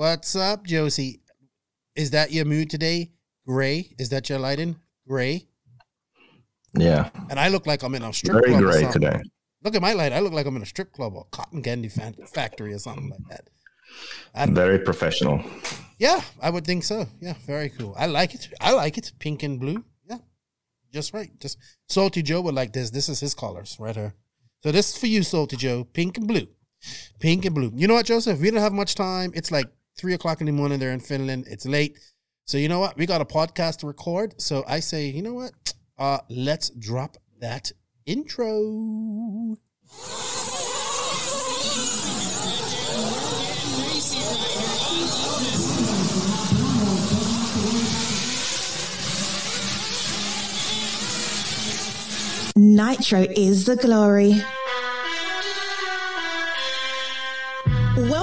What's up, Josie? Is that your mood today? Gray? Is that your lighting? Gray? Yeah. And I look like I'm in a strip Very club. or gray today. Look at my light. I look like I'm in a strip club or cotton candy fan- factory or something like that. And Very professional. yeah, I would think so. Yeah, very cool. I like it. I like it. Pink and blue. Yeah, just right. Just Salty Joe would like this. This is his colors right here. So this is for you, Salty Joe. Pink and blue. Pink and blue. You know what, Joseph? We don't have much time. It's like three o'clock in the morning there in Finland. It's late. So you know what? We got a podcast to record. So I say, you know what? Uh, let's drop that intro. Nitro is the glory.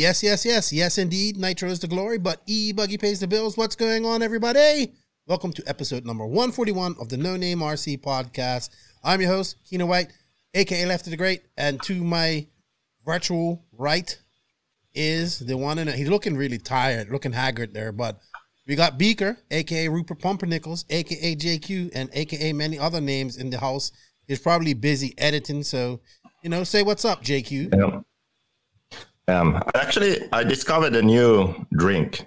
Yes, yes, yes, yes, indeed. Nitro is the glory, but E Buggy pays the bills. What's going on, everybody? Welcome to episode number 141 of the No Name RC podcast. I'm your host, Keenan White, aka Lefty the Great, and to my virtual right is the one and he's looking really tired, looking haggard there, but we got Beaker, aka Rupert Pumpernickels, aka JQ, and aka many other names in the house. He's probably busy editing, so you know, say what's up, JQ. Yeah. Um, actually, I discovered a new drink.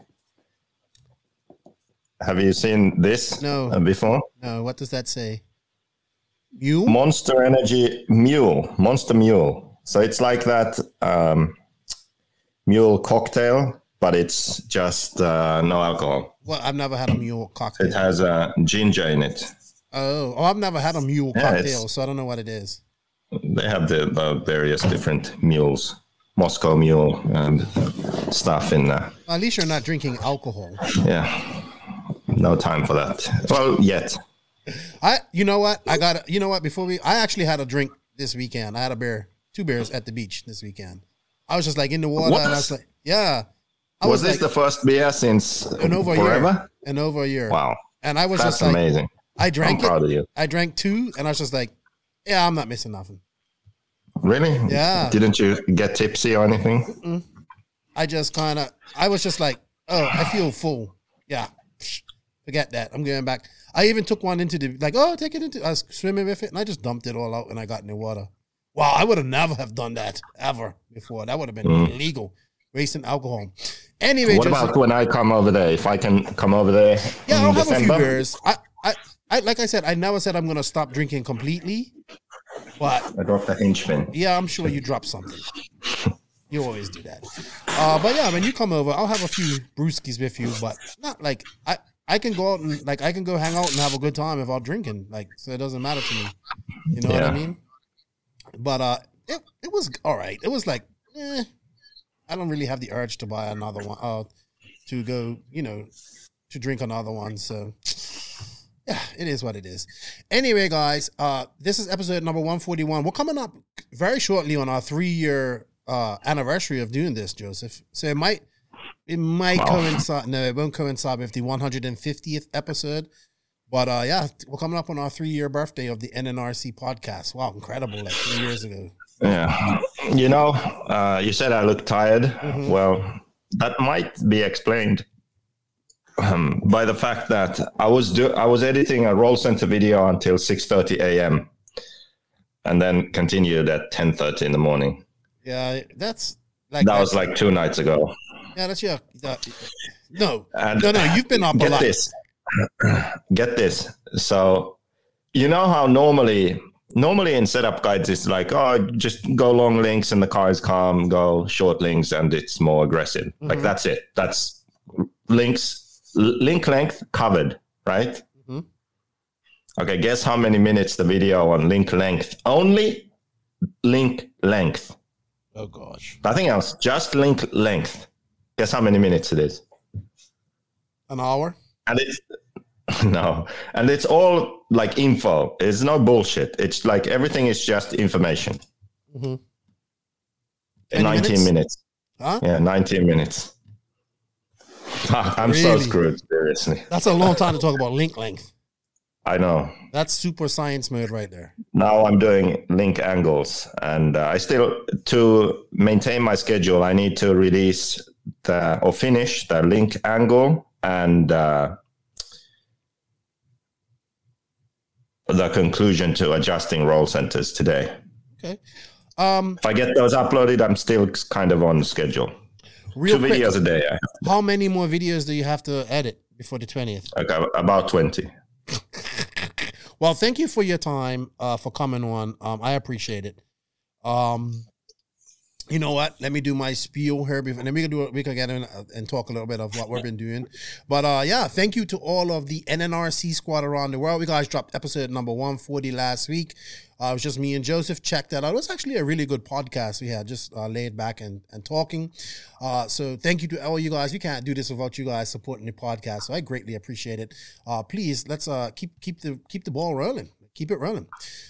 Have you seen this No. uh, before? No, what does that say? Mule? Monster Energy Mule, Monster Mule. So it's like that um, mule cocktail, but it's just uh, no alcohol. Well, I've never had a mule cocktail. It has uh, ginger in it. oh, oh, I've never had a mule Yeah, cocktail, so I don't know what it is. They have the, the various different mules, Moscow Mule and stuff in there. At least you're not drinking alcohol. Yeah, no time for that. Well, yet. I, you know what? I got, you know what? Before we, I actually had a drink this weekend. I had a beer, two beers at the beach this weekend. I was just like in the water, and I was What? like, yeah. I Was, was, this like, the first beer since an over a forever? year, an over a year. Wow, And I was that's just like, amazing. I I'm drank it. of you. I drank two, and I was just like, yeah, I'm not missing nothing. Really? Yeah. Didn't you get tipsy or anything? I just kind of, I was just like, oh, I feel full. Yeah, forget that. I'm going back. I even took one into the like, oh, take it into. I was swimming with it, and I just dumped it all out, and I got in the water. Wow, I would have never have done that ever before. That would have been illegal, wasting alcohol. Anyway, Mm. What just, about when I come over there? If I can come over there yeah, I'll have a few beers. I, I, I, like I said, I never said I'm gonna stop drinking completely, but I dropped a henchman. Yeah, I'm sure you dropped something. You always do that. Uh, but yeah, when you come over, I'll have a few brewskis with you, but not like I. I can go out and like I can go hang out and have a good time if I'm drinking. Like so, it doesn't matter to me. You know what I mean? But uh, it it was all right. It was like, eh, I don't really have the urge to buy another one. Uh, to go, you know, to drink another one. So yeah, it is what it is. Anyway, guys, uh, this is episode number 141. We're coming up very shortly on our three year uh anniversary of doing this, Joseph. So it might it might Wow. coincide no, it won't coincide with the 150th episode. But uh yeah, we're coming up on our three year birthday of the NNRC podcast. Wow, incredible, like three years ago. Yeah. You know, uh, you said I look tired. Mhm. Well, that might be explained um, by the fact that I was do- I was editing a roll center video until 6:30 a.m. and then continued at 10:30 in the morning. Yeah, that's like That was like two nights ago. yeah, that's your that, no. And No, no, you've been up a get lot. this get this so you know how normally normally in setup guides it's like oh just go long links and the car is calm go short links and it's more aggressive like Mhm. that's it that's links link length covered right Mhm. okay guess how many minutes the video on link length only link length Oh gosh, Nothing else. Just link length. Guess how many minutes it is? an hour. And it's no, and it's all like info. It's no bullshit. It's like everything is just information. Mhm. 19 minutes? minutes. Huh? Yeah, 19 minutes. I'm so screwed, seriously. That's a long time to talk about link length. I know. That's super science mode right there. Now I'm doing link angles, and uh, I still to maintain my schedule. I need to release the or finish the link angle and uh, the conclusion to adjusting roll centers today. Okay. Um, If I get those uploaded, I'm still kind of on schedule. Real Two quick, videos a day. How many more videos do you have to edit before the twentieth? like, uh, about twenty. Well, thank you for your time, uh, for coming on. Um, I appreciate it. Um, you know what? Let me do my spiel here before, and then we can do. We can get in uh, and talk a little bit of what we've been doing. But uh, yeah, thank you to all of the NNRC squad around the world. We guys dropped episode number one forty last week. Uh, it was just me and Joseph. Check that out. It was actually a really good podcast. We had just uh, laid back and, and talking. Uh, so thank you to all you guys. We can't do this without you guys supporting the podcast. So I greatly appreciate it. Uh, please let's uh, keep keep the keep the ball rolling. Keep it rolling.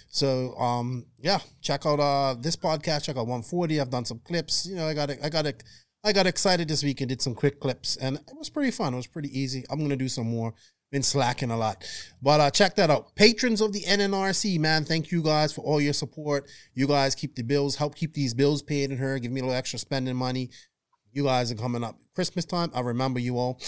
So um yeah, check out uh this podcast. Check out 140. I've done some clips. You know, I got I got I got excited this week and did some quick clips, and it was pretty fun. It was pretty easy. I'm gonna do some more. Been slacking a lot, but uh, check that out. Patrons of the NNRC, man, thank you guys for all your support. You guys keep the bills, help keep these bills paid in her. Give me a little extra spending money. You guys are coming up Christmas time. I remember you all.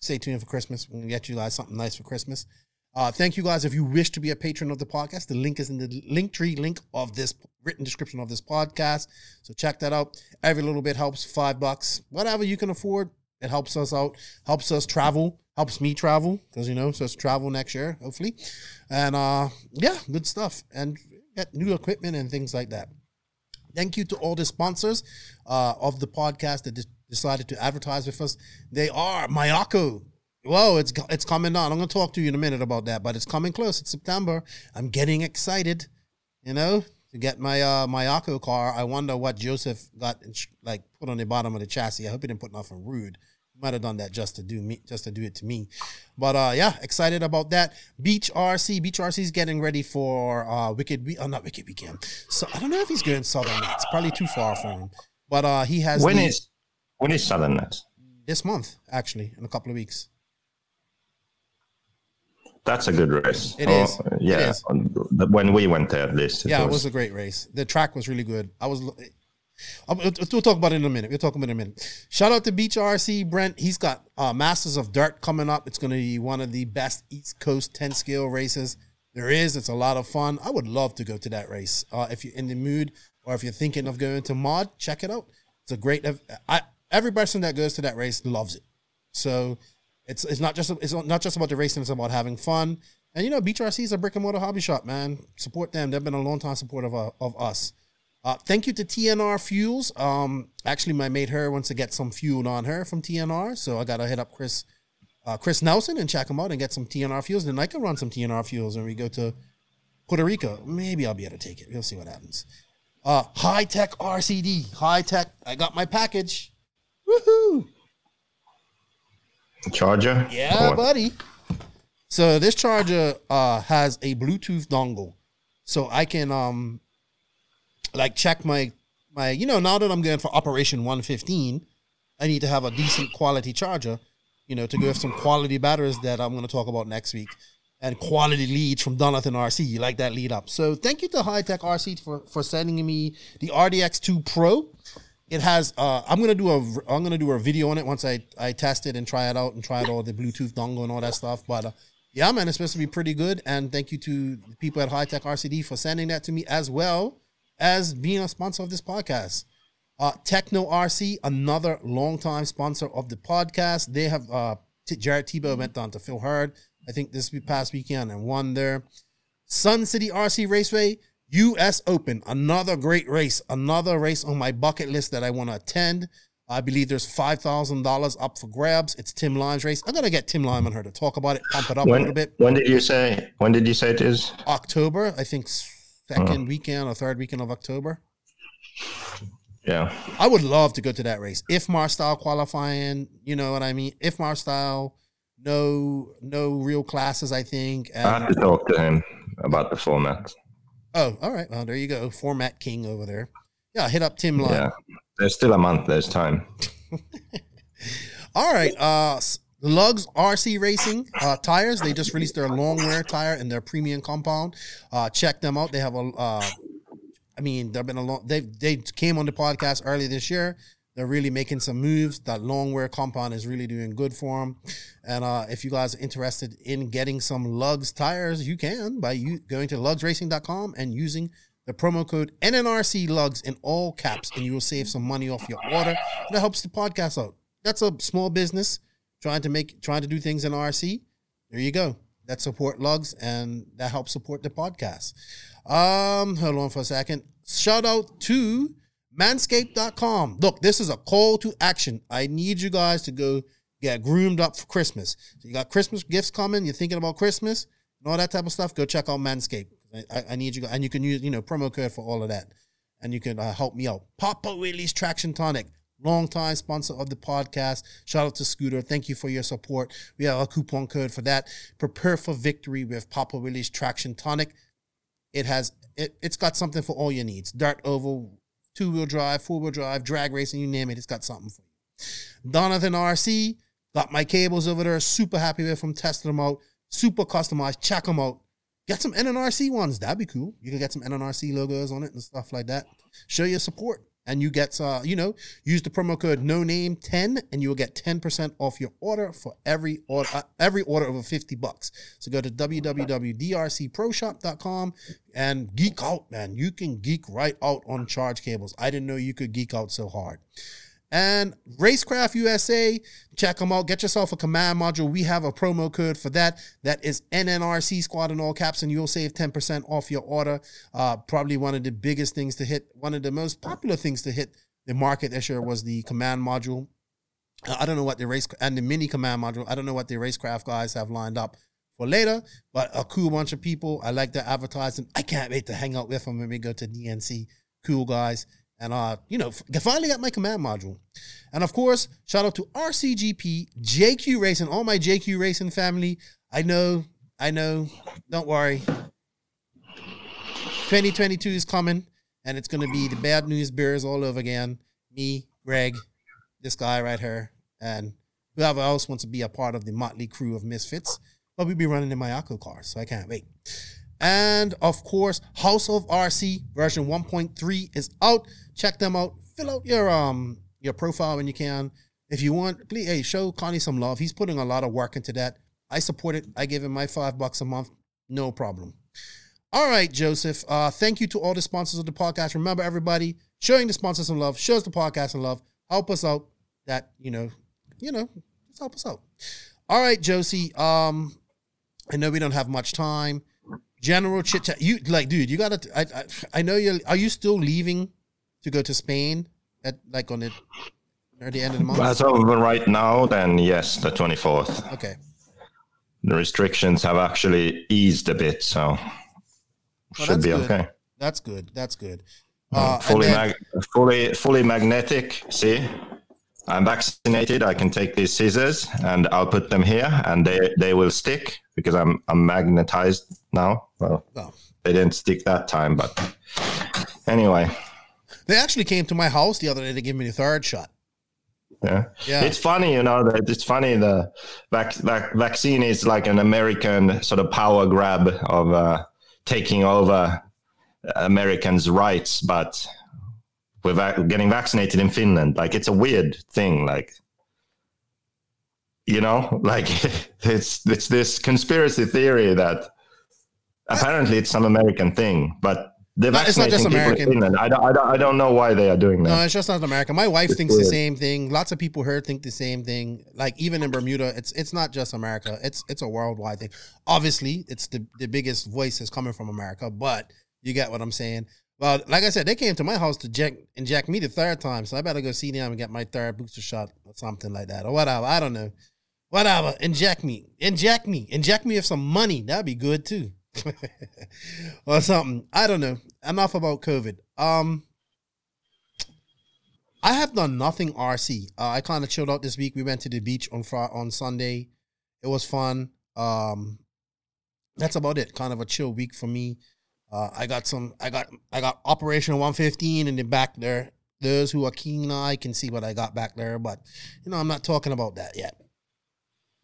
Stay tuned for Christmas. Gonna get you guys something nice for Christmas. Uh, thank you guys. If you wish to be a patron of the podcast, the link is in the link tree link of this written description of this podcast. So check that out. Every little bit helps. Five bucks, whatever you can afford. It helps us out. Helps us travel. Helps me travel because you know, so it's travel next year, hopefully. And uh, yeah, good stuff. And get new equipment and things like that. Thank you to all the sponsors uh, of the podcast that de- decided to advertise with us. They are Mayako. Whoa, it's it's coming on. I'm going to talk to you in a minute about that, but it's coming close. It's September. I'm getting excited, you know, to get my uh, my Mayako car. I wonder what Joseph got like put on the bottom of the chassis. I hope he didn't put nothing rude. He might have done that just to do me, just to do it to me. But uh, yeah, excited about that. Beach RC, Beach RC is getting ready for uh, Wicked Week. Oh, not Wicked Weekend. So I don't know if he's going Southern Nights. Probably too far for him. But uh, he has When the- is when is Southern Nats? this month actually in a couple of weeks. That's a good race. It Oh, is. Yeah, is. on- when we went there, at least. yeah, it was a great race. The track was really good. I was. We'll talk about it in a minute. We'll talk about it in a minute. Shout out to Beach RC Brent. He's got uh, Masters of Dirt coming up. It's going to be one of the best East Coast 10 scale races there is. It's a lot of fun. I would love to go to that race. Uh, if you're in the mood or if you're thinking of going to mod, check it out. It's a great. I every person that goes to that race loves it. So it's it's not just it's not just about the racing. It's about having fun. And you know, Beach RC is a brick and mortar hobby shop, man. Support them. They've been a long time supporter of, uh, of us. Uh, thank you to TNR Fuels. Um, actually, my mate her wants to get some fuel on her from TNR, so I gotta hit up Chris, uh, Chris Nelson and check him out and get some TNR fuels. Then I can run some TNR fuels when we go to Puerto Rico. Maybe I'll be able to take it. We'll see what happens. Uh, Hitec RCD, Hitec. I got my package. Woohoo! Charger. Yeah, buddy. So this charger uh has a Bluetooth dongle, so I can um like check my my you know now that I'm going for Operation 115, I need to have a decent quality charger, you know, to go with some quality batteries that I'm going to talk about next week, and quality leads from Donathan RC. You like that lead up? So thank you to Hitec RC for for sending me the RDX2 Pro. It has. Uh, I'm gonna do a. I'm gonna do a video on it once I I test it and try it out and try it all the Bluetooth dongle and all that stuff. But uh, yeah, man, it's supposed to be pretty good. And thank you to the people at Hitec RCD for sending that to me as well as being a sponsor of this podcast. Uh, Tekno RC, another longtime sponsor of the podcast. They have uh, T- Jared Tebo went down to Phil Hurd, I think this past weekend and won there. Sun City RC Raceway, US Open, another great race, another race on my bucket list that I want to attend. I believe there's five thousand dollars up for grabs. It's Tim Lime's race. I'm gonna get Tim Lime on her to talk about it, pump it up a little When, bit. when did you say? When did you say it is? October, I think oh. second weekend or third weekend of October. Yeah. I would love to go to that race. IFMAR style qualifying, you know what I mean? IFMAR style, no no real classes, I think. I have to talk to him about the format. Oh, all right. Well, there you go. Format king over there. Yeah, hit up Tim Line. Yeah. There's still a month. There's time. All right. Uh Lugs RC Racing uh, tires. They just released their long wear tire and their premium compound. Uh, check them out. They have a. Uh, I mean, they've been a long. They they came on the podcast earlier this year. They're really making some moves. That long wear compound is really doing good for them. And uh, if you guys are interested in getting some Lugs tires, you can by you going to lugsracing.com and using the promo code NNRC Lugs in all caps, and you will save some money off your order. That helps the podcast out. That's a small business trying to make trying to do things in RC. There you go. That support lugs and that helps support the podcast. Um, hold on for a second. Shout out to manscaped.com. Look, this is a call to action. I need you guys to go get groomed up for Christmas. So you got Christmas gifts coming, you're thinking about Christmas and all that type of stuff, go check out Manscaped. I, I- need you guys, and you can use, you know, promo code for all of that. And you can uh, help me out. Papa Willie's Traction Tonic longtime sponsor of the podcast. Shout out to Scooter. Thank you for your support. We have a coupon code for that. Prepare for victory with Papa Willie's Traction Tonic. It has it, it's got something for all your needs. Dirt oval, two wheel drive, four wheel drive, drag racing, you name it. It's got something for you. Donathan RC got my cables over there. Super happy with them. Tested them out. Super customized. Check them out. Get some NNRC ones. That'd be cool. You can get some NNRC logos on it and stuff like that. Show your support. And you get, uh, you know, use the promo code no name 10 and you will get 10% off your order for every order, uh, every order over 50 bucks. So go to www.drcproshop.com and geek out, man. You can geek right out on charge cables. I didn't know you could geek out so hard. And Racecraft USA, check them out. Get yourself a command module. We have a promo code for that. That is NNRC Squad in all caps, and you'll save 10% off your order. Uh, probably one of the biggest things to hit, one of the most popular things to hit the market this year was the command module. I don't know what the race and the mini command module. I don't know what the racecraft guys have lined up for later, but a cool bunch of people. I like their advertising. I can't wait to hang out with them when we go to DNC. Cool guys. And uh, you know, finally got my command module. And of course, shout out to RCGP, JQ Racing, all my JQ Racing family. I know, I know. Don't worry. 2022 is coming, and it's gonna be the bad news bears all over again. Me, Greg, this guy right here, and whoever else wants to be a part of the motley crew of misfits. But we'll be running in my Akko car, so I can't wait. And of course, House of RC version 1.3 is out. Check them out. Fill out your um your profile when you can. If you want, please hey, show Connie some love. He's putting a lot of work into that. I support it. I give him my five bucks a month. No problem. All right, Joseph. Uh, thank you to all the sponsors of the podcast. Remember, everybody, showing the sponsors some love, shows the podcast some love. Help us out. That you know, you know, just help us out. All right, Josie. Um, I know we don't have much time. General chit chat. You like, dude. You gotta. I, I I know you're. Are you still leaving to go to Spain at like on the near the end of the month? As of right now, then yes, the 24th. Okay. The restrictions have actually eased a bit, so Well, should be good. okay. That's good. That's good. Uh, fully, then- mag- fully, fully magnetic. See, I'm vaccinated. I can take these scissors and I'll put them here, and they they will stick because I'm I'm magnetized now. Well, Oh. they didn't stick that time, but anyway, They actually came to my house the other day to give me the third shot. yeah. Yeah. It's funny, you know, that it's funny. The vac- vac- vaccine is like an American sort of power grab of uh, taking over Americans' rights, but we're getting vaccinated in Finland. Like it's a weird thing. Like, you know, like it's it's this conspiracy theory that apparently it's some American thing, but. They're No, it's not just American. in Finland. I don't, I, don't, I don't know why they are doing that. No, it's just not America. My wife It's thinks the same thing. Lots of people here think the same thing. Like even in Bermuda, it's it's not just America. It's it's a worldwide thing. Obviously, it's the the biggest voice is coming from America, but you get what I'm saying. Well, like I said, they came to my house to inject, inject me the third time, so I better go see them and get my third booster shot or something like that or whatever. I don't know. Whatever. Inject me. Inject me. Inject me with some money. That'd be good too. or something. I don't know. Enough about COVID. Um I have done nothing RC. Uh, I kind of chilled out this week. We went to the beach on Friday, on Sunday. It was fun. Um, that's about it. Kind of a chill week for me. Uh, I got some. I got. I got Operation 115 in the back there. Those who are keen eye can see what I got back there, but you know I'm not talking about that yet.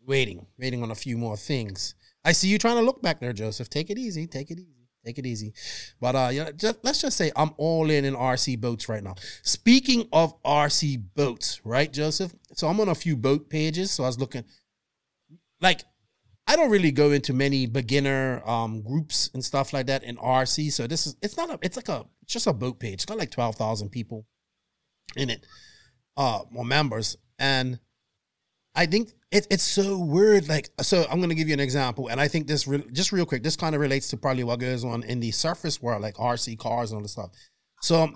Waiting, waiting on a few more things. I see you trying to look back there, Joseph. Take it easy. Take it easy. Take it easy. But uh, yeah, just, let's just say I'm all in in RC boats right now. Speaking of RC boats, right, Joseph? So I'm on a few boat pages. So I was looking, like, I don't really go into many beginner um, groups and stuff like that in RC. So this is it's not a it's like a it's just a boat page. It's got like twelve thousand people in it, uh, or members, and I think it, it's so weird. Like, so I'm to give you an example, and I think this re- just real quick. This kind of relates to probably what goes on in the surface world, like RC cars and all this stuff. So,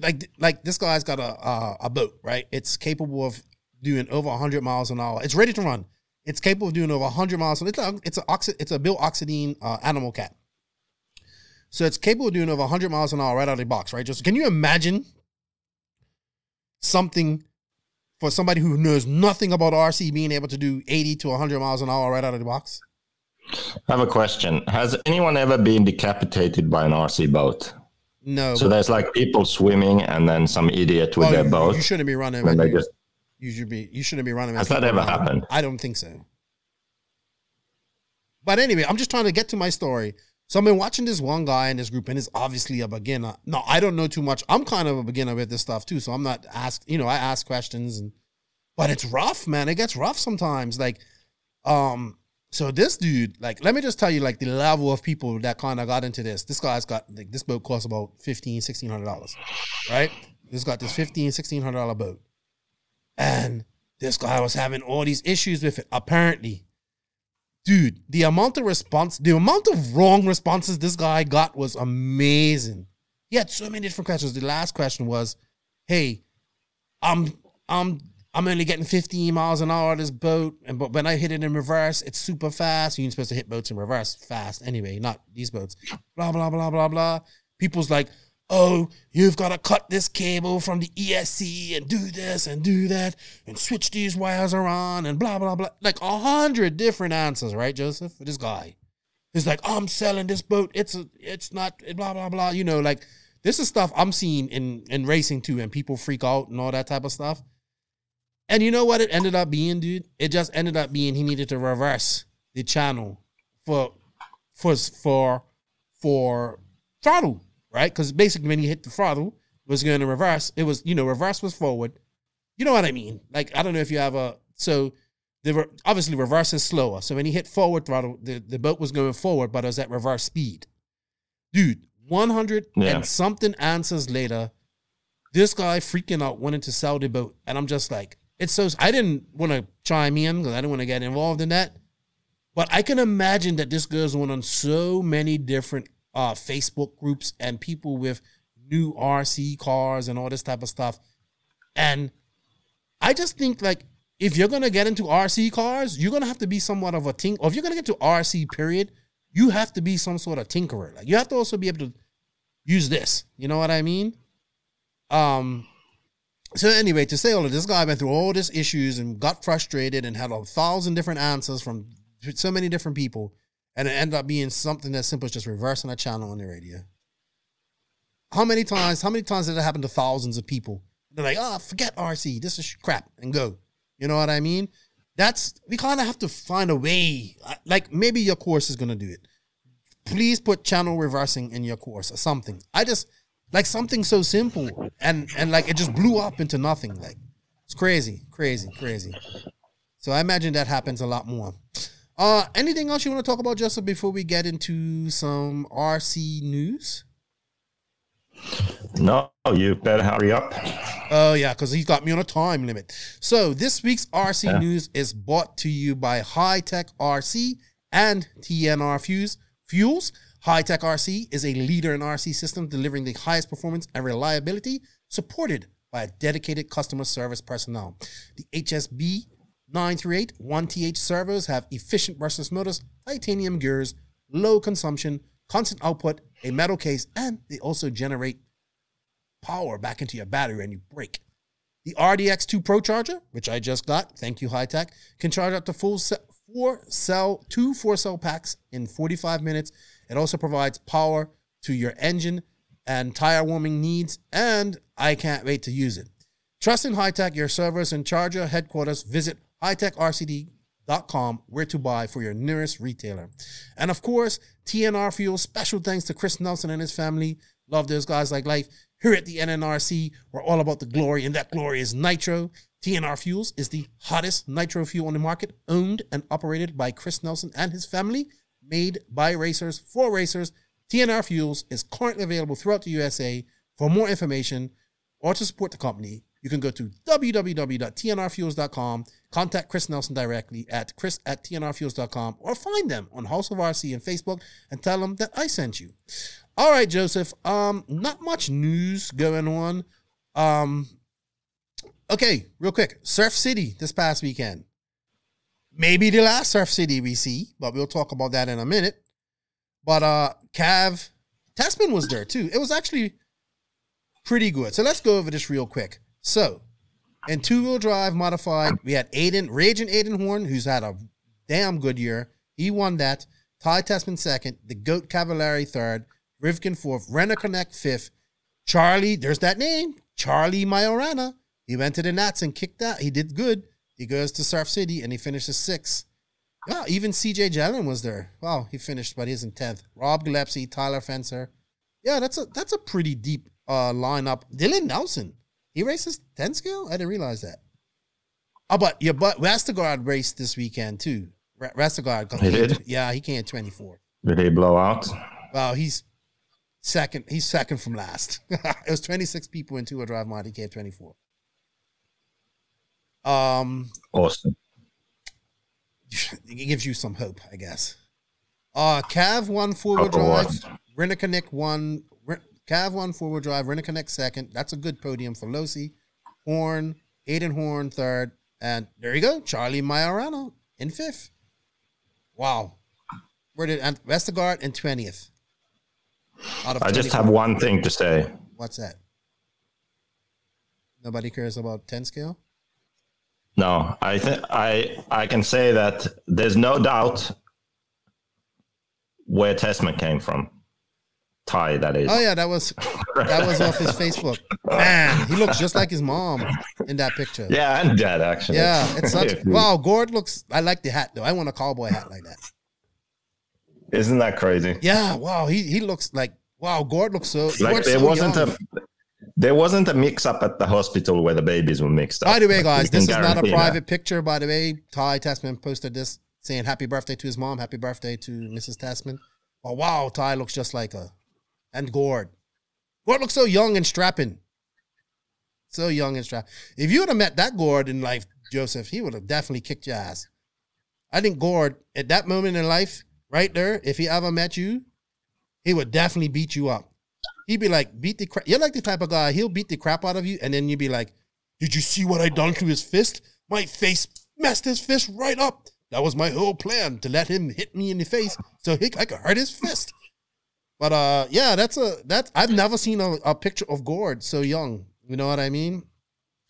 like, like this guy's got a a, a boat, right? It's capable of doing over 100 miles an hour. It's ready to run. It's capable of doing over 100 miles. It's a it's a it's a Bill Oxidine uh, animal cat. So it's capable of doing over 100 miles an hour right out of the box, right? Just can you imagine something for somebody who knows nothing about RC being able to do 80 to 100 miles an hour right out of the box? I have a question. Has anyone ever been decapitated by an RC boat? No. So there's like people swimming and then some idiot with Oh, their boat. you shouldn't be running. and they just You should be. You shouldn't be running. Has that ever happened? I don't think so. But anyway, I'm just trying to get to my story. So I've been watching this one guy in this group, and it's obviously a beginner. No, I don't know too much. I'm kind of a beginner with this stuff too, so I'm not asked. You know, I ask questions, and but it's rough, man. It gets rough sometimes. Like, um, so this dude, like, let me just tell you, like, the level of people that kind of got into this. This guy's got like this boat costs about 15 1600 dollars, right? This got this 15 1600 dollar boat, and this guy was having all these issues with it. Apparently, dude, the amount of response, the amount of wrong responses this guy got was amazing. He had so many different questions. The last question was, "Hey, I'm I'm I'm only getting 15 miles an hour on this boat, and but when I hit it in reverse, it's super fast. You're supposed to hit boats in reverse fast anyway, not these boats. Blah blah blah blah blah. People's like, oh, you've got to cut this cable from the ESC and do this and do that and switch these wires around and blah blah blah. Like a hundred different answers, right, Joseph? This guy, he's like, I'm selling this boat. It's a, it's not blah blah blah. You know, like this is stuff I'm seeing in in racing too, and people freak out and all that type of stuff. And you know what it ended up being, dude? It just ended up being he needed to reverse the channel for for for for throttle, right? Because basically when you hit the throttle, it was going to reverse. It was, you know, reverse was forward. You know what I mean? Like I don't know if you have a so the were obviously reverse is slower. So when he hit forward throttle, the, the boat was going forward, but it was at reverse speed. Dude, 100 Yeah. and something answers later, this guy freaking out wanted to sell the boat. And I'm just like, it's so I didn't want to chime in because I didn't want to get involved in that. But I can imagine that this goes on on so many different uh, Facebook groups and people with new RC cars and all this type of stuff. And I just think like if you're gonna get into RC cars, you're gonna have to be somewhat of a tink. Or if you're gonna get to RC, period, you have to be some sort of tinkerer. Like you have to also be able to use this. You know what I mean? Um. So anyway, to say all of this, guy went through all these issues and got frustrated and had a thousand different answers from so many different people, and it ended up being something as simple as just reversing a channel on the radio. How many times? How many times did it happen to thousands of people? They're like, "Oh, forget RC. This is crap," and go. You know what I mean? That's we kind of have to find a way. Like maybe your course is gonna do it. Please put channel reversing in your course or something. I just like something so simple and and like it just blew up into nothing. Like it's crazy, crazy, crazy. So I imagine that happens a lot more. Uh, anything else you want to talk about, Joseph, before we get into some RC news? No, you better hurry up. Oh yeah, because he's got me on a time limit. So this week's RC Yeah. news is brought to you by Hitec RC and TNR Fuse Fuels. Hitec RC is a leader in RC systems, delivering the highest performance and reliability, supported by a dedicated customer service personnel. The HSB 938 1TH servos have efficient brushless motors, titanium gears, low consumption, constant output, a metal case, and they also generate power back into your battery and you break. The RDX2 Pro Charger, which I just got, thank you, Hitec, can charge up to full se- four cell, two four cell packs in 45 minutes. It also provides power to your engine and tire warming needs, and I can't wait to use it. Trust in Hitec, your service and charger headquarters. Visit hitecrcd.com where to buy for your nearest retailer. And of course, TNR Fuel, special thanks to Chris Nelson and his family. Love those guys like life. Here at the NNRC, we're all about the glory, and that glory is nitro. TNR Fuels is the hottest nitro fuel on the market, owned and operated by Chris Nelson and his family, made by racers for racers. TNR Fuels is currently available throughout the USA. For more information or to support the company, you can go to www.tnrfuels.com, contact Chris Nelson directly at chris at tnrfuels.com, or find them on House of RC and Facebook and tell them that I sent you. All right, Joseph. Um, not much news going on. Um, okay, real quick. Surf City this past weekend. Maybe the last Surf City we see, but we'll talk about that in a minute. But uh Cav Tessmann was there too. It was actually pretty good. So let's go over this real quick. So in two-wheel drive modified, we had Aiden, Raging Aiden Horn, who's had a damn good year. He won that. Ty Tessmann second, the Goat Cavalieri third, Rivkin fourth, Renner Connect fifth, Charlie, there's that name, Charlie Majorana. He went to the Nats and kicked that. He did good. He goes to Surf City and he finishes sixth. Wow, even CJ Jalen was there. Wow, he finished, but he's in tenth. Rob Gillespie, Tyler Fencer. Yeah, that's a that's a pretty deep uh lineup. Dylan Nelson, he races ten scale. I didn't realize that. Oh, but yeah, but Westergaard raced this weekend too. Ra- Westergaard, He did? Yeah, he came twenty four. Did he blow out? Wow, he's second. He's second from last. it was twenty six people in two wheel drive mod. He came twenty four. Um, Awesome. it gives you some hope, I guess. Uh Cav one four wheel Hope for what? drive. Renner Connect one. Ren- Cav one four wheel drive. Renner Connect second. That's a good podium for Losi. Horn, Aiden Horn third, and there you go, Charlie Majorano in fifth. Wow, where did and Vestergaard in twentieth? Out of I just have one thing to say. What's that? Nobody cares about ten scale. No, I think I I can say that there's no doubt where Testament came from. Ty, that is. Oh yeah, that was that was off his Facebook. Man, he looks just like his mom in that picture. Yeah, and dad actually. Yeah, it's such. wow, Gord looks. I like the hat though. I want a cowboy hat like that. Isn't that crazy? Yeah, wow. He he looks like wow. Gord looks so. Like Gord's there so wasn't young. a there wasn't a mix up at the hospital where the babies were mixed up. By the way, guys, this is not a private picture. By the way, Ty Tessmann posted this saying happy birthday to his mom, happy birthday to Mrs. Tessmann. Oh wow, Ty looks just like a and Gord. Gord looks so young and strapping. So young and strapping. If you would have met that Gord in life, Joseph, he would have definitely kicked your ass. I think Gord, at that moment in life, right there, if he ever met you, he would definitely beat you up. He'd be like, beat the crap. You're like the type of guy, he'll beat the crap out of you, and then you'd be like, Did you see what I done to his fist? My face messed his fist right up. That was my whole plan to let him hit me in the face so he, I could hurt his fist. But uh, yeah, that's a that's I've never seen a, a picture of Gord so young. You know what I mean?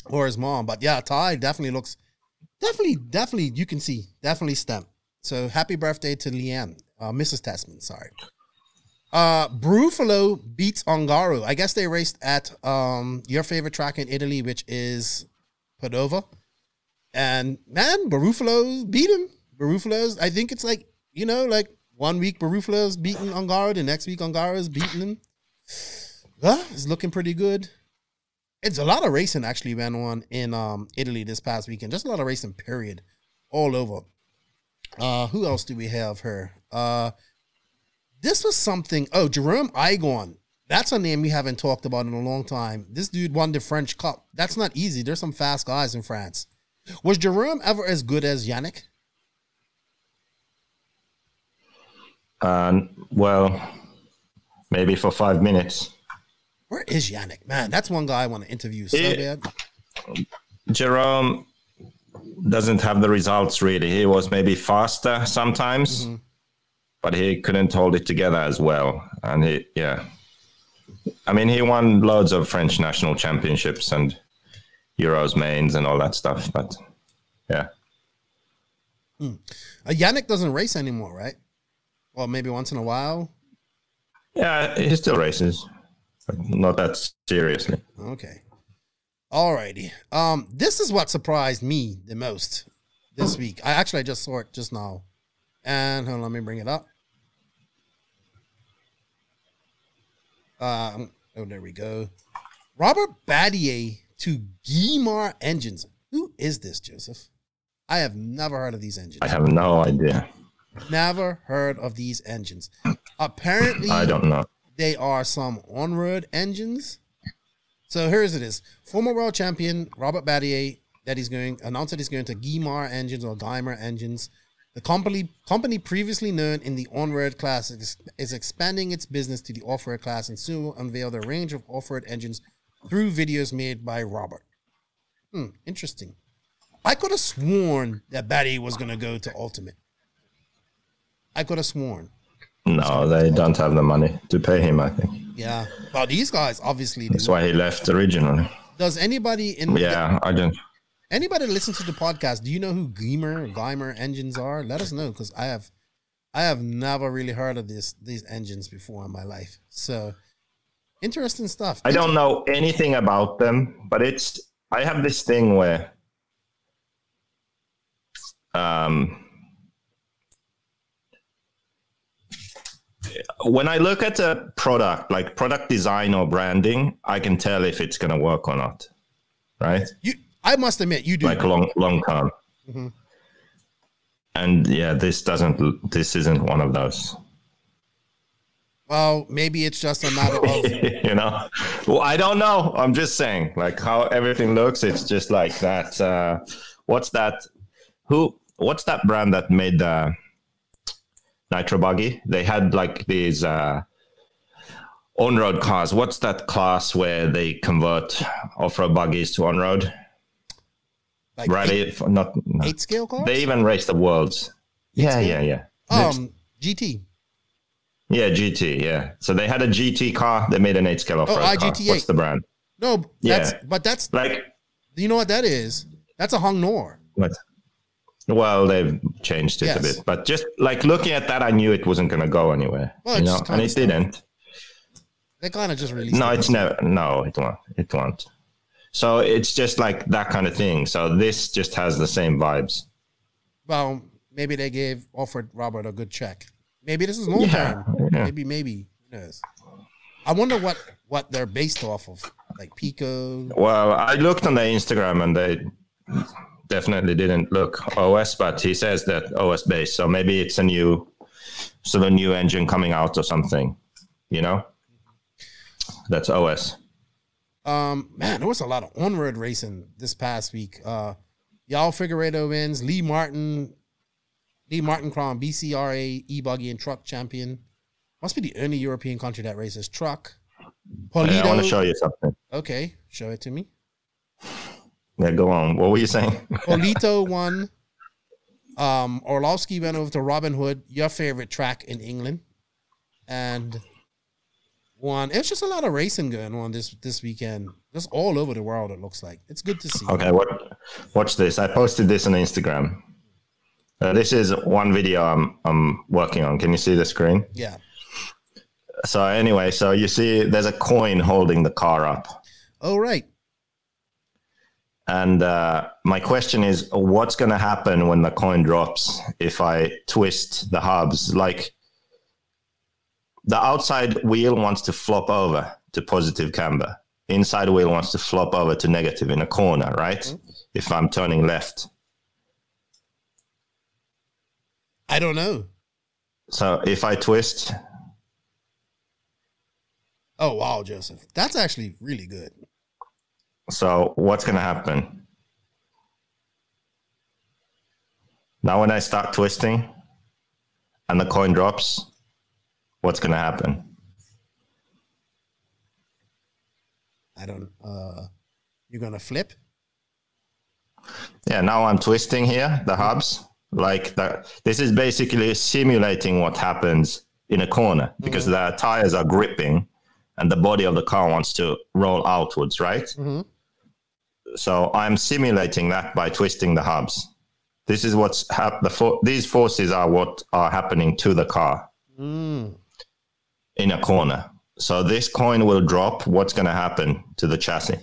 Or his mom. But yeah, Ty definitely looks definitely, definitely you can see, definitely stem. So happy birthday to Leanne, uh, Mrs. Tessmann, sorry. Uh Brufalo beats Ongaro. I guess they raced at um your favorite track in Italy, which is Padova. And man, Barufalo's beat him. Barufalo's, I think it's like, you know, like one week Barufalo's beating Ongaro, the next week Ongaro's beating him. Yeah, it's looking pretty good. It's a lot of racing actually went on in um Italy this past weekend. Just a lot of racing, period. All over. Uh who else do we have here? Uh this was something. Oh, Jerome Aigoin. That's a name we haven't talked about in a long time. This dude won the French Cup. That's not easy. There's some fast guys in France. Was Jerome ever as good as Yannick? And well, maybe for five minutes. Where is Yannick? Man, that's one guy I want to interview so bad. Jerome doesn't have the results really. He was maybe faster sometimes, Mm-hmm. but he couldn't hold it together as well. And he, yeah, I mean, he won loads of French national championships, and Euros mains and all that stuff. But yeah, Uh, Yannick doesn't race anymore, right? Well, maybe once in a while. yeah, he still races, not that seriously. Okay. Alrighty. Um, this is what surprised me the most this week. I actually I just saw it just now. And hold on, let me bring it up. Um, oh, there we go. Robert Batlle to Guimar Engines. Who is this, Joseph? I have never heard of these engines. I have no idea. Never heard of these engines. Apparently, I don't know. they are some on-road engines. So here's it is. Former world champion Robert Batlle that he's going announced that he's going to Guimar engines or Geimer engines. The company company previously known in the on-road class is, is expanding its business to the off-road class and soon will unveil the range of off-road engines through videos made by Robert. Hmm, interesting. I could have sworn that Batlle was going to go to Ultimate. I could have sworn. No, they don't have the money to pay him. I think Yeah. Well, these guys obviously that's why he left originally. Does anybody in Yeah, I don't. anybody listen to the podcast, do you know who Geimer, Geimer engines are? Let us know because I have I have never really heard of this these engines before in my life. So interesting stuff. I don't know anything about them, but it's I have this thing where um when I look at a product like product design or branding, I can tell if it's going to work or not. Right? You I must admit you do. Like long long term. Mhm. And yeah, this doesn't this isn't one of those. well, maybe it's just a matter of you know well i don't know i'm just saying like how everything looks it's just like that uh what's that who what's that brand that made the nitro buggy they had like these uh on-road cars what's that class where they convert off-road buggies to on-road like rally eight, not no. eight scale cars. they even race the worlds yeah scale? yeah yeah um GT. yeah gt yeah so they had a gt car they made an 8 scale off-road car. IGT8. what's the brand No, that's Yeah. but that's like you know what that is? That's a Hong Nor. What? Well, they've changed it Yes. a bit, but just like looking at that, I knew it wasn't going to go anywhere. Well, you know, and it didn't. They kind of just released. No, it. it's never. No, it won't. It won't. So it's just like that kind of thing. So this just has the same vibes. Well, maybe they gave offered Robert a good check. Maybe this is long Yeah, term. yeah. Maybe, maybe who knows? I wonder what what they're based off of, like Picco. Well, I looked on their Instagram and they definitely didn't look OS, but he says that OS based. So maybe it's a new, sort of new engine coming out or something. You know, that's OS. Um, man, there was a lot of on-road racing this past week. Uh, Y'all Figueredo wins. Lee Martin, Lee Martin crown BCRA e-buggy and truck champion. Must be the only European country that races truck. Polito. I want to show you something. okay, show it to me. Yeah, go on. What were you saying? Polito won. Um, Orlovsky went over to Robin Hood, your favorite track in England, and won. It's just a lot of racing going on this this weekend. Just all over the world. It looks like it's good to see. Okay, what? Watch this. I posted this on Instagram. Uh, this is one video I'm I'm working on. Can you see the screen? Yeah. So anyway, so you see there's a coin holding the car up, Oh right. And uh, my question is, what's going to happen when the coin drops if I twist the hubs? Like the outside wheel wants to flop over to positive camber. Inside wheel wants to flop over to negative in a corner, right? If I'm turning left. I don't know. So if I twist, Oh wow, Joseph, that's actually really good. So what's going to happen? Now, when I start twisting and the coin drops, what's going to happen? I don't. uh You're gonna flip. Yeah, now I'm twisting here, the hubs. Like that. This is basically simulating what happens in a corner because the tires are gripping and the body of the car wants to roll outwards, right? Mhm. So I'm simulating that by twisting the hubs. This is what's hap- the for- these forces are what are happening to the car Mm. in a corner. So this coin will drop. What's going to happen to the chassis?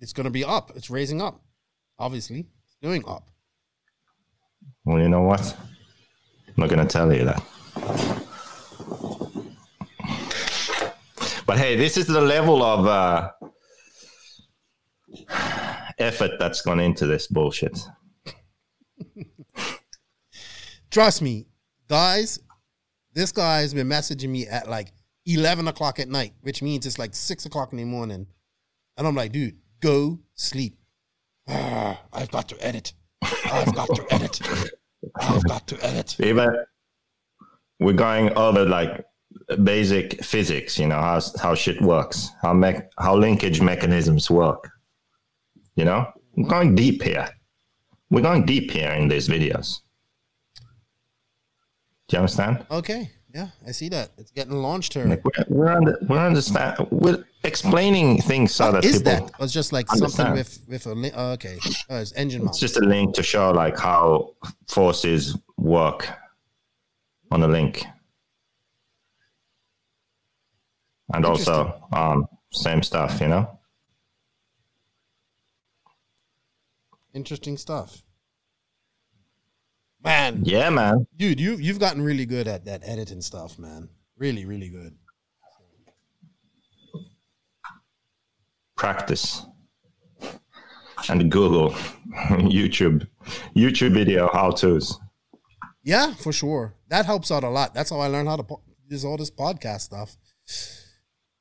It's going to be up. It's raising up. Obviously, it's doing up. Well, you know what? I'm not going to tell you that. But hey, this is the level of uh, effort that's gone into this bullshit. Trust me, guys. This guy's been messaging me at like eleven o'clock at night, which means it's like six o'clock in the morning, and I'm like, dude, go sleep. Ah, I've got to edit. I've got to edit. I've got to edit. Even we're going over like basic physics, you know, how how shit works, how me- how linkage mechanisms work. You know, we're going deep here. We're going deep here in these videos. Do you understand? Okay, yeah, I see that. It's getting launched here. Like we're we're, under, we're understand we're explaining things so What that is that? It's just like something with with a link. Oh, okay, oh, it's engine It's just a link to show like how forces work on a link. And also um, same stuff, you know. Interesting stuff, man. Yeah, man. Dude, you you've gotten really good at that editing stuff, man. Really, really good. Practice. And Google, YouTube, YouTube video how tos. Yeah, for sure. That helps out a lot. That's how I learned how to po- use all this podcast stuff.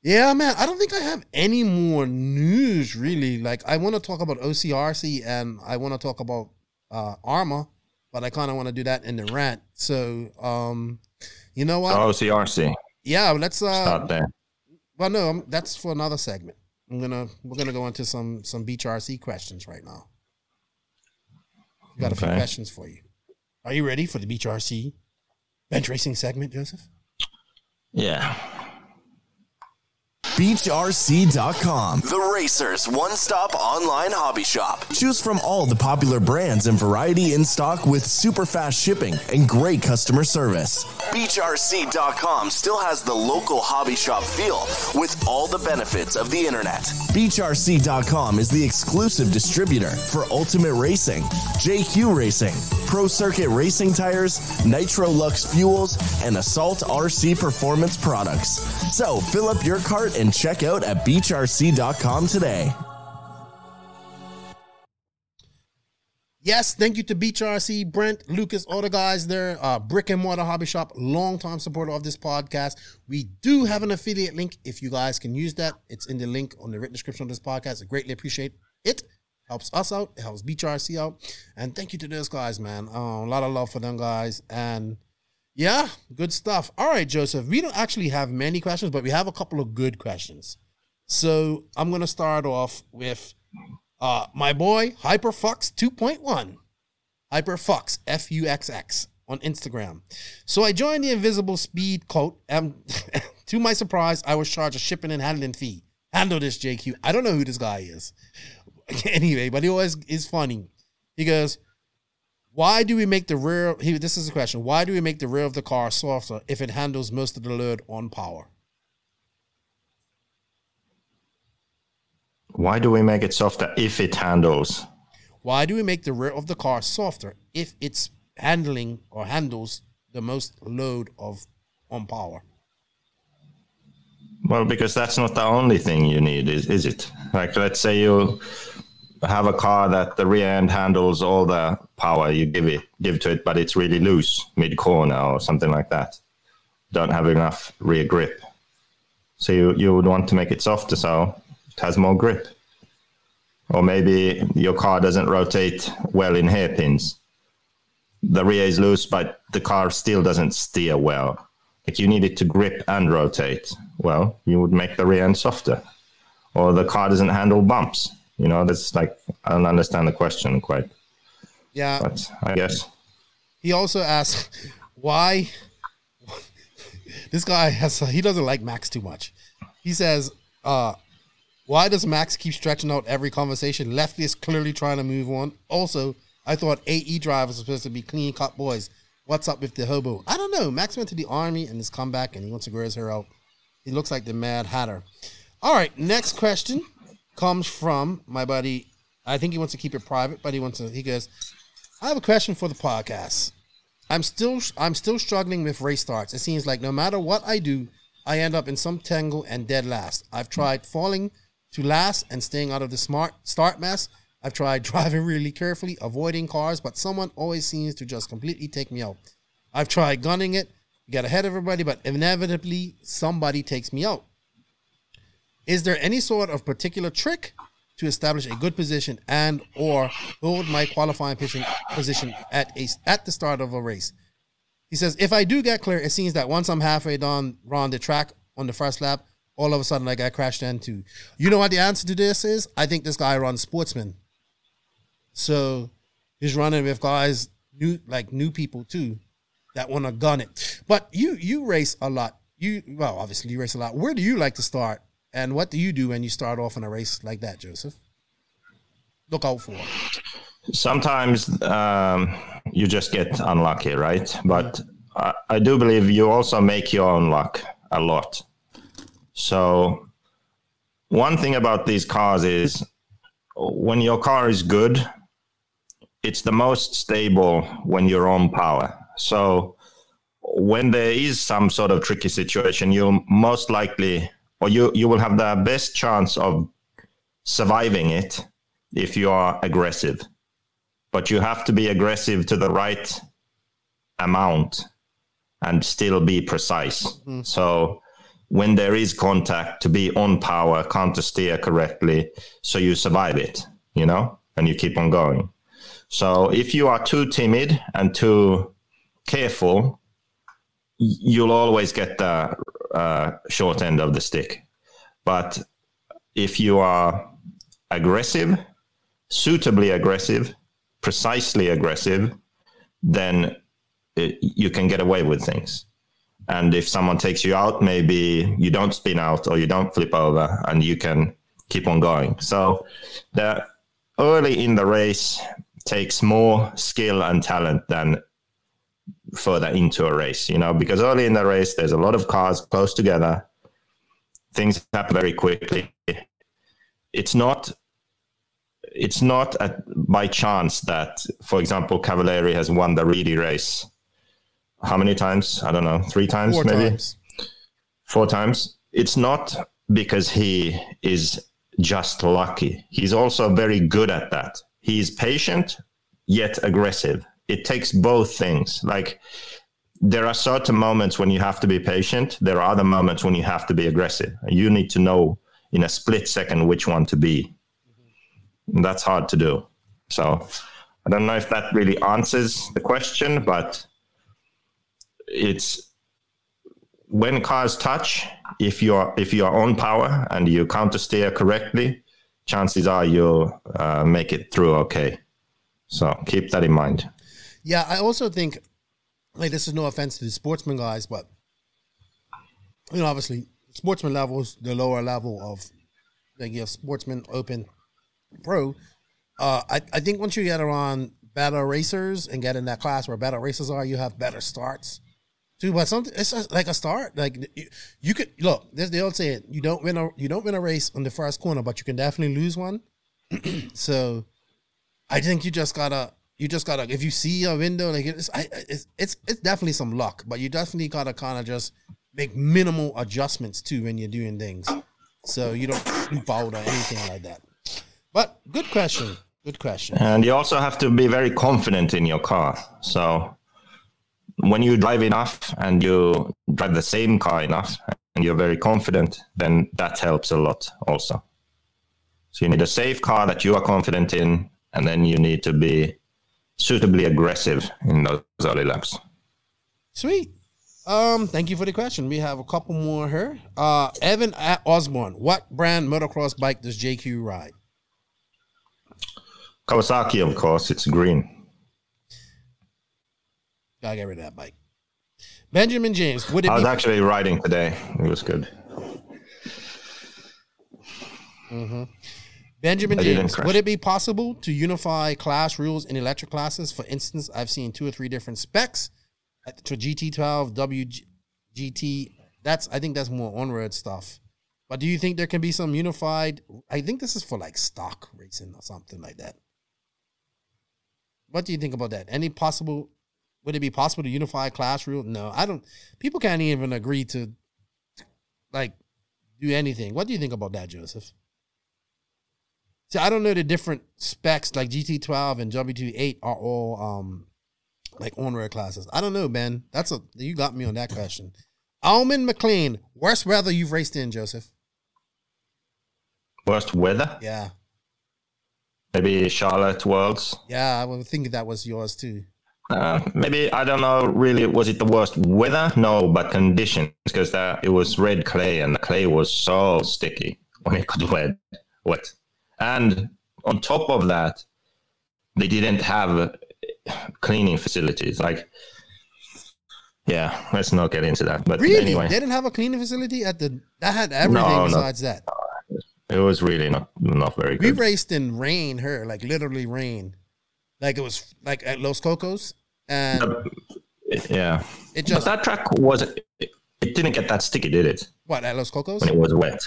Yeah, man. I don't think I have any more news really. Like, I want to talk about OCRC and I want to talk about uh, ARRMA, but I kind of want to do that in the rant. So, um, you know what? OCRC. yeah, let's. Uh, Start there. well, no, um, that's for another segment. I'm gonna we're gonna go into some some Beach RC questions right now. Got a few questions for you. Are you ready for the Beach RC bench racing segment, Joseph? Yeah. BeachRC.com, the racers' one stop online hobby shop. Choose from all the popular brands and variety in stock with super fast shipping and great customer service. BeachRC.com still has the local hobby shop feel with all the benefits of the internet. BeachRC.com is the exclusive distributor for Ultimate Racing, JQ Racing, Pro Circuit Racing Tires, Nitro Lux Fuels, and Assault RC Performance products. So fill up your cart and check out at beachrc.com today. Yes, thank you to Beach RC, Brent, Lucas, all the guys there. Uh, Brick and Mortar Hobby Shop, longtime supporter of this podcast. We do have an affiliate link. If you guys can use that, it's in the link on the written description of this podcast. I greatly appreciate it. Helps us out. It helps Beach RC out. And thank you to those guys, man. Uh, a lot of love for them guys. And yeah, good stuff. All right, Joseph. We don't actually have many questions, but we have a couple of good questions. So I'm gonna start off with uh, my boy Hyperfux 2.1, Hyperfux F U X X on Instagram. So I joined the Invisible Speed Cult, and to my surprise, I was charged a shipping and handling fee. Handle this, JQ. I don't know who this guy is. anyway, but he always is funny. He goes, "Why do we make the rear?" He, this is a question. Why do we make the rear of the car softer if it handles most of the load on power? Why do we make it softer if it handles? Why do we make the rear of the car softer if it's handling or handles the most load of on power? Well, because that's not the only thing you need, is, is it? Like, let's say you have a car that the rear end handles all the power you give it, give to it, but it's really loose mid corner or something like that. Don't have enough rear grip. So you, you would want to make it softer so it has more grip. Or maybe your car doesn't rotate well in hairpins. The rear is loose, but the car still doesn't steer well. Like you need it to grip and rotate. Well, you would make the rear end softer. Or the car doesn't handle bumps. You know, that's like I don't understand the question quite, Yeah. but I guess He also asks why this guy has he doesn't like Max too much. He says, uh, Why does Max keep stretching out every conversation? Lefty is clearly trying to move on. Also, I thought AE drivers are supposed to be clean cut boys. What's up with the hobo? I don't know. Max went to the army and has come back and he wants to grow his hair out. He looks like the Mad Hatter. All right, next question comes from my buddy. I think he wants to keep it private, but he wants to. He goes, "I have a question for the podcast. I'm still I'm still struggling with race starts. It seems like no matter what I do, I end up in some tangle and dead last. I've tried falling to last and staying out of the smart start mess. I've tried driving really carefully, avoiding cars, but someone always seems to just completely take me out. I've tried gunning it, get ahead of everybody, but inevitably somebody takes me out. Is there any sort of particular trick to establish a good position and or hold my qualifying position at a at the start of a race? He says, if I do get clear, it seems that once I'm halfway down around the track on the first lap, all of a sudden I got crashed into. You know what the answer to this is? I think this guy runs sportsman. So he's running with guys new like new people too that want to gun it. But you you race a lot. You well obviously you race a lot. Where do you like to start? And what do you do when you start off in a race like that, Joseph? Look out for. Sometimes um, you just get unlucky, right? But I, I do believe you also make your own luck a lot. So one thing about these cars is when your car is good, it's the most stable when you're on power. So when there is some sort of tricky situation, you'll most likely or you you will have the best chance of surviving it if you are aggressive. But you have to be aggressive to the right amount and still be precise. Mm-hmm. So when there is contact to be on power, counter steer correctly, so you survive it, you know, and you keep on going. So if you are too timid and too careful, you'll always get the uh, short end of the stick. But if you are aggressive, suitably aggressive, precisely aggressive, then it, you can get away with things. And if someone takes you out, maybe you don't spin out or you don't flip over and you can keep on going. So the early in the race takes more skill and talent than further into a race, you know, because early in the race, there's a lot of cars close together. Things happen very quickly. It's not it's not by chance that, for example, Cavalieri has won the Reedy race. How many times? I don't know, three times Four maybe? Times. Four times. It's not because he is just lucky. He's also very good at that. He's patient yet aggressive it takes both things. Like there are certain moments when you have to be patient. There are other moments when you have to be aggressive. You need to know in a split second which one to be. And that's hard to do. So I don't know if that really answers the question, but it's when cars touch, if you're if you are on power and you counter steer correctly, chances are you'll uh, make it through okay. So keep that in mind. Yeah, I also think like this is no offense to the sportsman guys, but you know, obviously sportsman levels the lower level of like you have sportsman open pro. Uh, I, I think once you get around better racers and get in that class where better racers are, you have better starts. Too, but something it's like a start. Like you, you could look. There's the old saying: you don't win a you don't win a race on the first corner, but you can definitely lose one. so, I think you just gotta you just gotta if you see a window like it's I, it's it's it's definitely some luck, but you definitely gotta kind of just make minimal adjustments too when you're doing things, so you don't sleep out or anything like that. But good question, good question. And you also have to be very confident in your car. So when you drive enough and you drive the same car enough and you're very confident, then that helps a lot also. So you need a safe car that you are confident in, and then you need to be suitably aggressive in those early laps. Sweet. Um, thank you for the question. We have a couple more here. Uh, Evan at Osborne, what brand motocross bike does JQ ride? Kawasaki, of course. It's green. Gotta get rid of that bike. Benjamin James, would it I was actually riding today. It was good. Benjamin James, would it be possible to unify class rules in electric classes? For instance, I've seen two or three different specs at- to GT12, WGT. That's I think that's more on-road stuff. But do you think there can be some unified? I think this is for like stock racing or something like that. What do you think about that? Any possible? Would it be possible to unify class rule? No, I don't. People can't even agree to like do anything. What do you think about that, Joseph? See, I don't know the different specs like GT12 and W28 are all um like on road classes. I don't know, Ben. That's a you got me on that question. Almond McLean, worst weather you've raced in, Joseph? Worst weather? Yeah, Maybe Charlotte Worlds. yeah. I would think that was yours too. Uh, maybe I don't know. Really, was it the worst weather? No, but conditions because that it was red clay and the clay was so sticky when it got wet. Wet, and on top of that, they didn't have cleaning facilities. Like, yeah, let's not get into that. But Really, anyway, they didn't have a cleaning facility at the that had everything No, no. besides that. it was really not not very good. We raced in rain, her like literally rain, like it was like at Los Cocos, and yeah, it but just that track was it, it didn't get that sticky, did it? what at Los Cocos. When it was wet.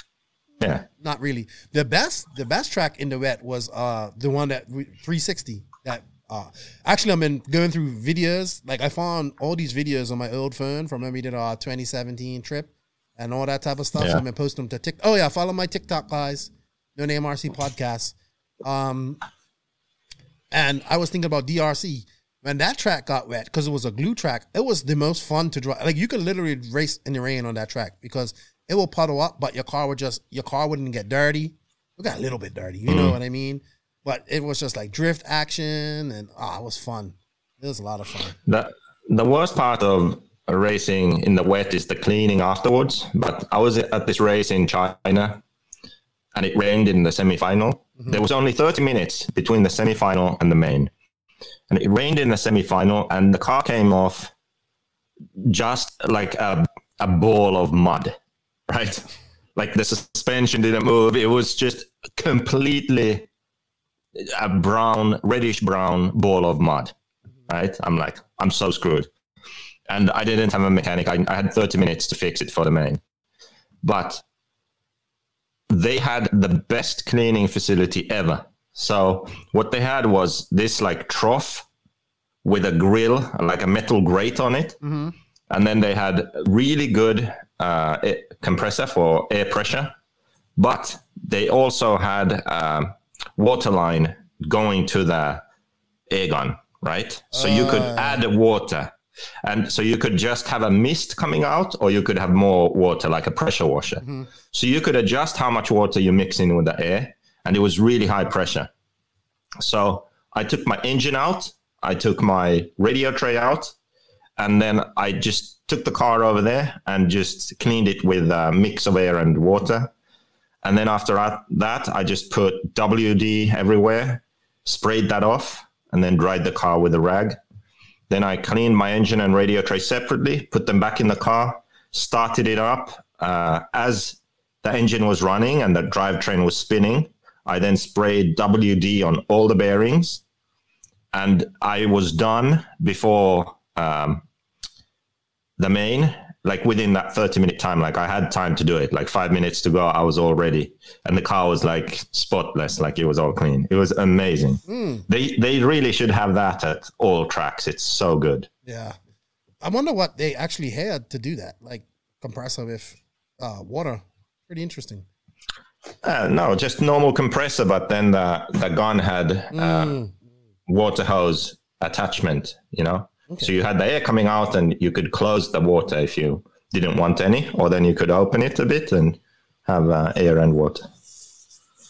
Yeah. not really. The best the best track in the wet was uh the one that we- 360 that uh actually I've been going through videos like I found all these videos on my old phone from when we did our 2017 trip and all that type of stuff. So Yeah. I've been posting them to TikTok. Oh yeah, follow my TikTok guys. No name RC podcast. Um and I was thinking about DRC. When that track got wet, because it was a glue track, it was the most fun to drive. Like you could literally race in the rain on that track because it will puddle up, but your car would just your car wouldn't get dirty. It got a little bit dirty, you know what I mean? But it was just like drift action, and ah, it was fun. It was a lot of fun. The the worst part of racing in the wet is the cleaning afterwards. But I was at this race in China, and it rained in the semi-final. There was only 30 minutes between the semi-final and the main, and it rained in the semi-final, and the car came off just like a a ball of mud, right? Like the suspension didn't move. It was just completely a brown, reddish brown ball of mud right? I'm like, I'm so screwed. And I didn't have a mechanic. I, I had 30 minutes to fix it for the main. But they had the best cleaning facility ever. So what they had was this like trough with a grill, like a metal grate on it. Mm-hmm. And then they had really good uh, a- compressor for air pressure. But they also had um, water line going to the air gun, right? So you could add water. And so you could just have a mist coming out, or you could have more water, like a pressure washer. So you could adjust how much water you mix in with the air, and it was really high pressure. So I took my engine out, I took my radio tray out, and then I just took the car over there and just cleaned it with a mix of air and water. And then after that- I just put WD everywhere, sprayed that off, and then dried the car with a rag. Then I cleaned my engine and radio tray separately, put them back in the car, started it up. Uh, as the engine was running and the drivetrain was spinning, I then sprayed WD on all the bearings. And I was done before um, the main, like within that 30 minute time. Like I had time to do it, like five minutes to go, I was all ready. And the car was like spotless, like it was all clean. It was amazing. They, they really should have that at all tracks. It's so good. Yeah, I wonder what they actually had to do that, like compressor with uh, water. Pretty interesting. Uh, no, just normal compressor, but then the the gun had uh, Mm. water hose attachment. You know, so you had the air coming out, and you could close the water if you didn't want any, or then you could open it a bit and have uh, air and water.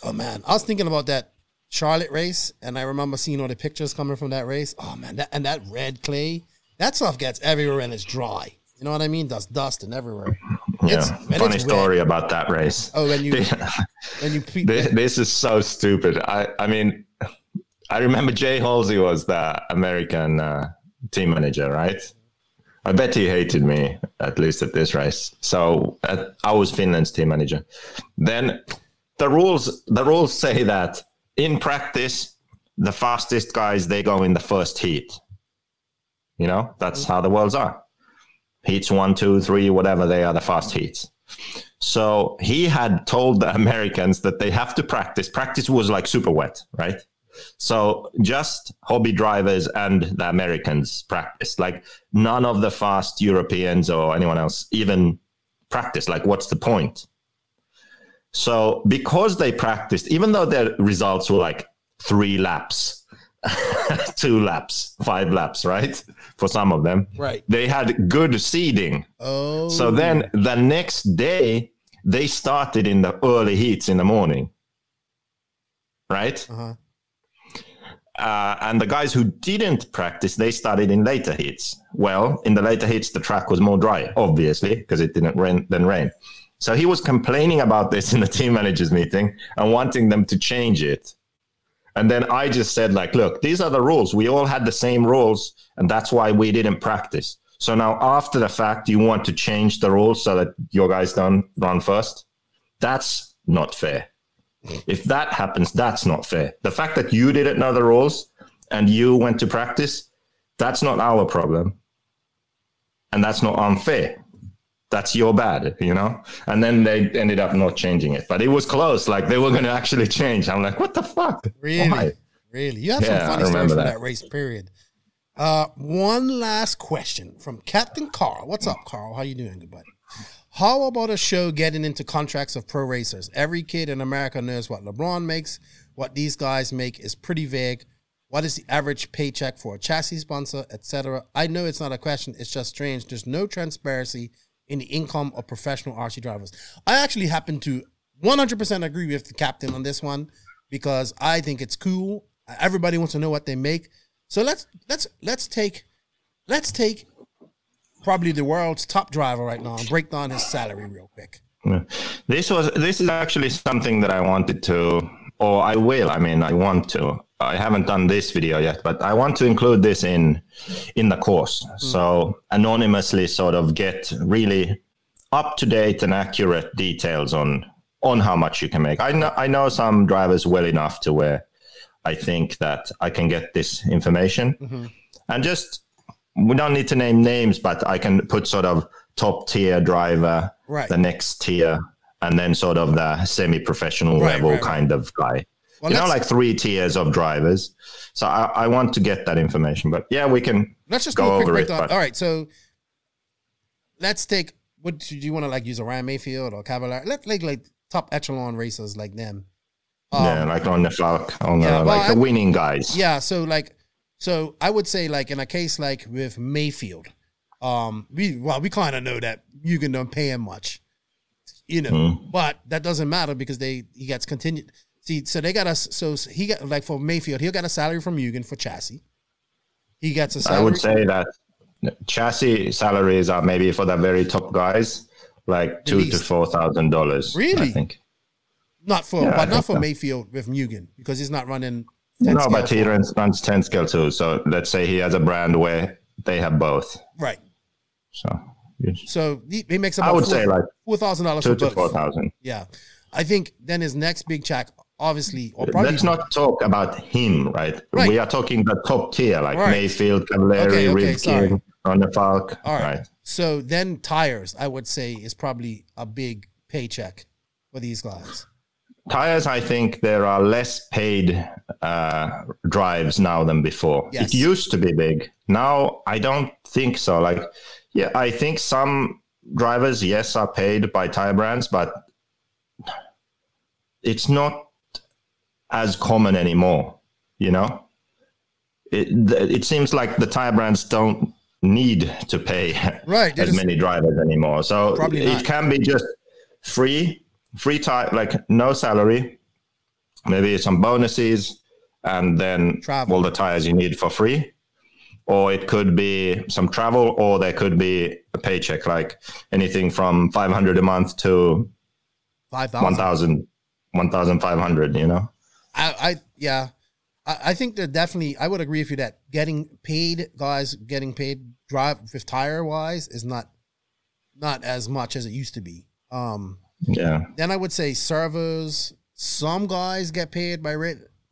Oh man, I was thinking about that Charlotte race, and I remember seeing all the pictures coming from that race. Oh man, that, and that red clay, that stuff gets everywhere and it's dry. You know what I mean? There's dust and everywhere. It's- yeah, when funny it's story about that race. Oh, when you when you pre- this, this is so stupid. I, I mean, I remember Jay Halsey was the American uh, team manager, right? I bet he hated me at least at this race. So uh, I was Finland's team manager. Then the rules the rules say that in practice, the fastest guys they go in the first heat. You know, that's how the worlds are. Heats one, two, three, whatever they are, the fast heats. So he had told the Americans that they have to practice. Practice was like super wet, right? So just hobby drivers and the Americans practice. Like none of the fast Europeans or anyone else even practice. Like, what's the point? So because they practiced, even though their results were like three laps, two laps, five laps, right? For some of them, Right. they had good seeding. Oh. So then the next day, they started in the early heats in the morning, right? Uh-huh. Uh, and the guys who didn't practice, they started in later heats. Well, in the later heats, the track was more dry, obviously, because it didn't rain then rain. So he was complaining about this in the team managers meeting and wanting them to change it. And then I just said, like, look, these are the rules. We all had the same rules, and that's why we didn't practice. So now, after the fact, you want to change the rules so that your guys don't run first? That's not fair. If that happens, that's not fair. The fact that you didn't know the rules and you went to practice, that's not our problem. And that's not unfair. That's your bad, you know? And then they ended up not changing it. But it was close. Like they were going to actually change. I'm like, what the fuck? Really? Why? Really? You have Yeah, some funny stories from that. that. race, period. Uh, one last question from Captain Carl. What's up, Carl? How you doing, good buddy? How about a show getting into contracts of pro racers? Every kid in America knows what LeBron makes. What these guys make is pretty vague. What is the average paycheck for a chassis sponsor, etc.? I know it's not a question. It's just strange. There's no transparency in the income of professional RC drivers. I actually happen to 100% agree with the captain on this one because I think it's cool. Everybody wants to know what they make. So let's let's let's take let's take probably the world's top driver right now and break down his salary real quick. This was this is actually something that I wanted to, or I will. I mean, I want to. I haven't done this video yet, but I want to include this in in the course. Mm. So anonymously, sort of get really up to date and accurate details on on how much you can make. I know I know some drivers well enough to where I think that I can get this information mm-hmm. and just we don't need to name names, but I can put sort of top tier driver, Right. the next tier, and then sort of the semi professional Right, level right, kind of guy. Well, you know, like three tiers of drivers. So I, I want to get that information, but yeah, we can. Let's just go do a quick over it, breakdown. but- All right, so let's take what do you want to like use a Ryan Maifield or Cavalieri? Let's like like top echelon racers like them. Um, yeah, like on the Falk, on yeah, the, well, like the winning guys. Yeah, so like, so I would say like in a case like with Maifield, um, we well we kind of know that Mugen don't pay him much, you know, Mhm. but that doesn't matter because they he gets continued. See, so they got us. So he got like for Maifield, he got a salary from Mugen for chassis. He gets a salary. I would say that chassis salaries are maybe for the very top guys, like two to four thousand dollars. Really? I think. not for, Yeah, but not for so. Maifield with Mugen because he's not running. 10 No, but he runs, runs 10 scale too. So let's say he has a brand where they have both. right. So. So he, he makes I about would four- say like four thousand dollars two to both. 4,000. Yeah, I think then his next big check, obviously, or probably Let's not talk about him, right? Right. We are talking the top tier, like Right. Maifield, Cavalieri, Okay, okay. Rivkin, Ronda Falk. All right. right. So then tires, I would say, is probably a big paycheck for these guys. Tires, I think there are less paid uh, drives now than before. Yes. It used to be big. Now I don't think so. Like, yeah, I think some drivers, yes, are paid by tire brands, but it's not as common anymore. You know, it it seems like the tire brands don't need to pay Right, as many drivers anymore. So it can be just free, free tire, like no salary, maybe some bonuses, and then Travel. all the tires you need for free. Or it could be some travel, or there could be a paycheck, like anything from 500 a month to Five thousand. 1,000, 1,500, you know? I, I yeah, I, I think that definitely. I would agree with you that getting paid guys getting paid drive with tire wise is not not as much as it used to be. Um, Yeah. then I would say servers. some guys get paid by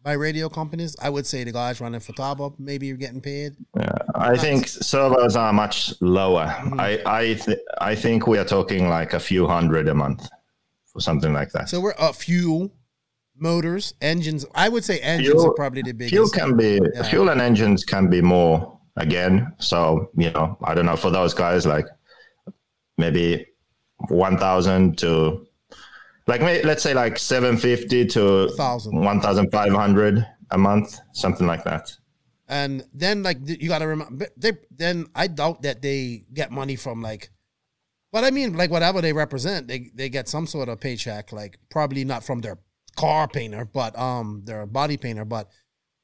by radio companies. I would say the guys running for Taba maybe you're getting paid. Yeah, I think servers are much lower. Mm-hmm. I I th- I think we are talking like a few hundred a month for something like that. So we're uh, fuel, motors, engines. I would say engines Fuel- are probably the biggest. fuel can be Yeah. fuel and engines can be more again. So you know, I don't know for those guys like maybe one thousand to like let's say like seven fifty to 1,000. one thousand five hundred a month, something like that. and then like you got to remember they then i doubt that they get money from like but i mean like whatever they represent they they get some sort of paycheck like probably not from their car painter but um their body painter but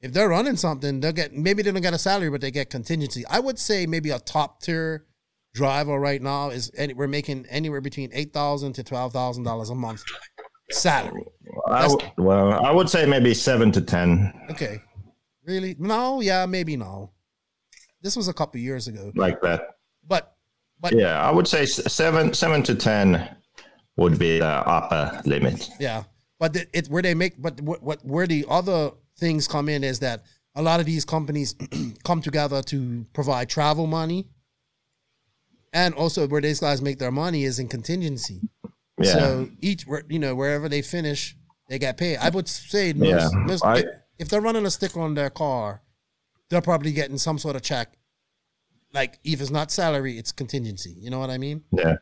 if they're running something they'll get maybe they don't get a salary but they get contingency i would say maybe a top tier driver right now is any, we're making anywhere between eight thousand to twelve thousand dollars a month salary. I w- well, I would say maybe seven to ten, okay. Really? No? Yeah maybe no. This was a couple years ago. Like that. but but Yeah, I would say seven seven to ten would be the upper limit. Yeah, but the, it's where they make. But what, what where the other things come in is that a lot of these companies come together to provide travel money, and also where these guys make their money is in contingency. Yeah. So each you know wherever they finish, they get paid. I would say most, Yeah, most I- if, they're running a sticker on their car, they're probably getting some sort of check. Like if it's not salary, it's contingency. You know what I mean? Yeah.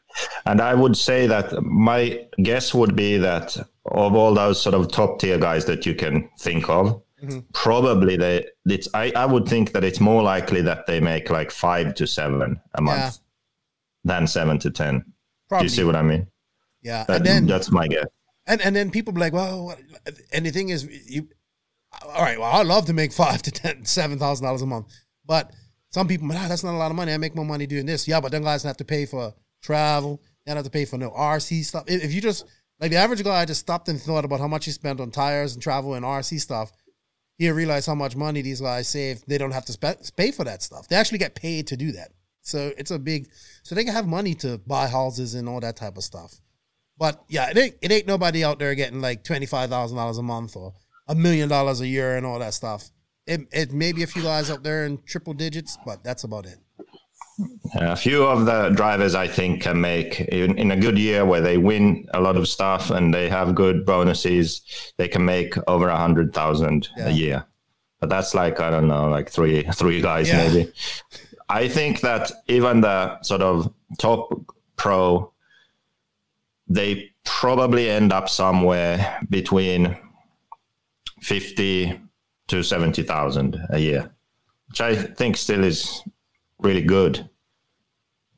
And I would say that my guess would be that of all those sort of top tier guys that you can think of, Mm-hmm. probably they it's I, I would think that it's more likely that they make like five to seven a month than seven to ten. Do you see what I mean? yeah. That, and then that's my guess. And and then people be like, well, what? and the thing is, you, all right, well, I'd love to make five to ten, seven thousand dollars a month, but some people, ah, that's not a lot of money. I make more money doing this. Yeah, but then guys have to pay for travel. They don't have to pay for no RC stuff. If if you just like the average guy just stopped and thought about how much he spent on tires and travel and RC stuff, he'll realize how much money these guys save. They don't have to spe- pay for that stuff. They actually get paid to do that. So it's a big, so they can have money to buy houses and all that type of stuff. But yeah, it ain't it ain't nobody out there getting like twenty five thousand dollars a month or a million dollars a year and all that stuff. It it may be a few guys out there in triple digits, but that's about it. A few of the drivers, I think, can make in, in a good year where they win a lot of stuff and they have good bonuses. They can make over a hundred thousand Yeah. a year, but that's like I don't know, like three three guys Yeah. maybe. I think that even the sort of top pro, they probably end up somewhere between fifty to seventy thousand a year, which I think still is really good.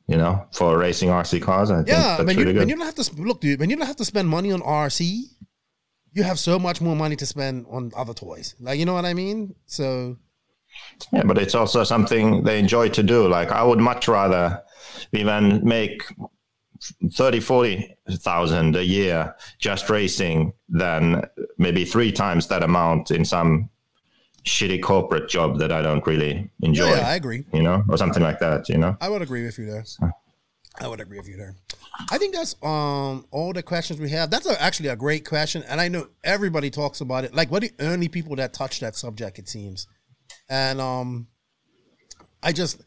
You know, for racing RC cars, I think that's when really you good. when you don't have to look, dude, when you don't have to spend money on RC, you have so much more money to spend on other toys. Like you know what I mean? So Yeah, but it's also something they enjoy to do. Like I would much rather even make 30, 40,000 a year just racing than maybe three times that amount in some shitty corporate job that I don't really enjoy, yeah, yeah, I agree. you know, or something like that, you know? I would agree with you there. I would agree with you there. I think that's um all the questions we have. That's a, actually a great question, and I know everybody talks about it. Like what are the only people that touch that subject, it seems. And um, I just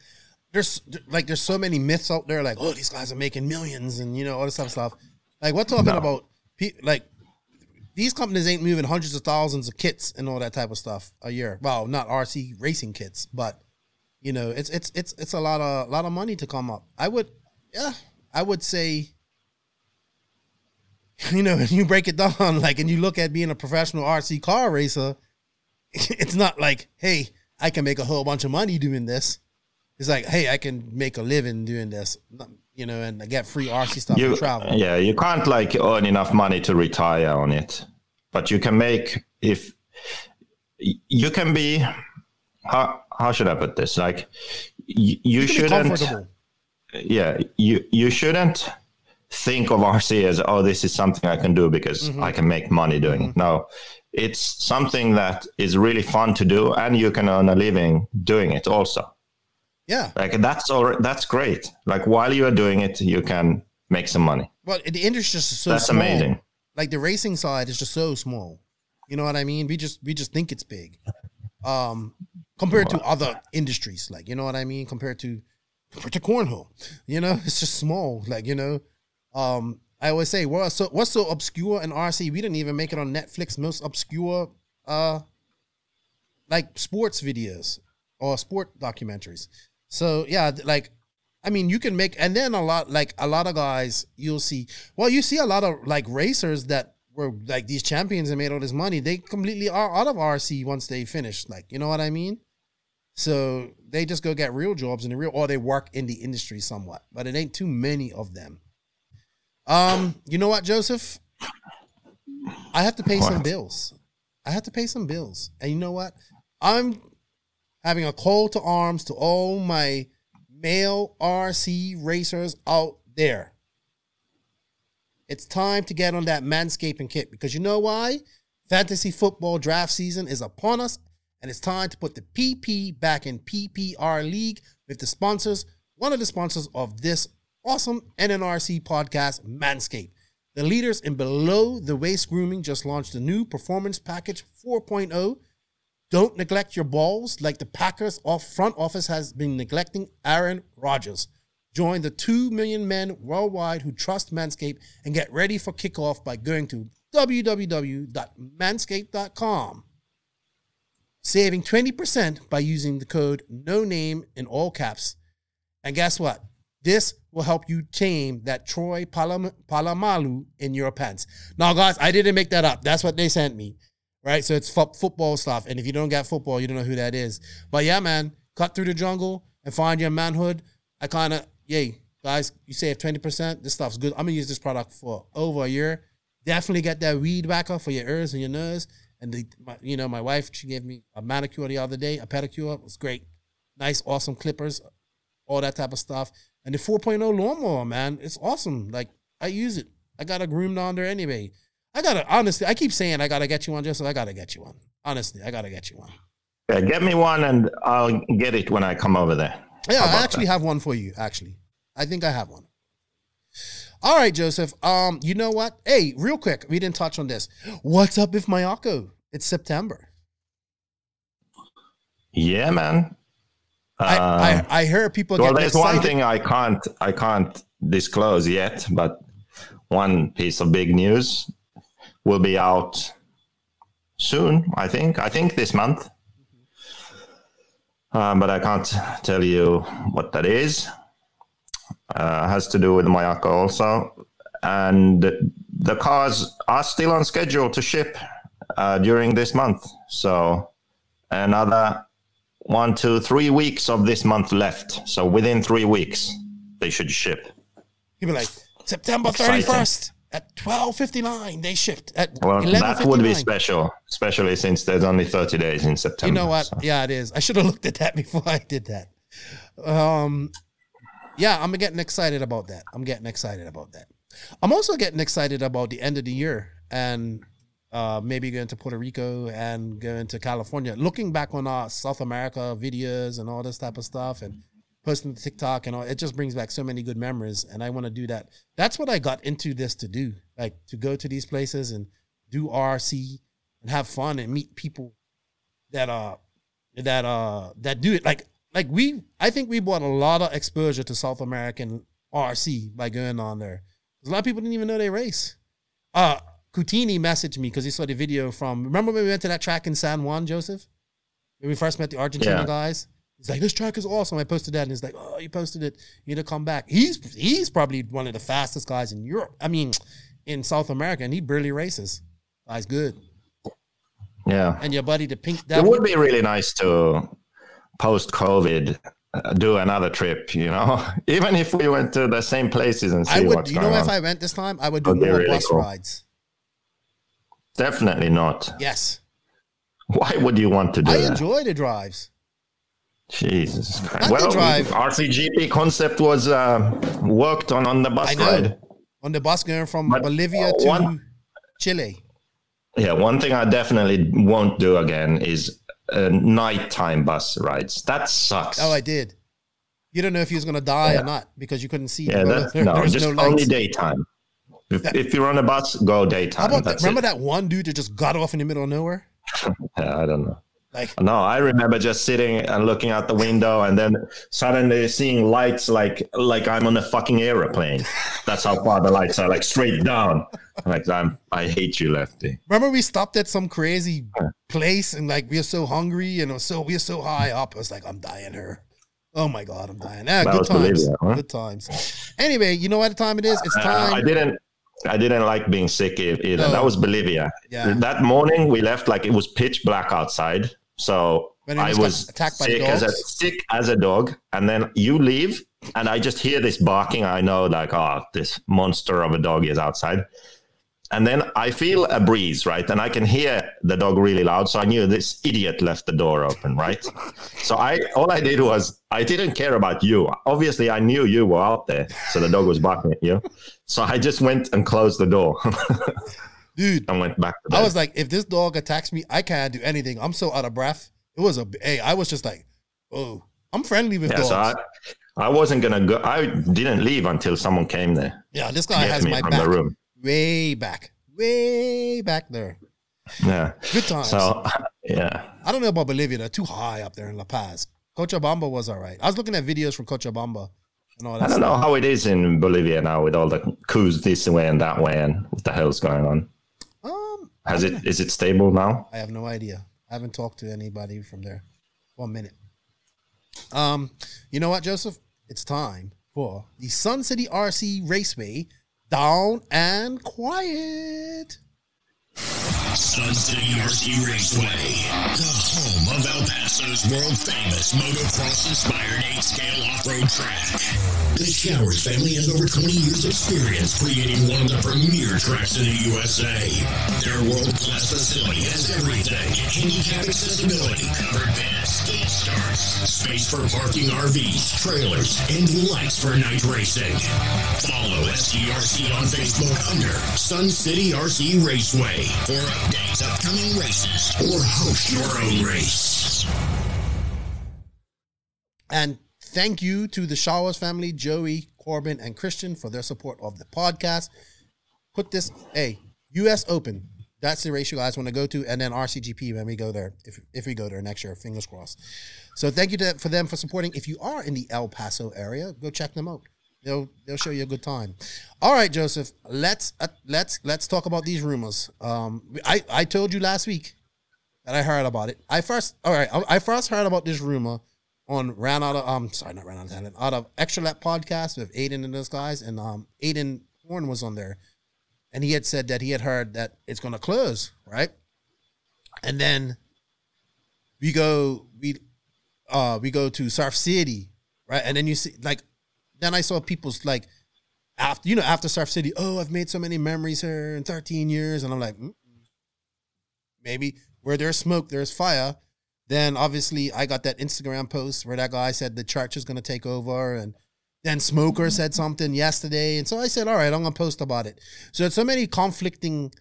there's like there's so many myths out there. Like oh, these guys are making millions, and you know all this type of stuff. Like we're talking No. about pe- like these companies ain't moving hundreds of thousands of kits and all that type of stuff a year. Well, not RC racing kits, but you know, it's it's it's it's a lot of lot of money to come up. I would, yeah, I would say, you know, you break it down, like, and you look at being a professional RC car racer, it's not like, hey, I can make a whole bunch of money doing this. It's like, hey, I can make a living doing this, you know, and I get free RC stuff You, and travel. yeah, you can't like earn enough money to retire on it, but you can make if you can be. How how should I put this? Like you, you, shouldn't. yeah you you shouldn't think of rc as oh this is something i can do because Mm-hmm. i can make money doing it no it's something that is really fun to do and you can earn a living doing it also Yeah. like that's all that's great like while you are doing it you can make some money Well, the industry is so that's small. amazing like the racing side is just so small. You know what I mean? We just we just think it's big. Um compared to other industries, like you know what I mean? Compared to compared to cornhole. You know, it's just small. Like, you know. Um I always say, well, so what's so obscure in RC? We didn't even make it on Netflix. Most obscure, uh, like sports videos or sport documentaries. So yeah, like, I mean, you can make, and then a lot, like a lot of guys, you'll see. Well, you see a lot of like racers that were like these champions and made all this money. They completely are out of RC once they finish. Like, you know what I mean? So they just go get real jobs in the real, or they work in the industry somewhat. But it ain't too many of them. Um, you know what, Joseph? I have to pay some bills. I have to pay some bills. And you know what? I'm having a call to arms to all my male RC racers out there. It's time to get on that manscaping kit because you know why? Fantasy football draft season is upon us, and it's time to put the PP back in PPR League with the sponsors, one of the sponsors of this awesome NNRC podcast, Manscaped. The leaders in below the waist grooming just launched a new performance package 4.0. Don't neglect your balls like the Packers off front office has been neglecting Aaron Rodgers. Join the 2 million men worldwide who trust Manscaped and get ready for kickoff by going to www.manscaped.com. Saving 20% by using the code no name in all caps. And guess what? This will help you tame that Troy Palam- Polamalu in your pants. Now, guys, I didn't make that up. That's what they sent me. Right? So it's fo- football stuff. And if you don't get football, you don't know who that is. But yeah, man, cut through the jungle and find your manhood. I kind of, yay, guys, you save 20%. This stuff's good. I'm going to use this product for over a year. Definitely get that weed back whacker for your ears and your nose. And, the, my, you know, my wife, she gave me a manicure the other day, a pedicure. It was great. Nice, awesome clippers, all that type of stuff. And the 4.0 lawnmower, man, it's awesome. Like I use it. I got a groomed on there anyway. I gotta honestly, I keep saying I gotta get you one, Joseph. I gotta get you one. Honestly, I gotta get you one. Yeah, get me one and I'll get it when I come over there. Yeah, I actually that? have one for you. Actually, I think I have one. All right, Joseph. Um, you know what? Hey, real quick, we didn't touch on this. What's up with Mayako? It's September. Yeah, man. I, Uh, I I heard people well, get there's excited. one thing I can't I can't disclose yet, but one piece of big news will be out soon. I think. I think this month. Um, but I can't tell you what that is. Uh, has to do with Mayako also, and the cars are still on schedule to ship uh, during this month. So another one, two, three weeks of this month left. So within three weeks, they should ship. You'd be like September thirty first at twelve fifty nine. They shipped at Well, that would be special, especially since there's only 30 days in September. You know what? so. Yeah, it is. I should have looked at that before I did that. Um, yeah, I'm getting excited about that. I'm getting excited about that. I'm also getting excited about the end of the year and uh, maybe going to Puerto Rico and going to California. Looking back on our South America videos and all this type of stuff and posting to TikTok and all, it just brings back so many good memories. And I want to do that. That's what I got into this to do, like to go to these places and do RC and have fun and meet people that uh that uh that do it like like we I think we brought a lot of exposure to South American RC by going on there. A lot of people didn't even know they race. Uh Coutini messaged me because he saw the video from remember when we went to that track in San Juan, Joseph? When we first met the Argentina Yeah. guys? He's like, this track is awesome. I posted that and he's like, oh, you posted it. You need to come back. He's he's probably one of the fastest guys in Europe. I mean, in South America, and he barely races. Guy's good. Yeah. And your buddy, the Pink It would be really nice to post COVID uh, do another trip, you know, even if we went to the same places and see I would, what's you know, on. if I went this time, I would do more really bus cool. rides. Definitely not. Yes, Why would you want to do I that? enjoy the drives. Jesus Not Christ. the Well, drive. RCGP concept was uh, worked on on the bus I know. ride. On the bus going from But, Bolivia uh, to one- Chile. Yeah, one thing I definitely won't do again is uh, nighttime bus rides. That sucks. Oh, I did. You don't know if he was going to die Yeah. or not because you couldn't see. yeah, the. There- no, just no only daytime. If, if you're on a bus, go daytime. that? Remember it. that one dude that just got off in the middle of nowhere? Yeah, I don't know. Like, No, I remember just sitting and looking out the window, and then suddenly seeing lights like like I'm on a fucking aeroplane. That's how far the lights are, like straight down. Like I'm, I hate you, Lefty. remember we stopped at some crazy place and like we are so hungry and so we are so high up. I was like, I'm dying here. Oh my god, I'm dying. Ah, That good times. Huh? Good times. Anyway, you know what time it is? It's Uh, time. I didn't. I didn't like being sick either. Oh. That was Bolivia. Yeah. That morning we left like it was pitch black outside. So When I was attacked by sick as a sick as a dog, and then you leave, and I just hear this barking. I know, like, oh, this monster of a dog is outside. And then I feel a breeze, right? And I can hear the dog really loud. So I knew this idiot left the door open, right? so I all I did was I didn't care about you. Obviously, I knew you were out there. So the dog was barking at you. So I just went and closed the door Dude, and went back. I was like, if this dog attacks me, I can't do anything. I'm so out of breath. It was a hey, I was just like, oh, I'm friendly with yeah, dogs. so I, I wasn't gonna go. I didn't leave until someone came there. yeah, this guy has me my from back the room. Way back, way back there. Yeah. Good times. So yeah. I don't know about Bolivia. They're too high up there in La Paz. Cochabamba was all right. I was looking at videos from Cochabamba and all that I don't stuff. know how it is in Bolivia now with all the coups this way and that way and what the hell's going on. Um, Has it is it stable now? I have no idea. I haven't talked to anybody from there for a minute. Um, you know what, Joseph? It's time for the Sun City RC Raceway down and quiet. Sun City RC Raceway, the home of El Paso's world famous motocross inspired 8 scale off road track. The Showers family has over 20 years' experience creating one of the premier tracks in the USA. Their world class facility has everything handicap accessibility, covered beds, starts, space for parking RVs, trailers, and lights for night racing. Follow STRC on Facebook under Sun City RC Raceway for updates, upcoming races, or host your own race. And thank you to the Showers family, Joey, Corbin, and Christian for their support of the podcast. Put this, hey, US Open. That's the race you guys want to go to, and then RCGP when we go there, if if we go there next year, fingers crossed. So thank you to, for them for supporting. If you are in the El Paso area, go check them out. They'll they'll show you a good time. All right, Joseph, let's uh, let's let's talk about these rumors. Um, I I told you last week that I heard about it. I first all right, I, I first heard about this rumor on ran out of um sorry not ran out of talent out of extra lap podcast with Aiden and those guys and um Aiden Horn was on there and he had said that he had heard that it's gonna close right? And then we go we uh we go to Surf City right? And then you see like then I saw people's like after you know after Surf City oh I've made so many memories here in 13 years. And I'm like mm, maybe where there's smoke there's fire. Then obviously I got that Instagram post where that guy said the church is going to take over, and then Smoker said something yesterday, and so I said, all right, I'm going to post about it. So there's so many conflicting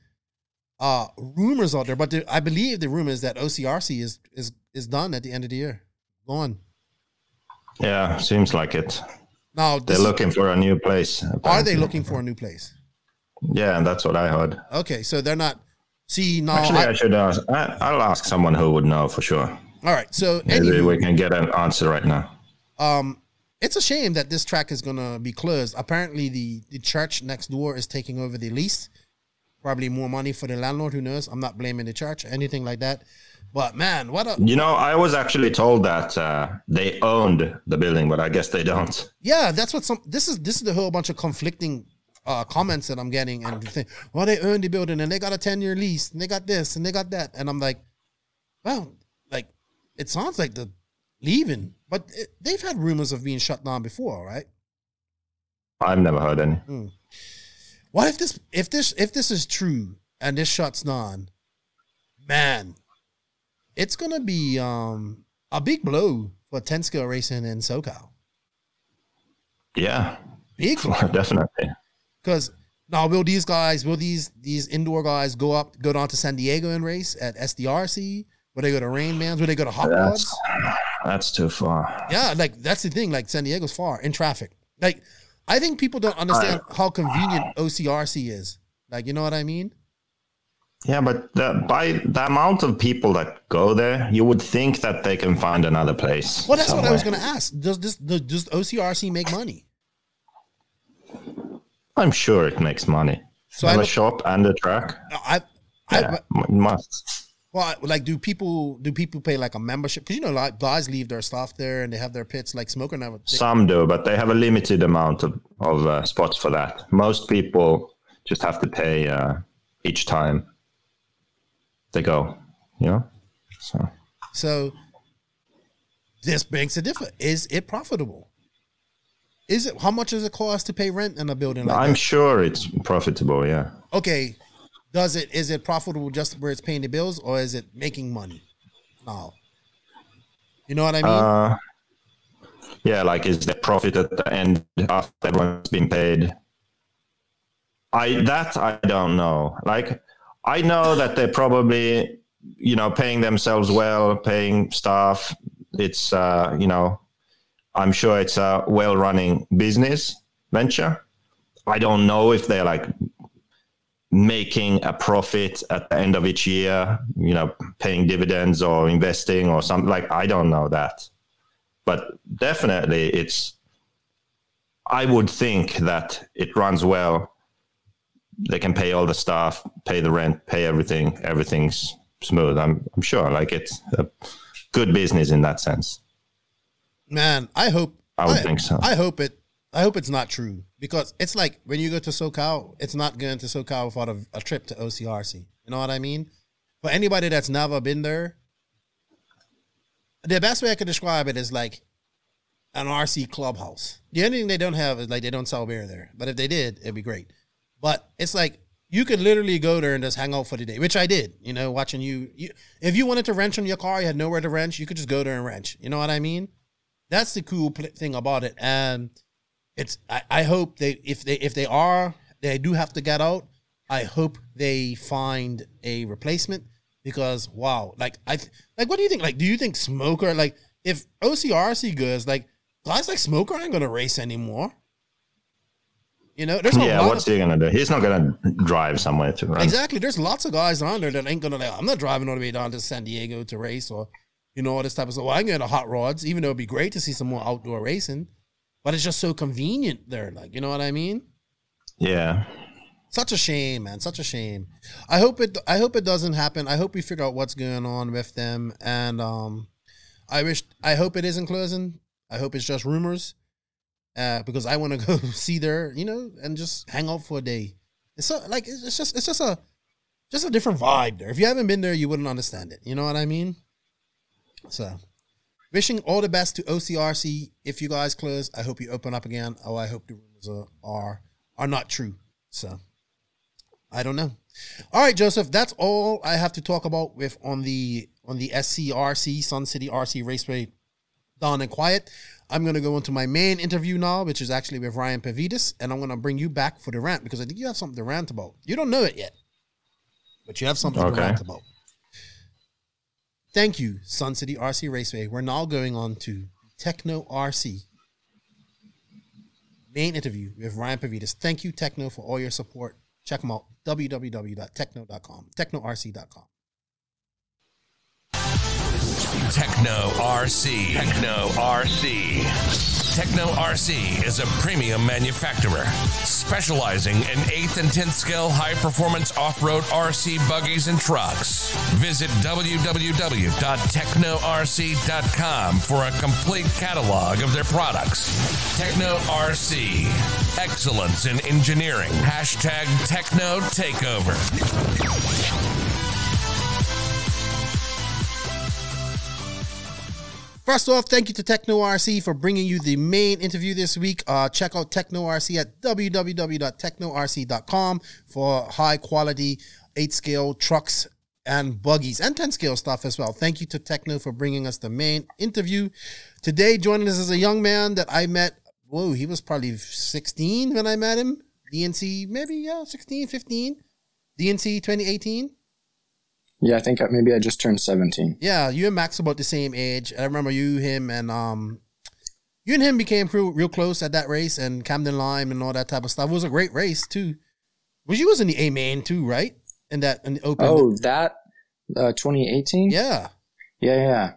uh rumors out there, but the, I believe the rumor is that OCRC is is is done at the end of the year, gone. Yeah, seems like it. Now, They're this is- looking for a new place. are they looking for a new place? Yeah, and that's what I heard. Okay, so they're not. See now, Actually, I- I, should ask. I, I'll ask someone who would know for sure. all right. So Maybe anywho, we can get an answer right now. um it's a shame that this track is gonna be closed. Apparently the the church next door is taking over the lease. Probably more money for the landlord who knows? I'm not blaming the church anything like that. But man what a You know, I was actually told that uh, they owned the building, but I guess they don't. yeah that's what some this is this is the whole bunch of conflicting uh comments that i'm getting and think, well they own the building and they got a 10 year lease and they got this and they got that. And i'm like well like it sounds like the leaving but it, they've had rumors of being shut down before right I've never heard any. What if this if this if this is true and this shuts down, man, it's gonna be um a big blow for 10 scale racing in SoCal. Yeah, Big definitely. because now will these guys will these these indoor guys go up go down to San Diego and race at SDRC? Will they go to Rain Man's? Will they go to Hot Rods? That's too far. Yeah, like that's the thing. Like San Diego's far in traffic. Like I think people don't understand how convenient OCRC is. Like, you know what I mean? Yeah, but the, by the amount of people that go there, you would think that they can find another place. Well, that's what I was going to ask. Does this does, does OCRC make money? I'm sure it makes money. So I a shop and a track. I, I, Yeah, m- must. Well, like, do people do people pay like a membership? Because you know, like guys leave their stuff there and they have their pits. Like Smoker never. Some do, but they have a limited amount of, of uh, spots for that. Most people just have to pay uh, each time they go, you know? So So this makes a difference. Is it profitable? Is it how much does it cost to pay rent in a building like I'm that? sure it's profitable, yeah. Okay, does it is it profitable just where it's paying the bills or is it making money? No. You know what I mean? Uh, yeah, like is the profit at the end after everyone's been paid? I that I don't know. Like I know that they're probably you know paying themselves well, paying staff. It's uh, you know, I'm sure it's a well running business venture. I don't know if they're like making a profit at the end of each year, you know, paying dividends or investing or something like I don't know that. But definitely it's I would think that it runs well. They can pay all the staff, pay the rent, pay everything. Everything's smooth. I'm I'm sure like it's a good business in that sense. Man, I hope I would think so. I hope it I hope it's not true because it's like when you go to SoCal, it's not going to SoCal without a, a trip to OCRC. You know what I mean? For anybody that's never been there, the best way I could describe it is like an RC clubhouse. The only thing they don't have is like they don't sell beer there. But if they did, it'd be great. But it's like you could literally go there and just hang out for the day, which I did. You know, watching you. you if you wanted to wrench on your car, you had nowhere to wrench. You could just go there and wrench. You know what I mean? That's the cool pl- thing about it. And it's I, I hope they if they if they are they do have to get out. I hope they find a replacement because wow, like I th- like what do you think? Like, do you think Smoker like if OCRC goes like guys like Smoker ain't gonna race anymore? You know, there's yeah, what's of, he gonna do? He's not gonna drive somewhere to run. exactly. There's lots of guys on there that ain't gonna like. I'm not driving all the way down to San Diego to race or you know all this type of stuff. Well, I can get a hot rods, even though it'd be great to see some more outdoor racing, but it's just so convenient there. Like, you know what I mean? Yeah. Such a shame, man. Such a shame. I hope it. I hope it doesn't happen. I hope we figure out what's going on with them. And um, I wish. I hope it isn't closing. I hope it's just rumors. Uh, because I want to go see there, you know, and just hang out for a day. It's so like it's it's just it's just a just a different vibe there. If you haven't been there, you wouldn't understand it. You know what I mean? So, wishing all the best to OCRC. If you guys close, I hope you open up again. Oh, I hope the rumors are are, are not true. So, I don't know. All right, Joseph, that's all I have to talk about with on the on the SCRC Sun City RC Raceway Down and Quiet. I'm going to go into my main interview now, which is actually with Ryan Pavidis, and I'm going to bring you back for the rant because I think you have something to rant about. You don't know it yet, but you have something to rant about. Thank you, Sun City RC Raceway. We're now going on to Tekno RC main interview with Ryan Pavidis. Thank you, Tekno, for all your support. Check them out, www.tekno.com, teknorc.com. Tekno RC. Tekno RC. Tekno RC is a premium manufacturer specializing in 8th and 10th scale high performance off road RC buggies and trucks. Visit www.teknorc.com for a complete catalog of their products. Tekno RC. Excellence in engineering. Hashtag Tekno Takeover. First off, thank you to Tekno RC for bringing you the main interview this week. Uh, check out Tekno RC at www.teknorc.com for high quality 8 scale trucks and buggies and 10 scale stuff as well. Thank you to Tekno for bringing us the main interview. Today, joining us is a young man that I met. Whoa, he was probably 16 when I met him. DNC, maybe, yeah, 16, 15. DNC 2018. Yeah, I think I, maybe I just turned 17. Yeah, you and Max about the same age. I remember you, him, and um, You and him became real, real close at that race and Camden Lime and all that type of stuff. It was a great race too. Was you was in the A main too, right? In that in the open. Oh, that uh, 2018. yeah, yeah, yeah,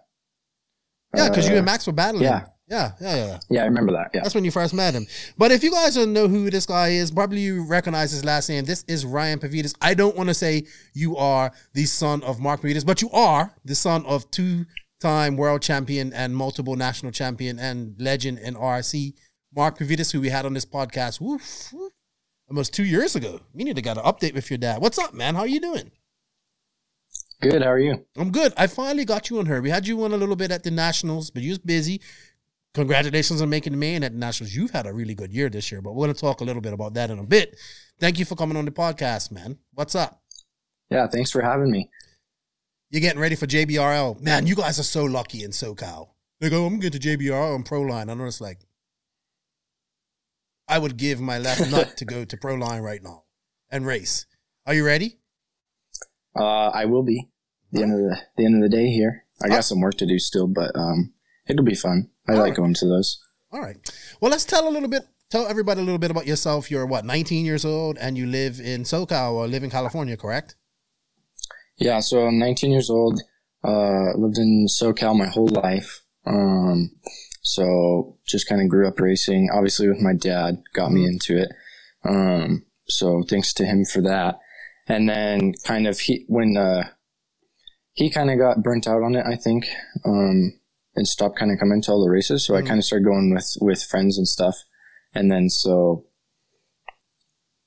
yeah. Because you Uh, and Max were battling. yeah. Yeah, yeah, yeah. yeah. I remember that. Yeah. That's when you first met him. But if you guys don't know who this guy is, probably you recognize his last name. This is Ryan Pavidis. I don't want to say you are the son of Mark Pavidis, but you are the son of two-time world champion and multiple national champion and legend in RC, Mark Pavidis, who we had on this podcast woof, woof, almost two years ago. We need to get an update with your dad. What's up, man? How are you doing? Good. How are you? I'm good. I finally got you on her. We had you on a little bit at the Nationals, but you was busy. Congratulations on making the main at the Nationals. You've had a really good year this year, but we're going to talk a little bit about that in a bit. Thank you for coming on the podcast, man. What's up? Yeah. Thanks for having me. You're getting ready for JBRL. Man, you guys are so lucky in SoCal. They go, I'm going to JBRL and Proline. I know it's like, I would give my left nut to go to Proline right now and race. Are you ready? Uh, I will be the end of the the end of the day here. I got some work to do still, but um, it'll be fun. I All like right. going to those. All right. Well, let's tell a little bit. Tell everybody a little bit about yourself. You're what, 19 years old, and you live in SoCal or live in California, correct? Yeah. So I'm 19 years old. Uh, lived in SoCal my whole life. Um, so just kind of grew up racing. Obviously, with my dad, got me into it. Um, so thanks to him for that. And then kind of he when uh, he kind of got burnt out on it, I think, um, and stopped kind of coming to all the races. So I Mhm. kind of started going with with friends and stuff. And then so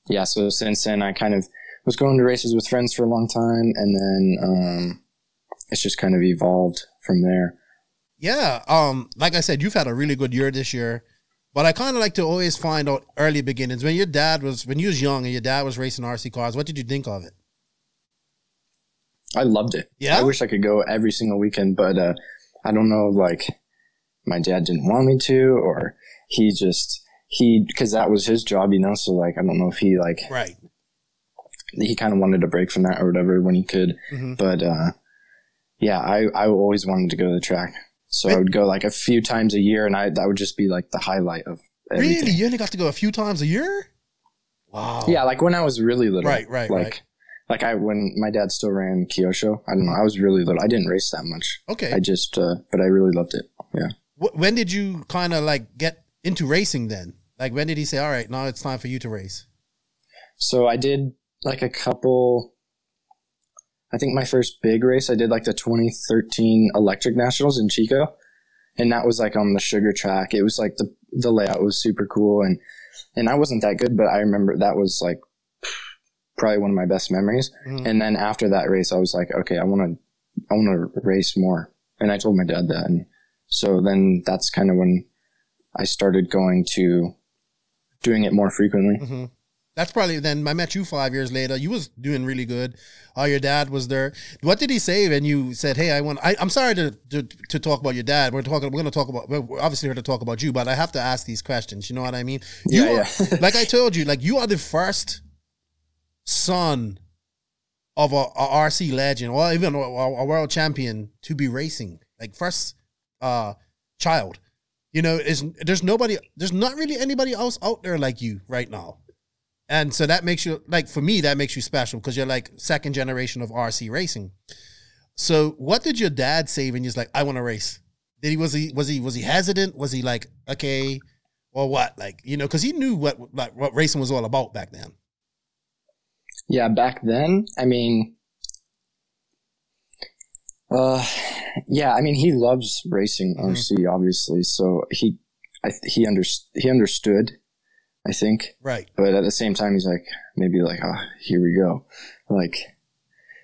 yeah, so since then I kind of was going to races with friends for a long time, and then um, it's just kind of evolved from there. Yeah. Um, like I said, you've had a really good year this year. But I kind of like to always find out early beginnings. When your dad was, when you was young and your dad was racing RC cars, what did you think of it? I loved it. Yeah? I wish I could go every single weekend, but uh, I don't know. Like my dad didn't want me to, or he just he because that was his job, you know. So like I don't know if he like Right. he kind of wanted a break from that or whatever when he could. Mhm. But uh, yeah, I I always wanted to go to the track, so I would go like a few times a year, and I that would just be like the highlight of everything. Really? You only got to go a few times a year? Wow. Yeah, like when I was really little. Right, right, like, right. Like I when my dad still ran Kyosho. I don't know. I was really little. I didn't race that much. Okay. I just, uh, but I really loved it. Yeah. When did you kind of like get into racing then? Like when did he say, "All right, now it's time for you to race"? So I did like a couple. I think my first big race I did like the 2013 Electric Nationals in Chico, and that was like on the sugar track. It was like the the layout was super cool, and and I wasn't that good, but I remember that was like probably one of my best memories. Mhm. And then after that race, I was like, okay, I want to I want to race more, and I told my dad that, and so then that's kind of when I started going to doing it more frequently. hmm That's probably then. I met you five years later. You was doing really good. Uh, your dad was there. What did he say when you said, "Hey, I want"? I, I'm sorry to, to to talk about your dad. We're talking. We're going to talk about. We're obviously here to talk about you, but I have to ask these questions. You know what I mean? You Yeah, are, yeah. like I told you, like you are the first son of a, a RC legend, or even a, a world champion to be racing. Like first uh child. You know, is there's nobody there's not really anybody else out there like you right now. And so that makes you like for me that makes you special because you're like second generation of RC racing. So what did your dad say when he was like, I want to race? Did he was he was he was he hesitant? Was he like, okay, or what? Like, you know, because he knew what like what racing was all about back then. Yeah, back then, I mean, uh, yeah, I mean, he loves racing. RC, obviously. So he, I, th- he under, he understood, I think. Right. But at the same time, he's like, maybe like, ah, here we go, like,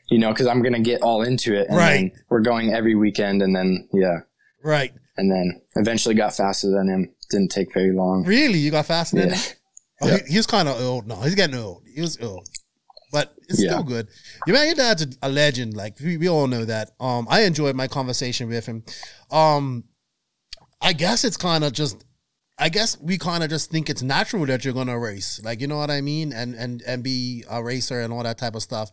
you know, because I'm gonna get all into it, and Right. then we're going every weekend, and then yeah, Right. and then eventually got faster than him. Didn't take very long. Really? You got faster than Yeah. him? Oh, he, he was kind of old. No, he's getting old. He was old, but it's Yeah. still good. Your dad's a, a legend. Like we, we all know that. Um, I enjoyed my conversation with him. Um, I guess it's kind of just. I guess we kind of just think it's natural that you're gonna race, like you know what I mean, and and and be a racer and all that type of stuff.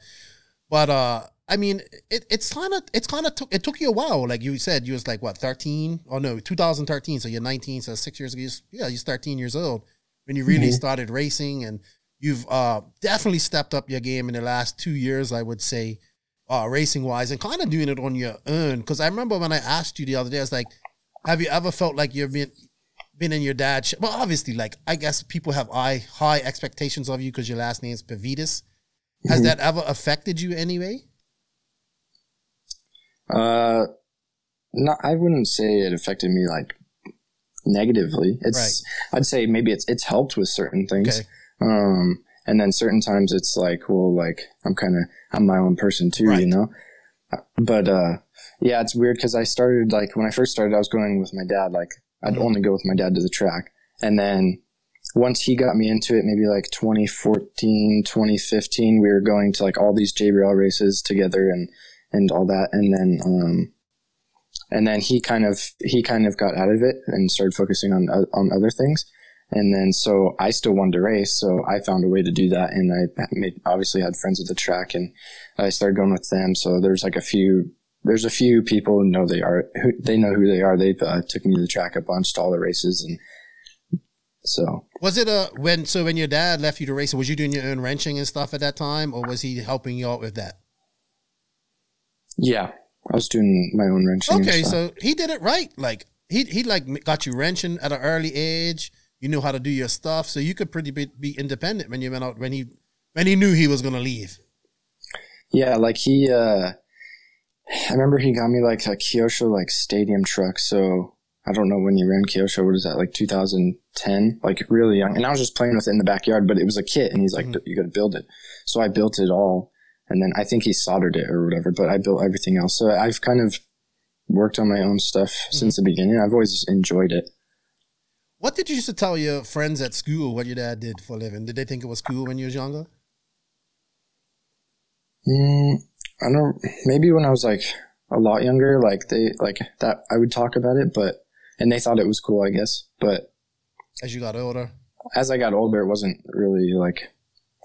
But uh, I mean, it, it's kind of it's kind of took it took you a while. Like you said, you was like what thirteen? Oh no, 2013. So you're 19. So six years ago, you was- yeah, you're 13 years old when you really Mhm. started racing, and you've uh, definitely stepped up your game in the last two years. I would say, uh, racing wise, and kind of doing it on your own. Because I remember when I asked you the other day, I was like, "Have you ever felt like you've been been in your dad's?" sh- Well, obviously, like I guess people have high high expectations of you because your last name is Pavidis. Has Mhm. that ever affected you anyway? Uh, no, I wouldn't say it affected me like negatively. It's, I'd say maybe it's, it's helped with certain things. Okay. Um, and then certain times it's like, well, like I'm kind of, I'm my own person too, Right. you know? But, uh, yeah, it's weird because I started like when I first started, I was going with my dad. Like I'd Mhm. only go with my dad to the track. And then once he got me into it, maybe like 2014, 2015, we were going to like all these JBL races together and, and all that. And then, um, and then he kind of, he kind of got out of it and started focusing on, o- on other things. And then, so I still wanted to race. So I found a way to do that. And I made, obviously had friends at the track and I started going with them. So there's like a few, there's a few people who know they are, who they know who they are. They uh, took me to the track a bunch to all the races. And so, Was it a when so when your dad left you to race, was you doing your own wrenching and stuff at that time, or was he helping you out with that? yeah, I was doing my own wrenching. Okay, so he did it right. Like he he like got you wrenching at an early age. You knew how to do your stuff, so you could pretty be, be independent when you went out when he when he knew he was gonna leave. Yeah, like he, uh, I remember he got me like a Kyosho like stadium truck. So I don't know when you ran Kyosho. What is that? Like 2010, like really young. And I was just playing with it in the backyard, but it was a kit and he's like, you got to build it. So I built it all. And then I think he soldered it or whatever, but I built everything else. So I've kind of worked on my own stuff since the beginning. I've always enjoyed it. What did you used to tell your friends at school what your dad did for a living? Did they think it was cool when you was younger? Mm, I don't. Maybe when I was like a lot younger, like they like that, I would talk about it, but and they thought it was cool, I guess. But As you got older, as I got older, it wasn't really like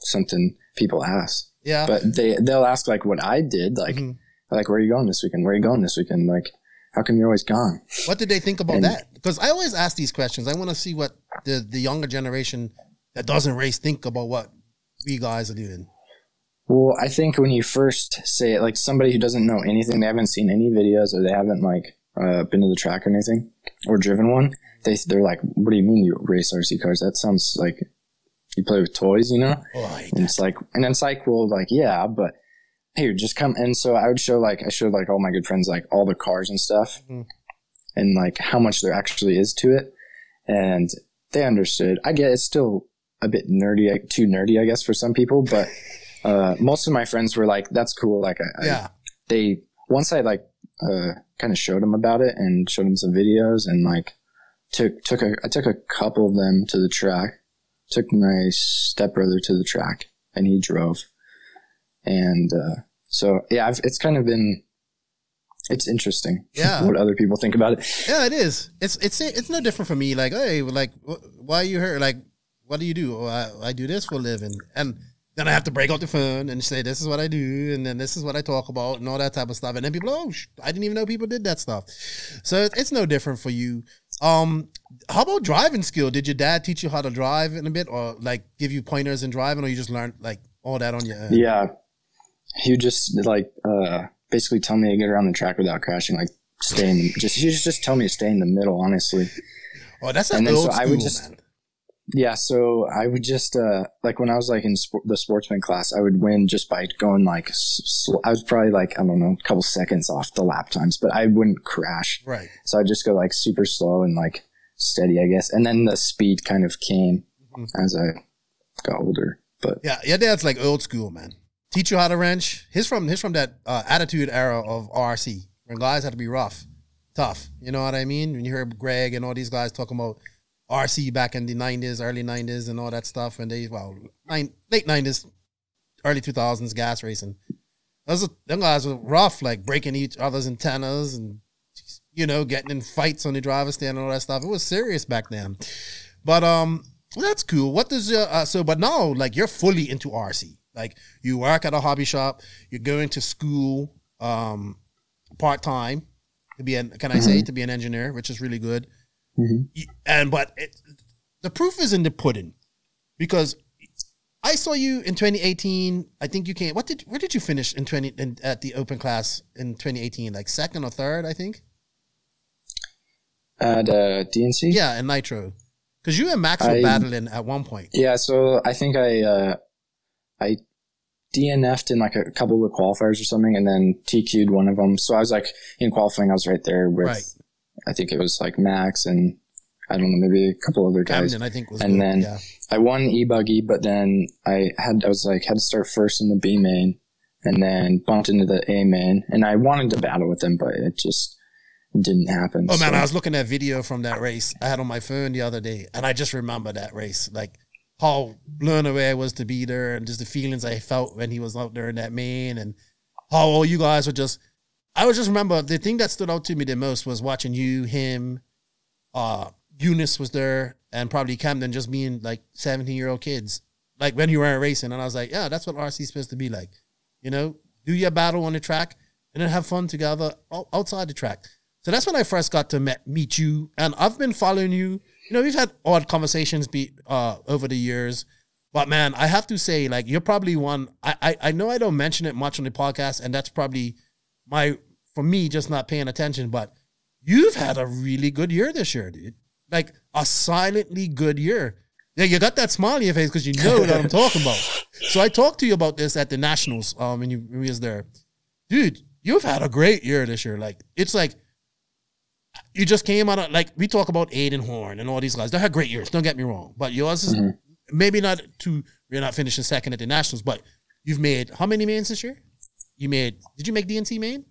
something people ask. yeah. But they they'll ask like what I did, like Mhm. like where are you going this weekend? Where are you going this weekend? Like how come you're always gone? What did they think about And- that? Because I always ask these questions. I want to see what the the younger generation that doesn't race think about what we guys are doing. Well, I think when you first say it, like somebody who doesn't know anything, they haven't seen any videos or they haven't like uh, been to the track or anything or driven one, they they're like, "What do you mean you race RC cars? That sounds like you play with toys, you know?" Oh, And it's like, and it's like, well, like yeah, but here, just come. And so I would show like I showed like all my good friends like all the cars and stuff, Mhm. And like how much there actually is to it, and they understood. I get it's still a bit nerdy, like, too nerdy, I guess, for some people, but. Uh, most of my friends were like, "That's cool." Like, I, I- yeah. they once I like uh, kind of showed them about it and showed them some videos and like took took a I took a couple of them to the track. Took my stepbrother to the track and he drove, and uh, so yeah, I've, it's kind of been it's interesting. Yeah. what other people think about it. Yeah, it is. It's it's it's no different for me. Like, hey, like, wh- why are you here? Like, what do you do? Oh, I, I do this for a living, and then I have to break out the phone and say this is what I do, and then this is what I talk about, and all that type of stuff. And then people, oh, sh- I didn't even know people did that stuff. So it- it's no different for you. Um, how about driving skill? Did your dad teach you how to drive in a bit, or like give you pointers in driving, or you just learned like all that on your own? Yeah, you just like uh, basically tell me to get around the track without crashing. Like stay in just he just just tell me to stay in the middle. Honestly. Oh, that's an And then old so school, I would just- man. Yeah, so I would just uh like when I was like in sport, the sportsman class, I would win just by going like sl- I was probably like I don't know a couple seconds off the lap times, but I wouldn't crash. Right. So I'd just go like super slow and like steady, I guess. And then the speed kind of came Mhm. as I got older. But Yeah, your dad's like old school, man. Teach you how to wrench. He's from he's from that uh, attitude era of RC when guys had to be rough, tough. You know what I mean? When you hear Greg and all these guys talking about RC back in the nineties, early nineties, and all that stuff, and they well, nine, late nineties, early two thousands, gas racing. Those are, them guys were rough, like breaking each other's antennas and you know getting in fights on the driver's stand and all that stuff. It was serious back then. But um, that's cool. What does your uh, so? But now, like you're fully into RC. Like you work at a hobby shop, you're going to school um, part time to be an can I say to be an engineer, which is really good. Mhm. And but it, the proof is in the pudding because I saw you in 2018. I think you came. What did where did you finish in 20 in, at the open class in 2018? Like second or third, I think. At uh, DNC? Yeah, in Nitro, because you and Max were battling at one point. Yeah, so I think I uh, I DNF'd in like a couple of the qualifiers or something, and then TQ'd one of them. So I was like in qualifying, I was right there with Right. I think it was like Max and I don't know maybe a couple other guys. Camden, I think was And good. then- yeah. I won e buggy, but then I had I was like had to start first in the B main, and then bumped into the A main, and I wanted to battle with them, but it just didn't happen. Oh man, I was looking at video from that race I had on my phone the other day, and I just remember that race, like how blown away I was to be there, and just the feelings I felt when he was out there in that main, and how all you guys were just. I was just remember the thing that stood out to me the most was watching you, him, uh, Eunice was there, and probably Camden just being like seventeen year old kids, like when you weren't racing, and I was like, yeah, that's what RC supposed to be like, you know, do your battle on the track, and then have fun together outside the track. So that's when I first got to met, meet you, and I've been following you. You know, we've had odd conversations be uh, over the years, but man, I have to say, like, you're probably one. I, I I know I don't mention it much on the podcast, and that's probably my for me just not paying attention. But you've had a really good year this year, dude. Like a silently good year. Yeah, you got that smile on your face because you know what I'm talking about. So I talked to you about this at the Nationals um, when you when we was there, dude. You've had a great year this year. Like it's like you just came out of like we talk about Aiden Horn and all these guys. They had great years. Don't get me wrong, but yours is Mhm. maybe not to you're not finishing second at the Nationals, but you've made how many mains this year? You made did you make DNC main?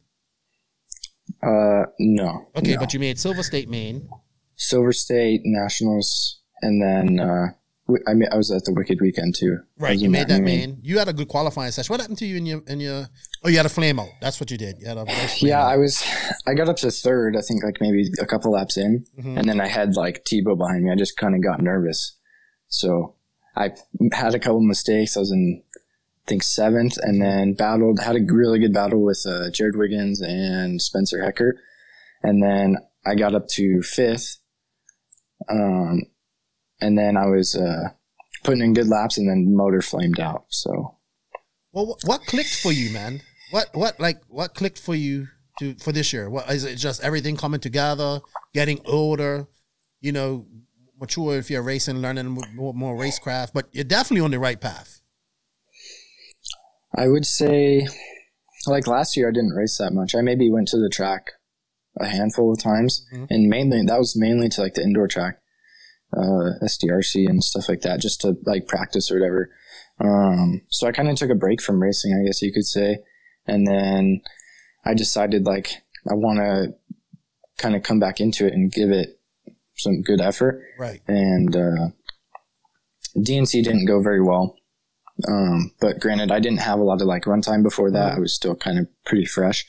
uh no. Okay, no. but you made Silver State main. Silver State Nationals, and then uh, I mean, I was at the Wicked Weekend too. Right, you made that main. main. You had a good qualifying session. What happened to you in your in your? Oh, you had a flame out. That's what you did. You had a Yeah, out. I was. I got up to third. I think like maybe a couple laps in, Mhm. and then I had like Tebo behind me. I just kind of got nervous, so I had a couple mistakes. I was in, I think seventh, and then battled. Had a really good battle with uh, Jared Wiggins and Spencer Hecker, and then I got up to fifth. Um, and then I was uh, putting in good laps, and then motor flamed out. So Well, what clicked for you, man? What what like what clicked for you to for this year? What is it? Just everything coming together, getting older, you know, mature if you're racing, learning more, more racecraft, but you're definitely on the right path. I would say, like last year, I didn't race that much. I maybe went to the track a handful of times, Mhm. and mainly that was mainly to like the indoor track, uh, SDRC and stuff like that, just to like practice or whatever. Um, so I kind of took a break from racing, I guess you could say, and then I decided like I want to kind of come back into it and give it some good effort Right. and uh, DNC didn't go very well. Um, but granted, I didn't have a lot of like runtime before that. I was still kind of pretty fresh.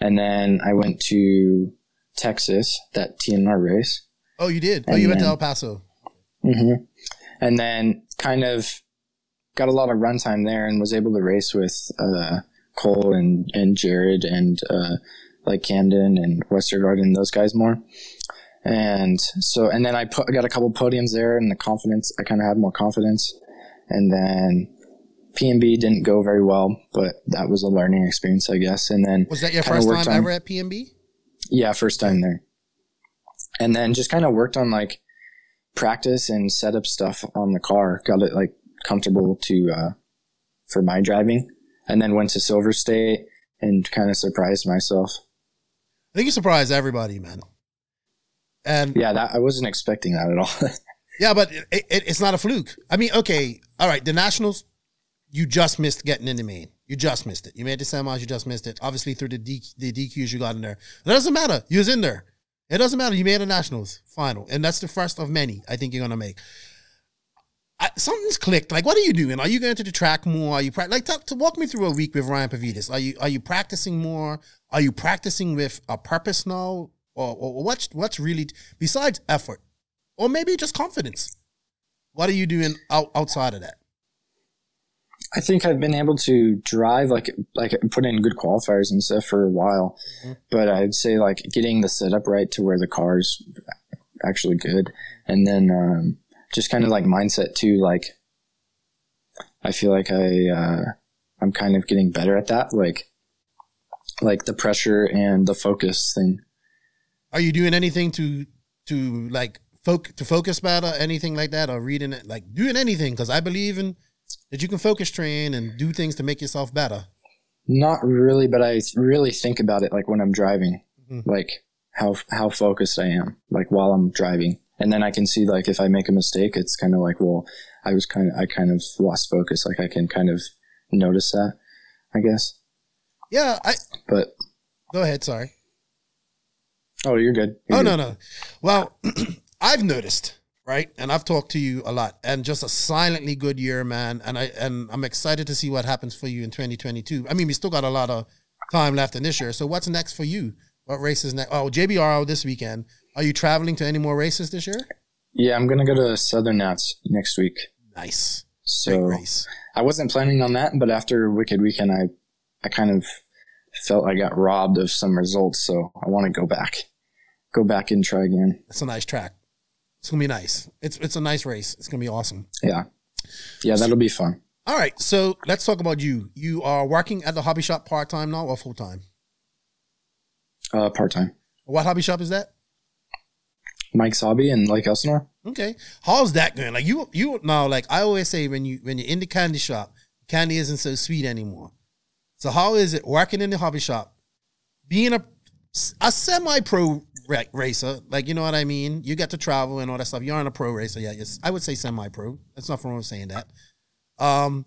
And then I went to Texas, that TNR race. Oh, you did. Oh, you went to El Paso. Mm-hmm. And then kind of got a lot of runtime there and was able to race with uh, Cole and, and Jared and uh, like Camden and Westergaard and those guys more. And so, and then I put, I got a couple podiums there and the confidence, I kind of had more confidence. And then PMB didn't go very well, but that was a learning experience, I guess. And then Was that your first time on- ever at PMB? yeah, first time there. And then just kind of worked on like practice and setup stuff on the car. Got it like comfortable to uh, for my driving, and then went to Silver State and kind of surprised myself. I think you surprised everybody, man. And Yeah, that I wasn't expecting that at all. Yeah, but it, it, it's not a fluke. I mean, okay, all right. The Nationals, you just missed getting in the main. You just missed it. You made the semis, you just missed it. Obviously, through the D, the DQs you got in there. It doesn't matter. You was in there. It doesn't matter. You made a Nationals final, and that's the first of many I think you're gonna make. I, something's clicked. Like, what are you doing? Are you going to the track more? Are you pra- like talk, to walk me through a week with Ryan Pavidis? Are you are you practicing more? Are you practicing with a purpose now, or, or what's what's really besides effort? or maybe just confidence. What are you doing out, outside of that? I think I've been able to drive like like put in good qualifiers and stuff for a while, Mm-hmm. but I'd say like getting the setup right to where the car's actually good, and then um, just kind of like mindset too. Like I feel like I uh, I'm kind of getting better at that. Like like the pressure and the focus thing. Are you doing anything to to like foc to focus better, anything like that, or reading it, like doing anything? Because I believe in that you can focus train and do things to make yourself better. Not really, but I really think about it like when I'm driving, Mhm. like how how focused I am, like while I'm driving, and then I can see like if I make a mistake, it's kind of like, well, I was kind of I kind of lost focus. Like I can kind of notice that, I guess. Yeah, I But go ahead. Sorry. oh, you're good. You're Oh good. no no. Well, I've noticed, right? And I've talked to you a lot, and just a silently good year, man. And I and I'm excited to see what happens for you in 2022. I mean, we still got a lot of time left in this year. So what's next for you? What races next? Oh, JBRL this weekend. Are you traveling to any more races this year? Yeah, I'm gonna go to Southern Nats next week. Nice, So race. I wasn't planning on that, but after Wicked Weekend, I I kind of felt I got robbed of some results, so I want to go back, go back and try again. It's a nice track. It's gonna be nice. It's it's a nice race. It's gonna be awesome. Yeah, yeah, that'll be fun. All right, so let's talk about you. You are working at the hobby shop part time now or full time? Uh, part time. What hobby shop is that? Mike's hobby in Lake Elsinore. Okay, how's that going? Like you, you now, like I always say, when you when you're in the candy shop, candy isn't so sweet anymore. So how is it working in the hobby shop, being a a semi pro racer? Like you know what I mean? You get to travel and all that stuff. You aren't a pro racer, yeah. Yes, I would say semi pro. That's not wrong with saying that. Um,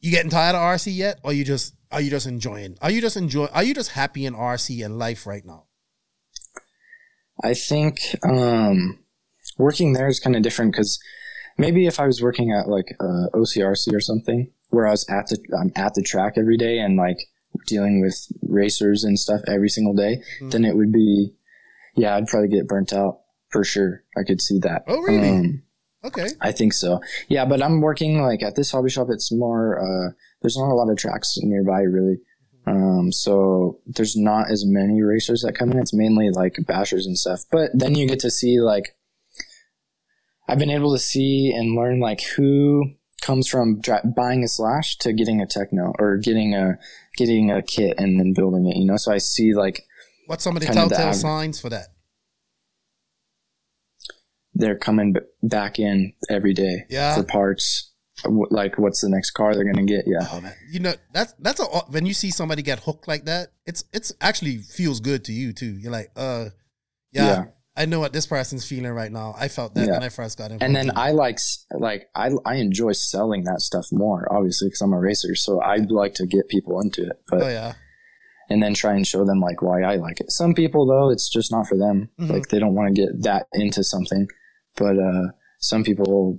you getting tired of RC yet, or you just are you just enjoying? Are you just enjoy? Are you just happy in RC and life right now? I think um, working there is kind of different because maybe if I was working at like uh, OCRC or something, where I was at the I'm at the track every day and like dealing with racers and stuff every single day, Mhm. then it would be, yeah, I'd probably get burnt out for sure. I could see that. Oh, really? Um, Okay, I think so. Yeah, but I'm working like at this hobby shop. It's more. Uh, there's not a lot of tracks nearby, really. Um, so there's not as many racers that come in. It's mainly like bashers and stuff. But then you get to see like. I've been able to see and learn like who comes from dri- buying a slash to getting a Tekno or getting a getting a kit and then building it. You know, so I see like what's some of the of the telltale signs for that? they're coming b- back in every day Yeah. for parts. Like, what's the next car they're gonna get? Yeah. Oh you know that's that's a when you see somebody get hooked like that, it's it's actually feels good to you too. You're like, uh, yeah, Yeah. I know what this person's feeling right now. I felt that Yeah. when I first got in. and then I like like I I enjoy selling that stuff more, obviously, because I'm a racer. So I'd like to get people into it, but oh yeah, and then try and show them like why I like it. Some people though, it's just not for them. Mhm. Like they don't want to get that into something, but uh, some people,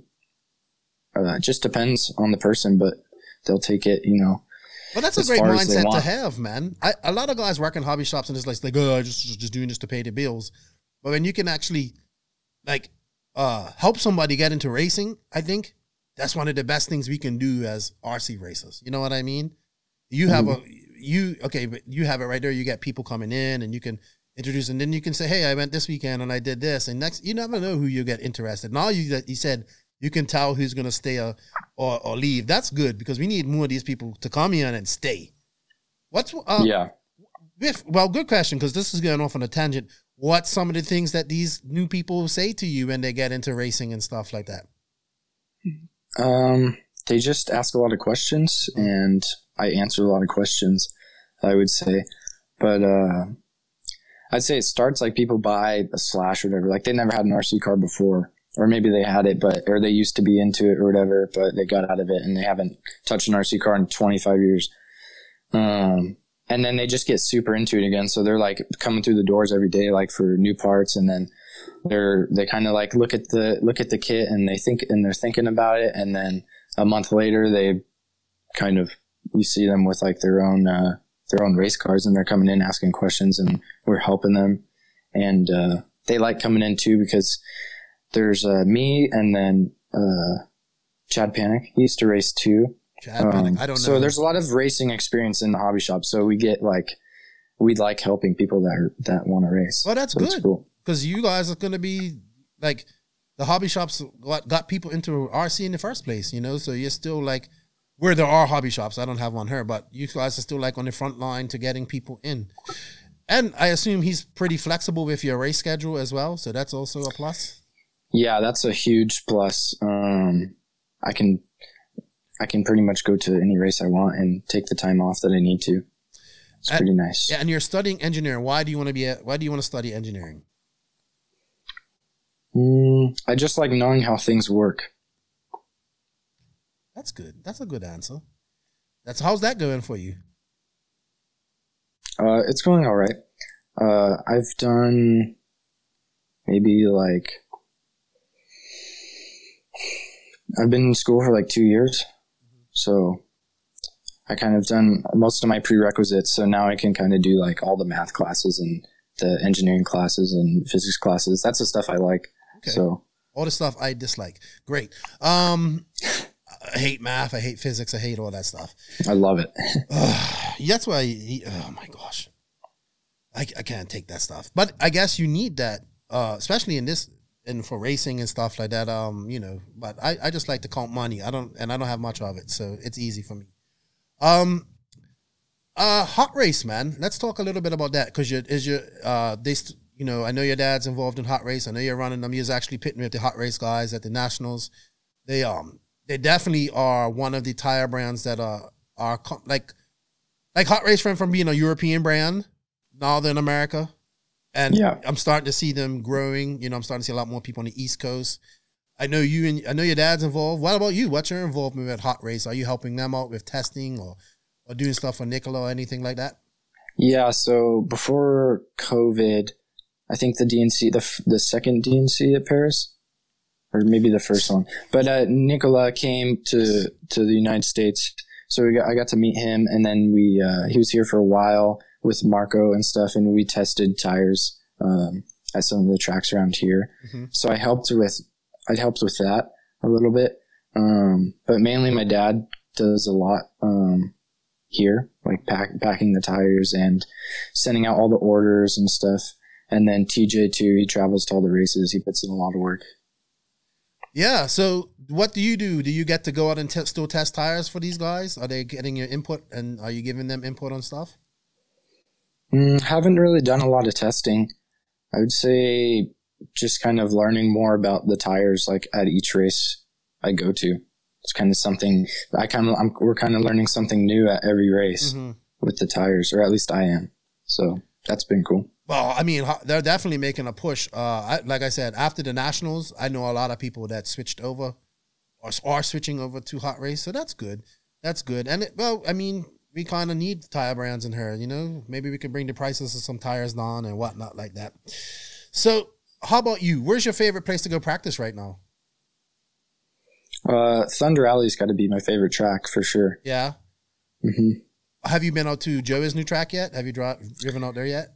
uh, it just depends on the person, but they'll take it. You know, but that's a great far as they mindset to have, man. I, a lot of guys work in hobby shops and it's like, like, oh, I just just doing this to pay the bills. But when you can actually like uh help somebody get into racing, I think that's one of the best things we can do as RC racers. You know what I mean? You have a you okay, but you have it right there. You get people coming in and you can introduce and then you can say, Hey, I went this weekend and I did this. And next you never know who you get interested. Now you that you said you can tell who's gonna stay or, or or leave. That's good because we need more of these people to come in and stay. What's uh, yeah. if, well, good question because this is going off on a tangent. What's some of the things that these new people say to you when they get into racing and stuff like that? Um, they just ask a lot of questions, and I answer a lot of questions. I would say, but uh, I'd say it starts like people buy a slash or whatever. Like they never had an RC car before, or maybe they had it, but or they used to be into it or whatever, but they got out of it and they haven't touched an RC car in 25 years. Um, and then they just get super into it again. So they're like coming through the doors every day, like for new parts, and then they're they kind of like look at the look at the kit and they think and they're thinking about it, and then a month later they kind of you see them with like their own uh, their own race cars, and they're coming in asking questions, and we're helping them, and uh, they like coming in too because there's uh, me and then uh, Chad Panic. He used to race too. I, had panic. Um, I don't know. So there's a lot of racing experience in the hobby shop. So we get like, we like helping people that are, that want to race. Well, that's So good. cool. because you guys are going to be like the hobby shops got, got people into RC in the first place, you know. So you're still like where there are hobby shops. I don't have one here, but you guys are still like on the front line to getting people in. And I assume he's pretty flexible with your race schedule as well, so that's also a plus. Yeah, that's a huge plus. Um, I can, I can pretty much go to any race I want and take the time off that I need to. It's pretty nice. Yeah, and you're studying engineering. Why do you want to be? A, why do you want to study engineering? Mm, I just like knowing how things work. That's good. That's a good answer. That's how's that going for you? Uh, it's going all right. Uh, I've done maybe like I've been in school for like two years, so I kind of done most of my prerequisites. So now I can kind of do like all the math classes and the engineering classes and physics classes. That's the stuff I like. Okay. So all the stuff I dislike. Great. Um, I hate math. I hate physics. I hate all that stuff. I love it. That's why. He, oh my gosh, I, I can't take that stuff. But I guess you need that, uh, especially in this and for racing and stuff like that. Um, you know. But I, I just like to count money. I don't, and I don't have much of it, so it's easy for me. Um, uh, hot race, man. Let's talk a little bit about that because your is your uh they st- you know I know your dad's involved in hot race. I know you're running them. He's actually pitting with the hot race guys at the nationals. They um they definitely are one of the tire brands that are are co- like like hot race from from being a European brand now they're in America. And Yeah. I'm starting to see them growing. You know, I'm starting to see a lot more people on the East Coast. I know you and I know your dad's involved. What about you? What's your involvement with Hot Race? Are you helping them out with testing or, or doing stuff for Nicola or anything like that? Yeah, so before COVID, I think the DNC, the the second DNC at Paris, or maybe the first one, but uh, Nicola came to to the United States, so we got, I got to meet him, and then we uh, he was here for a while with Marco and stuff, and we tested tires um, at some of the tracks around here. Mhm. So I helped with I helped with that a little bit, um, but mainly my dad does a lot. Um, here, like pack, packing the tires and sending out all the orders and stuff. And then TJ too, he travels to all the races. He puts in a lot of work. Yeah. So what do you do? Do you get to go out and te- still test tires for these guys? Are they getting your input and are you giving them input on stuff? Mm, haven't really done a lot of testing. I would say just kind of learning more about the tires, like at each race I go to. It's kind of something I kind of I'm, we're kind of learning something new at every race Mhm. with the tires, or at least I am. So that's been cool. Well, I mean, they're definitely making a push. Uh, I, like I said, after the nationals, I know a lot of people that switched over or are switching over to hot race. So that's good. That's good. And it, well, I mean, we kind of need tire brands in here. You know, maybe we could bring the prices of some tires down and whatnot like that. So, how about you? Where's your favorite place to go practice right now? Uh, Thunder Alley's got to be my favorite track for sure. Yeah. Mm-hmm. Have you been out to Joey's new track yet? Have you dri- driven out there yet?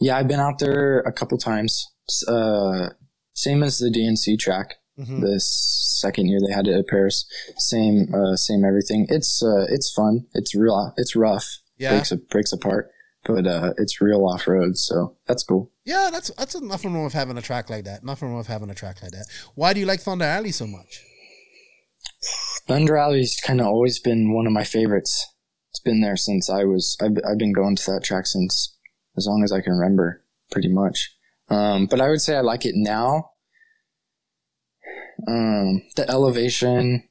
Yeah, I've been out there a couple times. Uh, same as the DNC track. Mhm. The second year they had it at Paris, same, uh, same everything. It's uh, it's fun. It's real. It's rough. Yeah. breaks breaks apart, but uh, it's real off road, so that's cool. Yeah, that's that's nothing wrong with having a track like that. Nothing wrong with having a track like that. Why do you like Thunder Alley so much? Thunder Alley's kind of always been one of my favorites. It's been there since I was. I've, I've been going to that track since as long as I can remember, pretty much. Um, but I would say I like it now. Um, the elevation,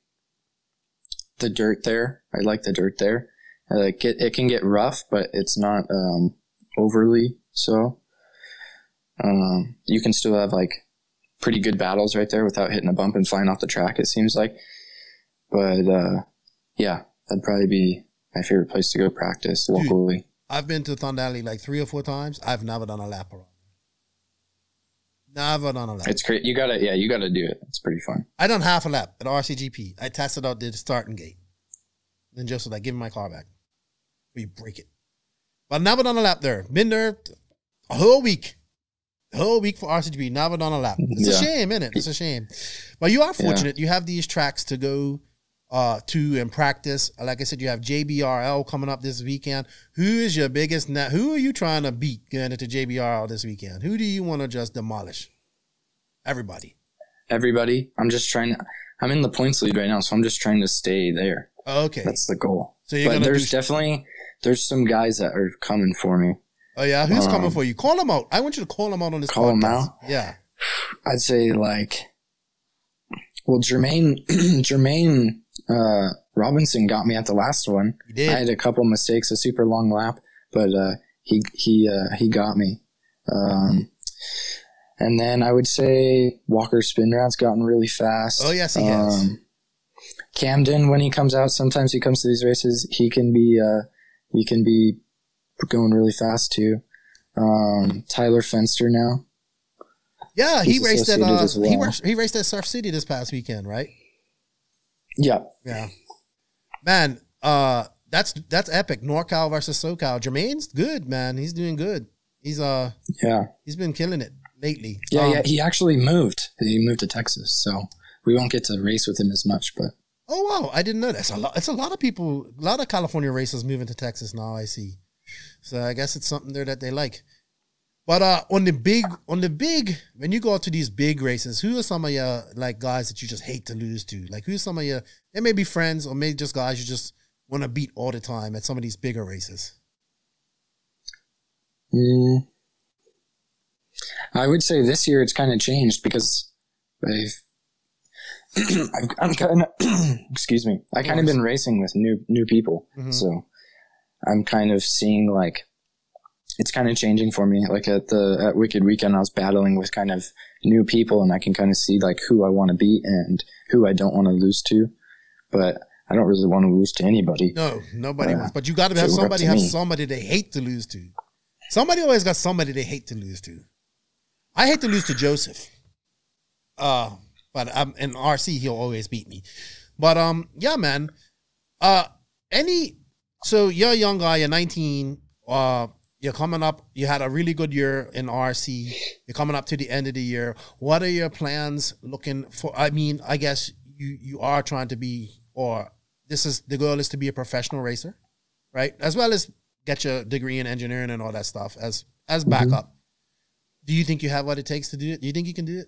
the dirt there. I like the dirt there. I like it. It can get rough, but it's not um, overly so. Um, you can still have like pretty good battles right there without hitting a bump and flying off the track. It seems like. But uh, yeah, that'd probably be my favorite place to go practice locally. I've been to Thunder Alley like three or four times. I've never done a lap around. Never done a lap. It's great. You gotta, yeah, you gotta do it. It's pretty fun. I done half a lap at RCGP. I tested out the starting gate. Then just like, give me my car back. Or you break it. But I've never done a lap there. Been there a whole week. A whole week for RCGP. Never done a lap. It's a shame, isn't it? It's a shame. But you are fortunate. You have these tracks to go uh, to in practice. Like I said, you have JBRL coming up this weekend. Who is your biggest? Na- who are you trying to beat going into JBRL this weekend? Who do you want to just demolish? Everybody. Everybody, I'm just trying to. I'm in the points lead right now, so I'm just trying to stay there. Okay. That's the goal. So you're but there's do- definitely there's some guys that are coming for me. Oh yeah, who's Um, coming for you? Call them out. I want you to call them out on this. Call podcast. out? Yeah. I'd say like, well, Jermaine Jermaine uh, Robinson got me at the last one. You did. I had a couple mistakes, a super long lap, but uh, he he uh, he got me. Um, and then I would say Walker Spinrad's gotten really fast. Oh, yes, he has. Camden, when he comes out, sometimes he comes to these races. He can be uh, he can be going really fast too. Um, Tyler Fenster now. Yeah, he raced at uh, as he he raced at Surf City this past weekend, right? Yeah, Yeah. Man, uh that's that's epic. NorCal versus SoCal. Jermaine's good, man. He's doing good. He's uh yeah. he's been killing it lately. Yeah, Um, yeah. He actually moved. He moved to Texas, so we won't get to race with him as much. But Oh wow, I didn't know that. It's a lot. It's a lot of people. A lot of California racers moving to Texas now. I see. So I guess it's something there that they like. But uh, on the big, on the big, when you go out to these big races, who are some of your like guys that you just hate to lose to? Like who's some of your? They may be friends or maybe just guys you just want to beat all the time at some of these bigger races. mm, I would say this year it's kind of changed because I've, I've I'm kind of excuse me. I kind of been racing with new new people, Mhm. so I'm kind of seeing like it's kind of changing for me. Like at the at Wicked Weekend, I was battling with kind of new people, and I can kind of see like who I want to beat and who I don't want to lose to. But I don't really want to lose to anybody. No, nobody wants. But you got to have somebody have me. somebody they hate to lose to. Somebody always got somebody they hate to lose to. I hate to lose to Joseph. Uh, but um, in RC he'll always beat me. But um, yeah, man. Uh, any. So you're a young guy. You're 19. Uh, you're coming up. You had a really good year in RC. You're coming up to the end of the year. What are your plans looking for? I mean, I guess you you are trying to be, or this is the goal is to be a professional racer, right? As well as get your degree in engineering and all that stuff as as mm-hmm. backup. Do you think you have what it takes to do it? Do you think you can do it?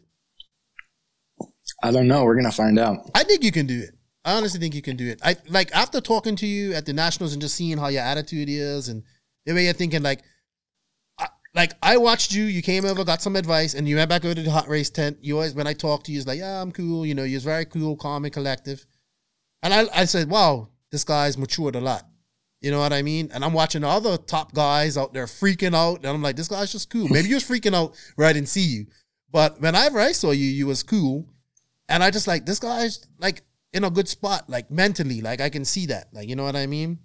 I don't know. We're gonna find out. I think you can do it. I honestly think you can do it. I like after talking to you at the nationals and just seeing how your attitude is and the way you're thinking. Like, I, like I watched you. You came over, got some advice, and you went back over to the hot race tent. You always, when I talked to you, it's like, yeah, I'm cool. You know, you're very cool, calm, and collective. And I, I said, wow, this guy's matured a lot. You know what I mean? And I'm watching the other top guys out there freaking out, and I'm like, this guy's just cool. Maybe you was freaking out where I didn't see you, but whenever I saw you, you was cool. And I just like this guy's like in a good spot, like mentally, like I can see that, like you know what I mean.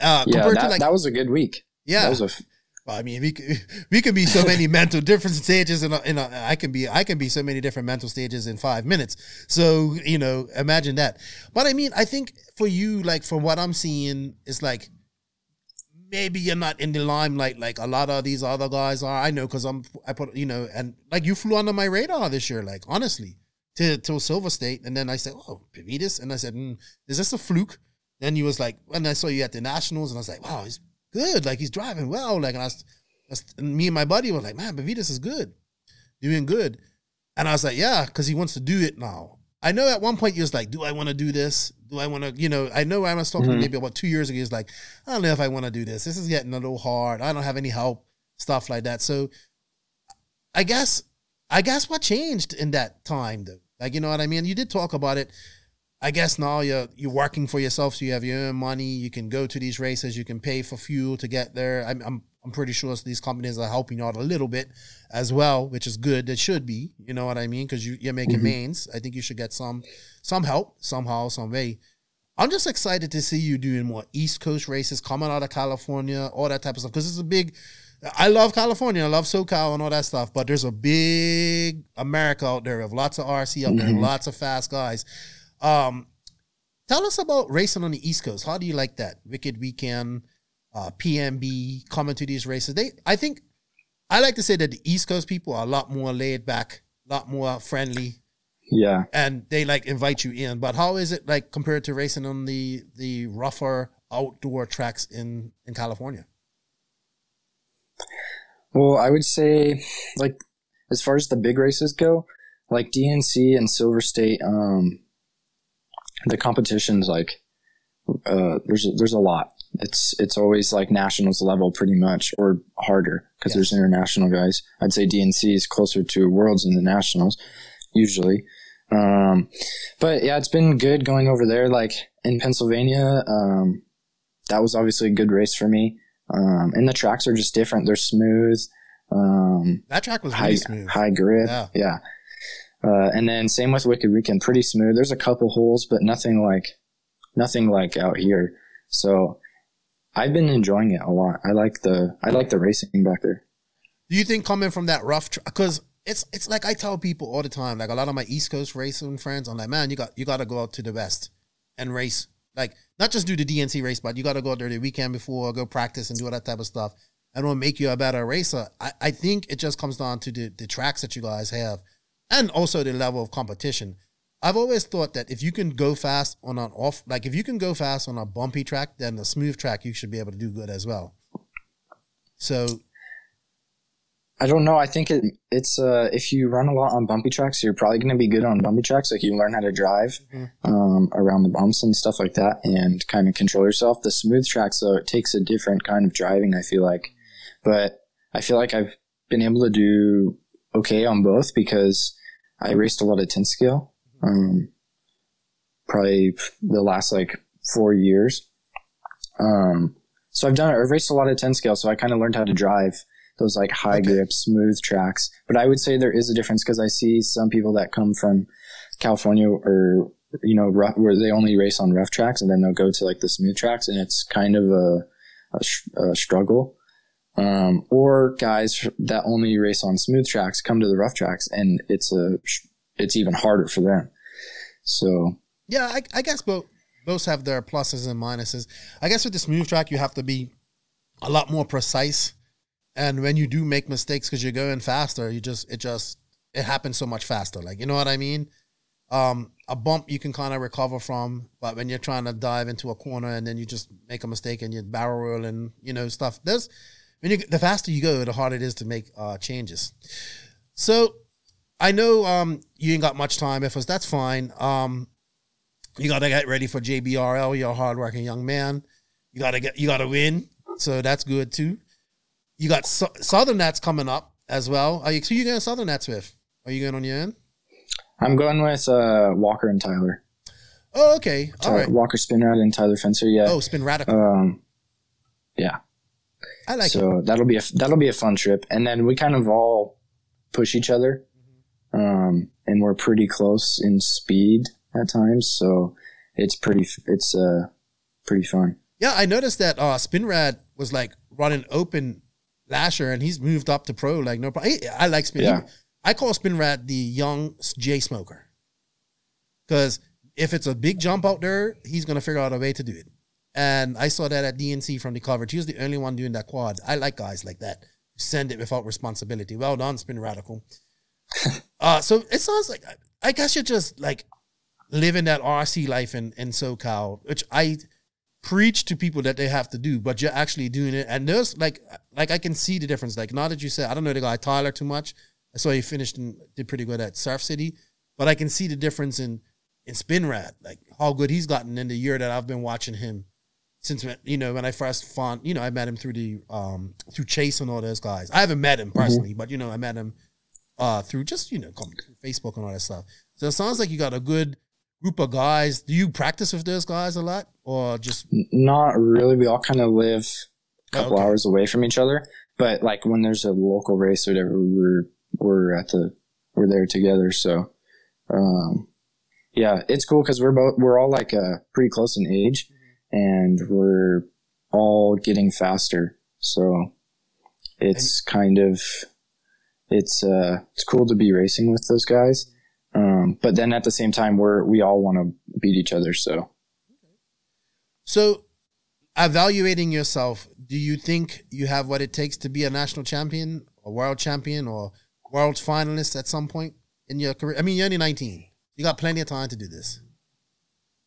Uh, Yeah, compared that, to like, that was a good week. yeah, That was a f- well, I mean, we could, we could be so many mental different stages, in a, in a, I can be I can be so many different mental stages in five minutes. So you know, imagine that. But I mean, I think for you, like from what I'm seeing, it's like maybe you're not in the limelight like a lot of these other guys are. I know because I'm I put you know, and like you flew under my radar this year, like honestly, to to Silver State, and then I said, oh, Pavidis, and I said, mm, is this a fluke? Then he was like, and I saw you at the Nationals, and I was like, wow, he's good. Like he's driving well. Like, and I was, and me and my buddy were like, man, Pavidis is good, doing good. And I was like, yeah, because he wants to do it now. I know at one point he was like, do I want to do this? Do I want to, you know, I know I was talking Mhm. maybe about two years ago. He was like, I don't know if I want to do this. This is getting a little hard. I don't have any help, stuff like that. So I guess, I guess what changed in that time though? Like, you know what I mean? You did talk about it. I guess now you're you're working for yourself, so you have your own money. You can go to these races. You can pay for fuel to get there. I'm I'm, I'm pretty sure these companies are helping you out a little bit as well, which is good. It should be. You know what I mean? Because you you're making Mhm. mains. I think you should get some some help somehow, some way. I'm just excited to see you doing more East Coast races, coming out of California, all that type of stuff. Because it's a big. I love California. I love SoCal and all that stuff. But there's a big America out there with lots of RC out there, Mhm. lots of fast guys. Um, tell us about racing on the East Coast. How do you like that? Wicked Weekend, uh, PMB, coming to these races. They, I think, I like to say that the East Coast people are a lot more laid back, a lot more friendly. Yeah. and they like invite you in. But how is it like compared to racing on the the rougher outdoor tracks in in California? Well, I would say, like, as far as the big races go, like DNC and Silver State, um, the competition's like, uh, there's there's a lot. It's it's always like nationals level pretty much, or harder because there's international guys. I'd say DNC is closer to worlds than the nationals, usually. Um, but yeah, it's been good going over there. Like in Pennsylvania, um, that was obviously a good race for me. Um, and the tracks are just different. They're smooth, um, That track was high, really smooth. high grip. Yeah. Yeah. Uh, and then same with Wicked Weekend, pretty smooth. There's a couple holes, but nothing like, nothing like out here. So I've been enjoying it a lot. I like the, I like the racing back there. Do you think coming from that rough because it's it's like I tell people all the time, like a lot of my East Coast racing friends, I'm like, man, you got you got to go out to the West and race, like not just do the DNC race, but you got to go out there the weekend before, go practice and do all that type of stuff, and it will make you a better racer. I, I think it just comes down to the the tracks that you guys have, and also the level of competition. I've always thought that if you can go fast on an off, like if you can go fast on a bumpy track, then a smooth track you should be able to do good as well. So I don't know. I think it, it's uh, if you run a lot on bumpy tracks, you're probably going to be good on bumpy tracks. Like you learn how to drive um, around the bumps and stuff like that, and kind of control yourself. The smooth tracks, though, it takes a different kind of driving. I feel like, but I feel like I've been able to do okay on both because I raced a lot of 10 scale. Um, probably the last like four years. Um, so I've done, it I've raced a lot of 10 scale, so I kind of learned how to drive those like high Okay. grip, smooth tracks. But I would say there is a difference because I see some people that come from California or, you know, rough, where they only race on rough tracks and then they'll go to like the smooth tracks and it's kind of a, a, sh- a struggle. Um, or guys that only race on smooth tracks come to the rough tracks and it's a, it's even harder for them. So Yeah, I, I guess both both have their pluses and minuses. I guess with the smooth track, you have to be a lot more precise, and when you do make mistakes because you're going faster, you just it just it happens so much faster. Like you know what I mean? Um, a bump you can kind of recover from, but when you're trying to dive into a corner and then you just make a mistake and you barrel roll and you know stuff. There's when you the faster you go, the harder it is to make uh, changes. So I know um, you ain't got much time, if that's fine. Um, you gotta get ready for JBRL. You're a hardworking young man. You gotta get you gotta win. So that's good too. You got Sou- Southern Nats coming up as well. Are you who you going Southern Nats with? Are you going on your end? I'm going with uh, Walker and Tyler. Oh, okay. All Ty- right. Walker Spinrad and Tyler Fencer. Yeah. Oh, spin radical. Um, yeah. I like it. so that'll be a that'll be a fun trip, and then we kind of all push each other, um, and we're pretty close in speed at times. So it's pretty it's uh pretty fun. Yeah, I noticed that uh Spinrad was like running open Lasher, and he's moved up to pro. Like no problem. I like Spin. Yeah. I call Spinrad the young J smoker because if it's a big jump out there, he's gonna figure out a way to do it. And I saw that at DNC from the coverage. He was the only one doing that quad. I like guys like that. Send it without responsibility. Well done, Spin Radical. uh, so it sounds like I guess you're just like living that RC life in, in SoCal, which I preach to people that they have to do, but you're actually doing it. And there's like like I can see the difference. Like now that you said, I don't know the guy Tyler too much. I saw he finished and did pretty good at Surf City, but I can see the difference in in Spinrad, like how good he's gotten in the year that I've been watching him since when- you know when I first found you know I met him through the um through Chase and all those guys. I haven't met him personally, but you know I met him uh through just you know Facebook and all that stuff. So it sounds like you got a good group of guys. Do you practice with those guys a lot, or just Not really. We all kind of live a couple Oh, okay. hours away from each other, but like when there's a local race or whatever, we're we're at the we're there together. So, um, yeah, it's cool because we're both we're all like uh, pretty close in age, and we're all getting faster. So, it's kind of it's uh it's cool to be racing with those guys. Um, but then at the same time, we're we all want to beat each other. So. So, evaluating yourself, do you think you have what it takes to be a national champion, a world champion, or world finalist at some point in your career? I mean, you're only 19. You got plenty of time to do this.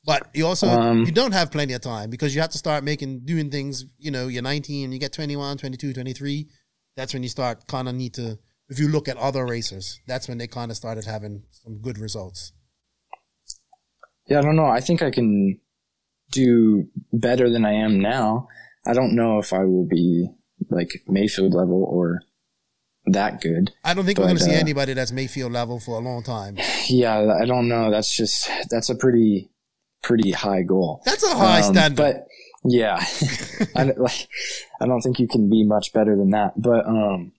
But you also Um, you don't have plenty of time because you have to start making doing things, you know, you're 19, you get 21, 22, 23. That's when you start kind of need to if you look at other racers, that's when they kind of started having some good results. Yeah, I don't know. I think I can do better than I am now. I don't know if I will be like Maifield level or that good. I don't think we're going to see uh, anybody that's Maifield level for a long time. Yeah, I don't know. That's just that's a pretty pretty high goal. That's a high Um, standard. But yeah, I, don't- like, I don't think you can be much better than that. But um,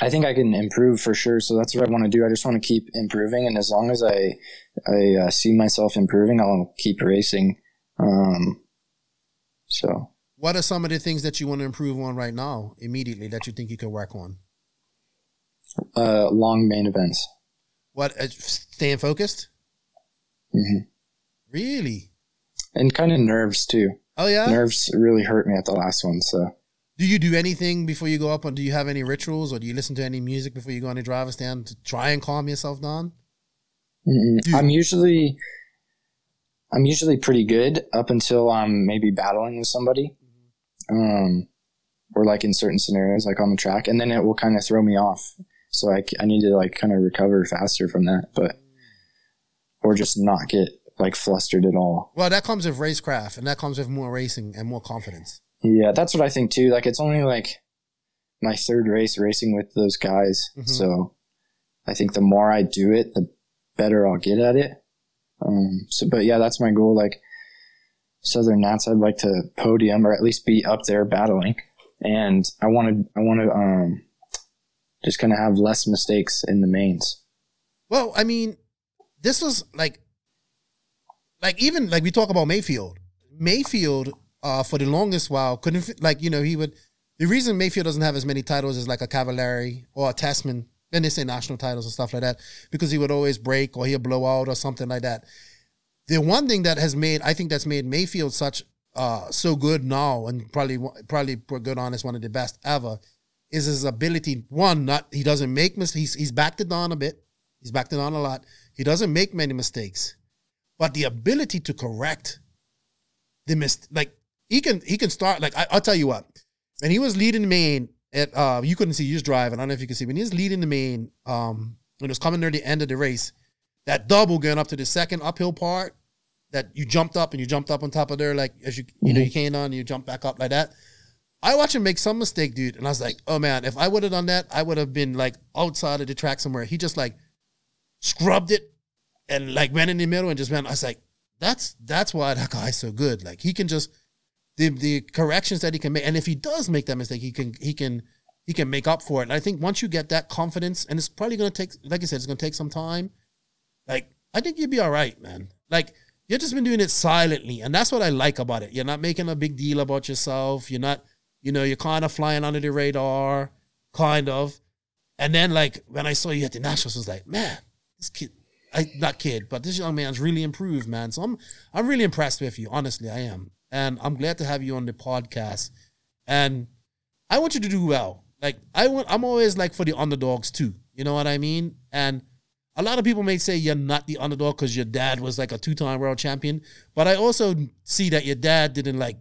I think I can improve for sure. So that's what I want to do. I just want to keep improving, and as long as I I uh, see myself improving, I'll keep racing. Um, so what are some of the things that you want to improve on right now, immediately, that you think you can work on? uh, long main events. What uh, staying focused? hmm Really? And kind of nerves too. Oh yeah. Nerves really hurt me at the last one. So Do you do anything before you go up, or do you have any rituals, or do you listen to any music before you go on the driver's stand to try and calm yourself down? I'm usually I'm usually pretty good up until I'm maybe battling with somebody, um, or like in certain scenarios, like on the track, and then it will kind of throw me off. So I, I need to like kind of recover faster from that, but or just not get like flustered at all. Well, that comes with racecraft, and that comes with more racing and more confidence. Yeah, that's what I think too. Like it's only like my third race racing with those guys, Mhm. so I think the more I do it, the better I'll get at it. Um, so, but yeah, that's my goal. Like Southern Nats, I'd like to podium or at least be up there battling, and I want to, I want to, um, just kind of have less mistakes in the mains. Well, I mean, this was like, like even like we talk about Maifield. Maifield, uh, for the longest while couldn't like you know he would. The reason Maifield doesn't have as many titles as like a Cavalieri or a Tessmann, then they say national titles and stuff like that, because he would always break or he'll blow out or something like that. The one thing that has made I think that's made Maifield such uh so good now and probably probably for good honest one of the best ever is his ability. One, not he doesn't make mistakes. He's he's backed it down a bit. He's backed it on a lot. He doesn't make many mistakes, but the ability to correct the mis like he can he can start like I, I'll tell you what. When he was leading the main at uh you couldn't see he was driving. I don't know if you can see when he was leading the main um when it was coming near the end of the race, that double going up to the second uphill part that you jumped up and you jumped up on top of there like as you you know you came on and you jumped back up like that. I watched him make some mistake, dude, and I was like, oh man, if I would have done that, I would have been like outside of the track somewhere. He just like scrubbed it and like went in the middle and just went. I was like, that's that's why that guy's so good. Like he can just the the corrections that he can make, and if he does make that mistake, he can he can he can make up for it. And I think once you get that confidence, and it's probably gonna take, like I said, it's gonna take some time. Like I think you'll be all right, man. Like you've just been doing it silently, and that's what I like about it. You're not making a big deal about yourself. You're not, you know, you're kind of flying under the radar, kind of. And then like when I saw you at the Nationals, I was like, man, this kid, I not kid, but this young man's really improved, man. So I'm I'm really impressed with you. Honestly, I am, and I'm glad to have you on the podcast. And I want you to do well. Like I want, I'm always like for the underdogs too. You know what I mean? And a lot of people may say you're not the underdog because your dad was like a two-time world champion, but I also see that your dad didn't like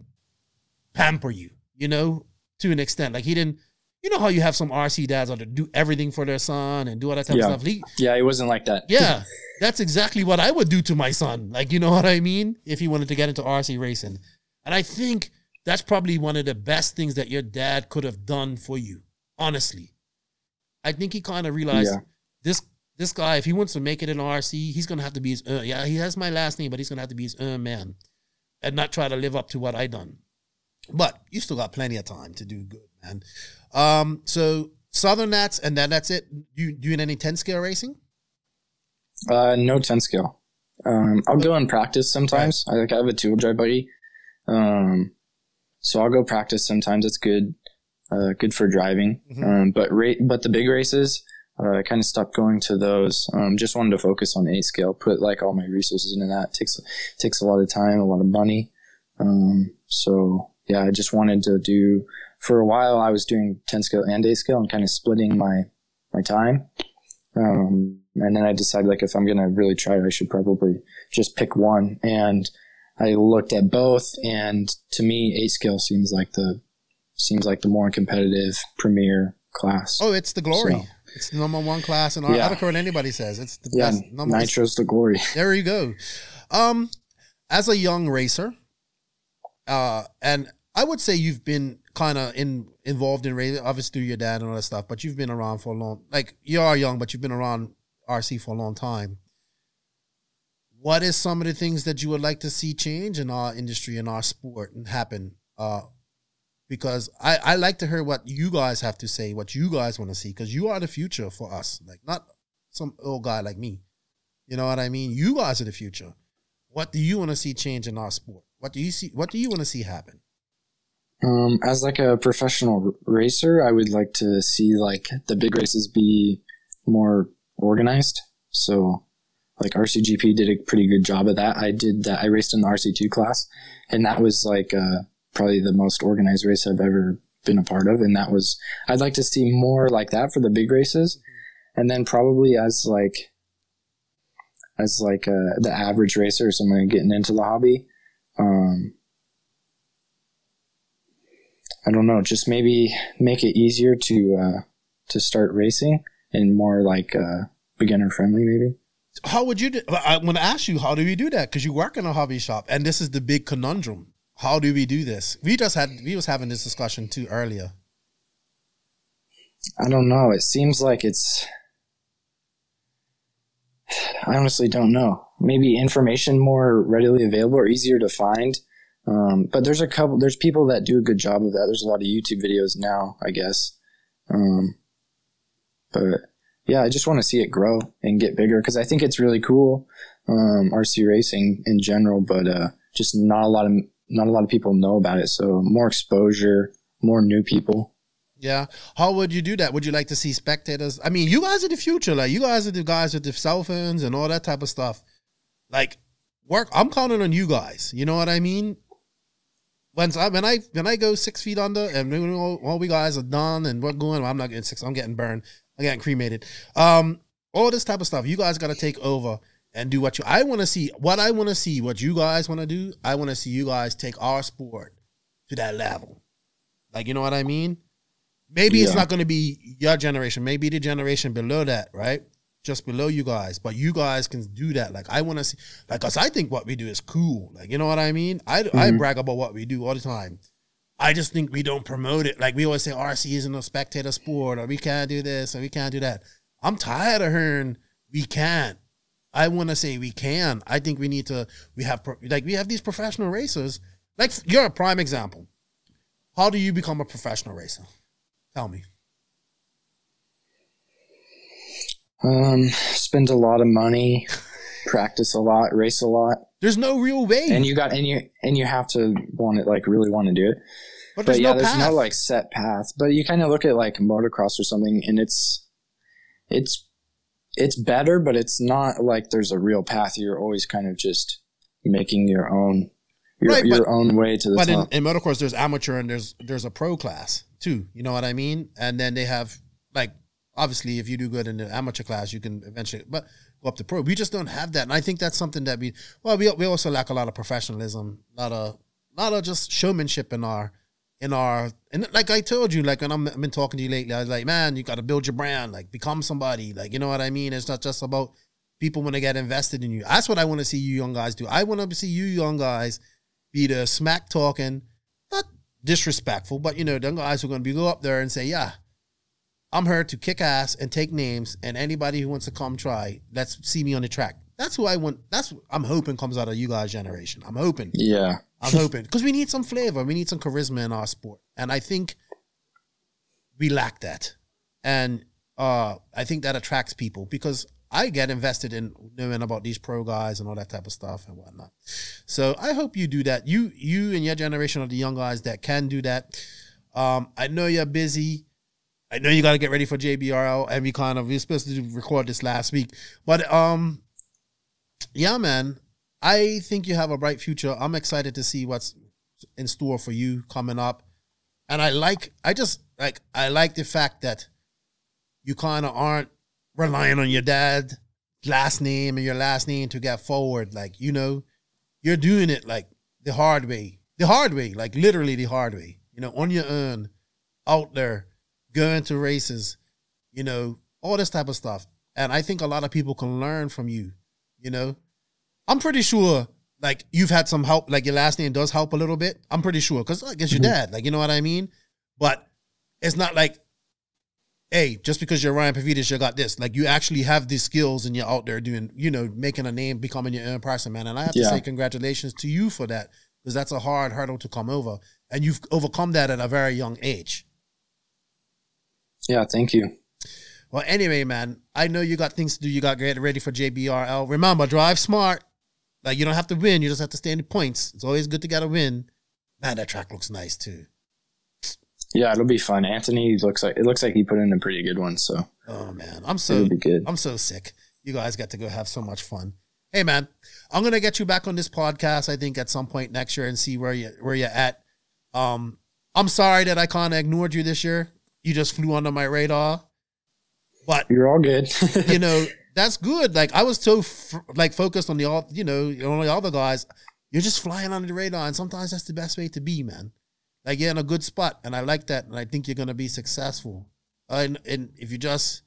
pamper you. You know, to an extent, like he didn't. You know how you have some RC dads that do everything for their son and do all that type Yeah. of stuff. He, Yeah, it wasn't like that. yeah, that's exactly what I would do to my son. Like, you know what I mean? If he wanted to get into RC racing. And I think that's probably one of the best things that your dad could have done for you, honestly. I think he kind of realized Yeah. this this guy, if he wants to make it in RC, he's gonna have to be his uh, yeah, he has my last name, but he's gonna have to be his own man and not try to live up to what I done. But you still got plenty of time to do good, man. Um, so Southern Nats, and then that's it. You doing any 10 scale racing? Uh, no 10 scale. Um, I'll go and practice sometimes. I like I have a tool drive buddy. Um, so I'll go practice sometimes. It's good, uh, good for driving. Mhm. Um, but rate, but the big races, uh, I kind of stopped going to those. Um, just wanted to focus on eight scale, put like all my resources into that. takes, takes a lot of time, a lot of money. Um, so yeah, I just wanted to do, for a while I was doing 10 scale and 8 scale and kind of splitting my, my time. Um, and then I decided like if I'm gonna really try it, I should probably just pick one. And I looked at both, and to me, eight scale seems like the seems like the more competitive premier class. Oh, it's the glory. So- It's the number one class in our. I Yeah. don't care what anybody says. It's the yeah, best. Number, Nitro's the glory. There you go. Um, as a young racer, uh, and I would say you've been kind of in involved in racing, obviously through your dad and all that stuff. But you've been around for a long. Like you are young, but you've been around RC for a long time. What is some of the things that you would like to see change in our industry in our sport and happen? Uh, because I, I like to hear what you guys have to say, what you guys want to see, because you are the future for us. Like not some old guy like me. You know what I mean? You guys are the future. What do you want to see change in our sport? What do you see? What do you want to see happen? Um, as like a professional racer, I would like to see like the big races be more organized. So, like RCGP did a pretty good job of that. I did that. I raced in the RC2 class, and that was like uh, probably the most organized race I've ever been a part of. And that was I'd like to see more like that for the big races, and then probably as like as like uh, the average racer, someone getting into the hobby. Um, I don't know, just maybe make it easier to uh, to start racing and more like uh, beginner friendly, maybe. How would you? Do, I want to ask you, how do we do that? Because you work in a hobby shop, and this is the big conundrum. How do we do this? We just had we was having this discussion too earlier. I don't know. It seems like it's. I honestly don't know. Maybe information more readily available or easier to find. Um, but there's a couple. There's people that do a good job of that. There's a lot of YouTube videos now, I guess. Um, but yeah, I just want to see it grow and get bigger because I think it's really cool. Um, RC racing in general, but uh, just not a lot of not a lot of people know about it. So more exposure, more new people. Yeah. How would you do that? Would you like to see spectators? I mean, you guys are the future. Like you guys are the guys with the cell phones and all that type of stuff. Like work. I'm counting on you guys. You know what I mean? When I when I when I go six feet under and all, we guys are done and we're going, I'm not getting six. I'm getting burned. I'm getting cremated. Um, all this type of stuff. You guys got to take over and do what you. I want to see what I want to see. What you guys want to do. I want to see you guys take our sport to that level. Like you know what I mean? Maybe it's not going to be your generation. Maybe the generation below that, right? Just below you guys. But you guys can do that. Like I want to see, like, cause I think what we do is cool. Like you know what I mean? I I Mhm. brag about what we do all the time. I just think we don't promote it. Like we always say, RC isn't a spectator sport, or we can't do this, or we can't do that. I'm tired of hearing we can't. I want to say we can. I think we need to. We have pro- like we have these professional racers. Like you're a prime example. How do you become a professional racer? Tell me. Um, spend a lot of money, practice a lot, race a lot, There's no real way, and you got and you and you have to want it like really want to do it. but But there's yeah, no there's path. no like set path. But you kind of look at like motocross or something, and it's it's it's better, but it's not like there's a real path. You're always kind of just making your own your, Right, your but- own way to the but in, top. in motocross, there's amateur and there's there's a pro class too. You know what I mean? And then they have like obviously if you do good in the amateur class, you can eventually but go up to pro. We just don't have that, and I think that's something that we well we we also lack a lot of professionalism, a lot of lot of just showmanship in our in our and like I told you, like when I'm, I've been talking to you lately, I was like, man, you got to build your brand, like become somebody, like you know what I mean. It's not just about people want to get invested in you. That's what I want to see you young guys do. I want to see you young guys be the smack talking, not disrespectful, but you know, them guys who are going to be go up there and say, yeah, I'm here to kick ass and take names, and anybody who wants to come try, let's see me on the track. That's who I want. That's what I'm hoping comes out of you guys' generation. I'm hoping. yeah, I'm hoping because we need some flavor. We need some charisma in our sport, and I think we lack that. And uh, I think that attracts people because I get invested in knowing about these pro guys and all that type of stuff and whatnot. So I hope you do that. You you and your generation are the young guys that can do that. Um, I know you're busy. I know you got to get ready for JBRL, and we kind of we are supposed to record this last week, but um, yeah, man, I think you have a bright future. I'm excited to see what's in store for you coming up. And I like, I just like, I like the fact that you kind of aren't relying on your dad last name and your last name to get forward. Like, you know, you're doing it like the hard way. The hard way, like literally the hard way. You know, on your own, out there, going to races, you know, all this type of stuff. And I think a lot of people can learn from you, you know. I'm pretty sure like you've had some help, like your last name does help a little bit. I'm pretty sure. Cause like it's your mm-hmm. dad. Like, you know what I mean? But it's not like hey, just because you're Ryan Pavidis, you got this. Like you actually have these skills and you're out there doing, you know, making a name, becoming your own person, man. And I have to say congratulations to you for that because that's a hard hurdle to come over, and you've overcome that at a very young age. Yeah, thank you. Well, anyway, man, I know you got things to do. You got to get ready for JBRL. Remember, drive smart. Like you don't have to win. You just have to stay in the points. It's always good to get a win. Man, that track looks nice too. Yeah, it'll be fun. Anthony looks like it looks like he put in a pretty good one, so Oh man, I'm so it'll be good. I'm so sick. You guys got to go have so much fun. Hey man, I'm gonna get you back on this podcast. I think at some point next year and see where you where you're at. Um, I'm sorry that I kind of ignored you this year. You just flew under my radar, but You're all good. you know that's good. Like I was so f- like focused on the all you know on the other guys. You're just flying under the radar, and sometimes that's the best way to be, man. Like you're in a good spot, and I like that, and I think you're gonna be successful. And and if you just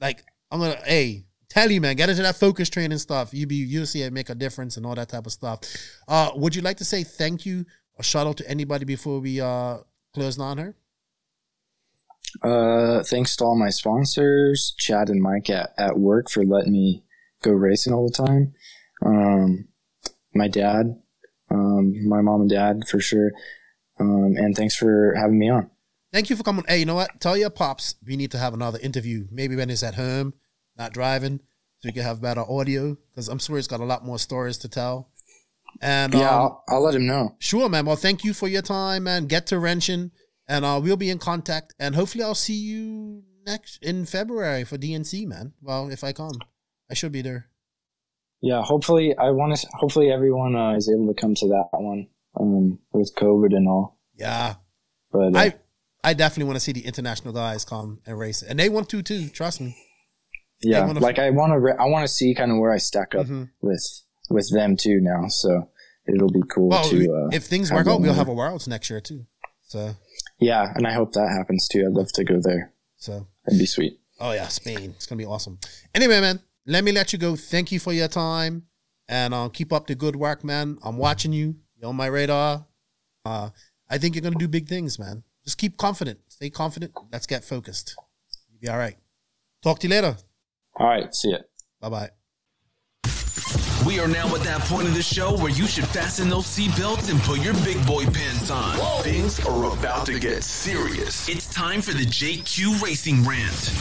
like, I'm gonna hey tell you, man, get into that focus training stuff. You be you'll see it make a difference and all that type of stuff. Uh, would you like to say thank you or shout out to anybody before we uh close on her? Uh, thanks to all my sponsors, Chad and Mike at, at work for letting me go racing all the time. Um, my dad, um, my mom and dad for sure. Um, and thanks for having me on. Thank you for coming. Hey, you know what? Tell your pops we need to have another interview. Maybe when he's at home, not driving, so we can have better audio. Because I'm sure he's got a lot more stories to tell. And Yeah, um, I'll, I'll let him know. sure, man. Well, thank you for your time, man. Get to wrenching, and uh, we'll be in contact. And hopefully, I'll see you next in February for DNC, man. Well, if I come, I should be there. Yeah, hopefully I want to. Hopefully everyone uh, is able to come to that one um, with COVID and all. Yeah, But uh, I I definitely want to see the international guys come and race it, and they want to too. Trust me. yeah, like I want to. Re- I want to see kind of where I stack up Mhm. with with them too now. So it'll be cool Well, to. Uh, if things work out, we'll have a worlds next year too. So yeah, and I hope that happens too. I'd love to go there. so. That'd be sweet. Oh yeah, Spain. It's gonna be awesome. Anyway, man, let me let you go. Thank you for your time, and uh, keep up the good work, man. I'm watching you. You're on my radar. Uh, I think you're gonna do big things, man. Just keep confident. Stay confident. Let's get focused. You'll be all right. Talk to you later. All right, see ya. Bye bye. We are now at that point of the show where you should fasten those seatbelts and put your big boy pants on. Things are about to get serious. It's time for the JQ Racing Rant.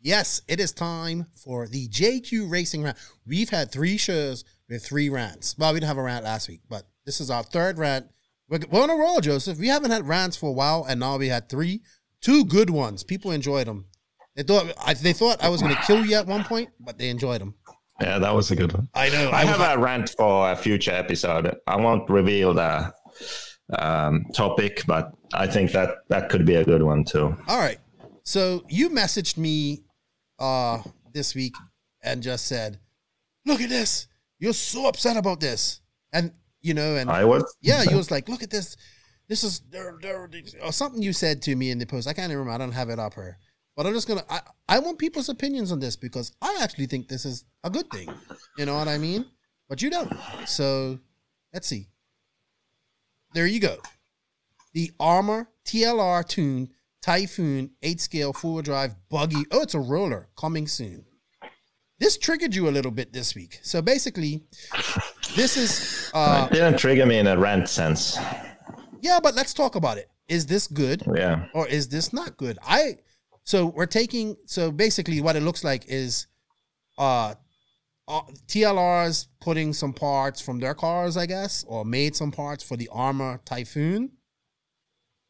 Yes, it is time for the JQ Racing Rant. We've had three shows with three rants. Well, we didn't have a rant last week, but this is our third rant. We're, we're on a roll, Joseph. We haven't had rants for a while, and now we had three, two good ones. People enjoyed them. They thought I, they thought I was going to kill you at one point, but they enjoyed them. Yeah, that was a good one. I know. I have a rant for a future episode. I won't reveal the um, topic, but I think that that could be a good one too. All right. So you messaged me uh this week and just said, "Look at this. You're so upset about this." And you know, and I was. yeah, you was like, "Look at this. This is or something you said to me in the post. I can't even remember. I don't have it up here." But I'm just gonna. I, I want people's opinions on this because I actually think this is a good thing. You know what I mean? But you don't. So let's see. There you go. The ARRMA TLR tuned Typhoon 8 scale four wheel drive buggy. Oh, it's a roller coming soon. This triggered you a little bit this week. So basically, this is uh it didn't trigger me in a rant sense. yeah, but let's talk about it. Is this good Yeah. or is this not good? I so we're taking so basically what it looks like is uh, uh TLR's putting some parts from their cars, I guess, or made some parts for the ARRMA Typhoon,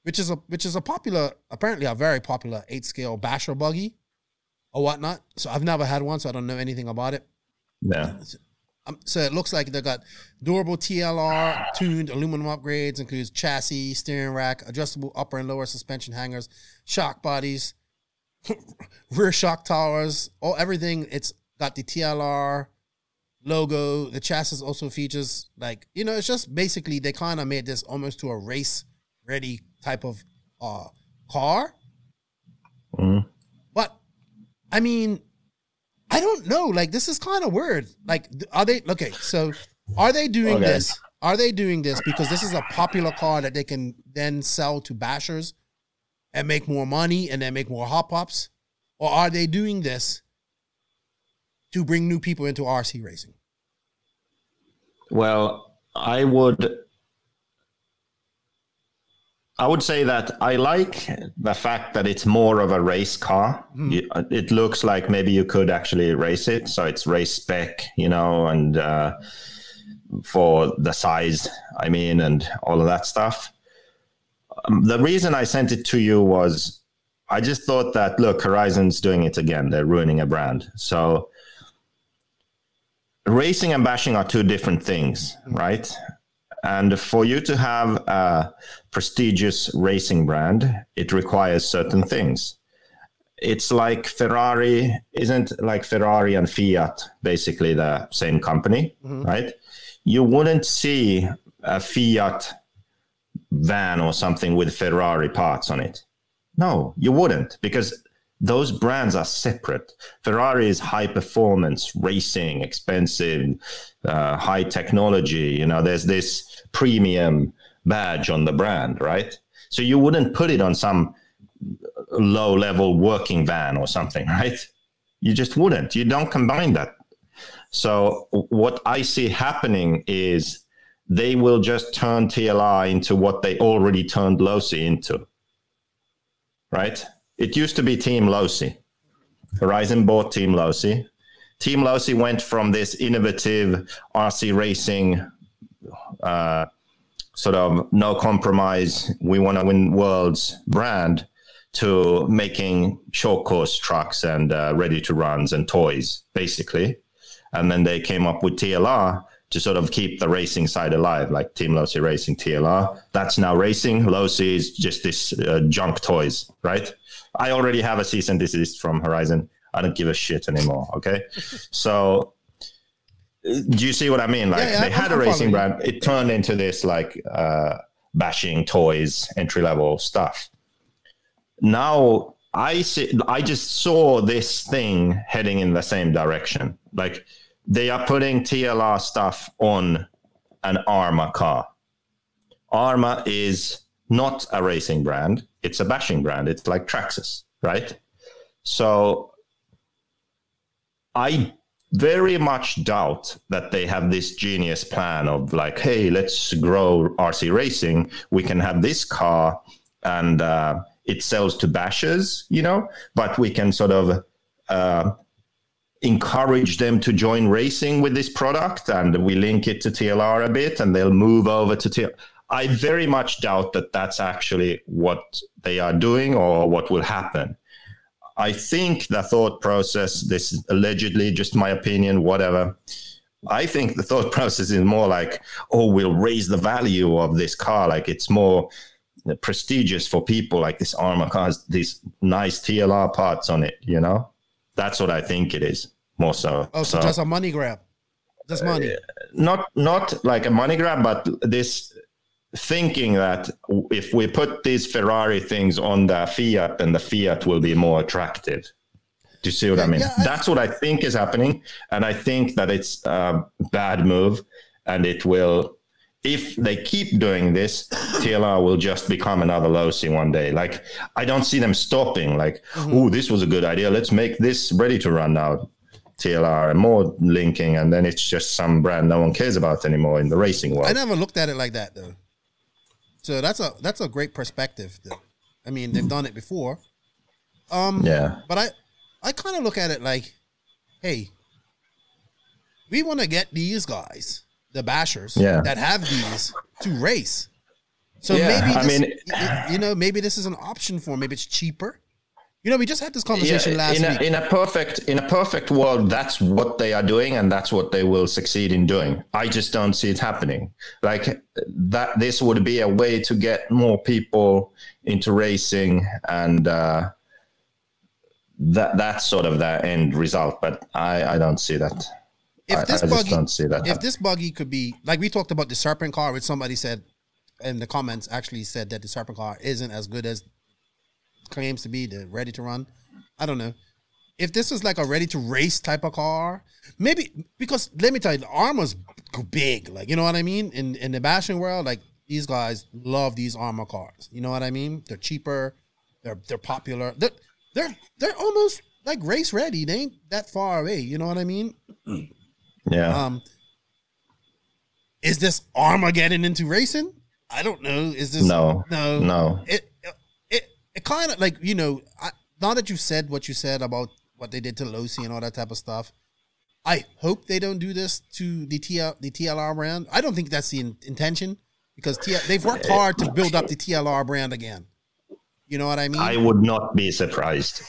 which is a which is a popular, apparently a very popular eight scale basher buggy or whatnot. So I've never had one, so I don't know anything about it. Yeah. Um, so it looks like they got durable TLR tuned aluminum upgrades, includes chassis, steering rack, adjustable upper and lower suspension hangers, shock bodies, rear shock towers, all everything. It's got the TLR logo. The chassis also features like you know, it's just basically they kind of made this almost to a race ready type of uh car. Mhm. I mean, I don't know. Like this is kind of weird. Like, are they okay? So, are they doing Okay. this? Are they doing this because this is a popular car that they can then sell to bashers and make more money and then make more hot pops, or are they doing this to bring new people into RC racing? Well, I would I would say that I like the fact that it's more of a race car. You- It looks like maybe you could actually race it, so it's race spec, you know, and uh, for the size, I mean, and all of that stuff. Um, the reason I sent it to you was I just thought that look, Horizon's doing it again. They're ruining a brand. So racing and bashing are two different things, right? And for you to have a prestigious racing brand, it requires certain things. It's like Ferrari isn't like Ferrari and Fiat basically the same company, right? You wouldn't see a Fiat van or something with Ferrari parts on it. No, you wouldn't because those brands are separate. Ferrari is high performance, racing, expensive, uh, high technology. You know, there's this premium badge on the brand, right? So you wouldn't put it on some low level working van or something, right? You just wouldn't. You don't combine that. So what I see happening is they will just turn TLR into what they already turned Losi into. Right? It used to be Team Losi. Horizon bought Team Losi. Team Losi went from this innovative RC racing, uh, sort of no compromise, we want to win worlds brand to making short course trucks and uh, ready to runs and toys, basically. And then they came up with TLR to sort of keep the racing side alive, like Team Losi Racing TLR. That's now racing. Losi is just this uh, junk toys, right? I already have a cease and desist from Horizon. I don't give a shit anymore. Okay, so do you see what I mean? Like Yeah, yeah, they I'm- had a I'm racing brand, it turned into this like uh, bashing toys, entry level stuff. Now I see, I just saw this thing heading in the same direction. Like they are putting TLR stuff on an ARRMA car. ARRMA is not a racing brand; it's a bashing brand. It's like Traxxas, right? So I very much doubt that they have this genius plan of like, hey, let's grow RC racing. We can have this car and uh, it sells to bashers, you know, but we can sort of uh, encourage them to join racing with this product and we link it to TLR a bit and they'll move over to TLR. I very much doubt that that's actually what they are doing or what will happen. I think the thought process, this is allegedly just my opinion, whatever. I think the thought process is more like, oh, we'll raise the value of this car. Like it's more prestigious for people like this ARRMA car has these nice TLR parts on it, you know? That's what I think it is more so. Oh, so, So- just a money grab, just money. Uh, not not like a money grab, but this thinking that if we put these Ferrari things on the Fiat, then the Fiat will be more attractive. Do you see what I mean? yeah, I- That's what I think is happening, and I think that it's a bad move, and it will. If they keep doing this, TLR will just become another Losi one day. Like I don't see them stopping. Like, oh, this was a good idea. Let's make this ready to run now. TLR and more linking, and then it's just some brand no one cares about anymore in the racing world. I never looked at it like that though. So that's a that's a great perspective. Though. I mean, they've done it before. Um, Yeah. But I I kind of look at it like, hey, we want to get these guys, the bashers, Yeah. that have these to race. So Yeah, maybe I mean- you know maybe this is an option for maybe it's cheaper. You know, we just had this conversation Yeah, last in week. a, in a perfect in a perfect world, that's what they are doing, and that's what they will succeed in doing. I just don't see it happening. Like that, this would be a way to get more people into racing, and uh, that that's sort of the end result. But I, I don't see that. if I, this I just buggy, don't see that. if this buggy could be like we talked about the serpent car, which somebody said in the comments actually said that the serpent car isn't as good as claims to be the ready to run. I don't know. If this was like a ready to race type of car, maybe because let me tell you, the ARRMA's big. Like you know what I mean. In in the bashing world, like these guys love these ARRMA cars. You know what I mean? They're cheaper. They're they're popular. They're they're they're almost like race ready. They ain't that far away. You know what I mean? yeah, Um, is this ARRMA getting into racing? I don't know. Is this no, no no. It it kind of like you know. I, now that you said what you said about what they did to Losi and all that type of stuff, I hope they don't do this to the TL the TLR brand. I don't think that's the in, intention because T, they've worked hard to build up the TLR brand again. You know what I mean? I would not be surprised.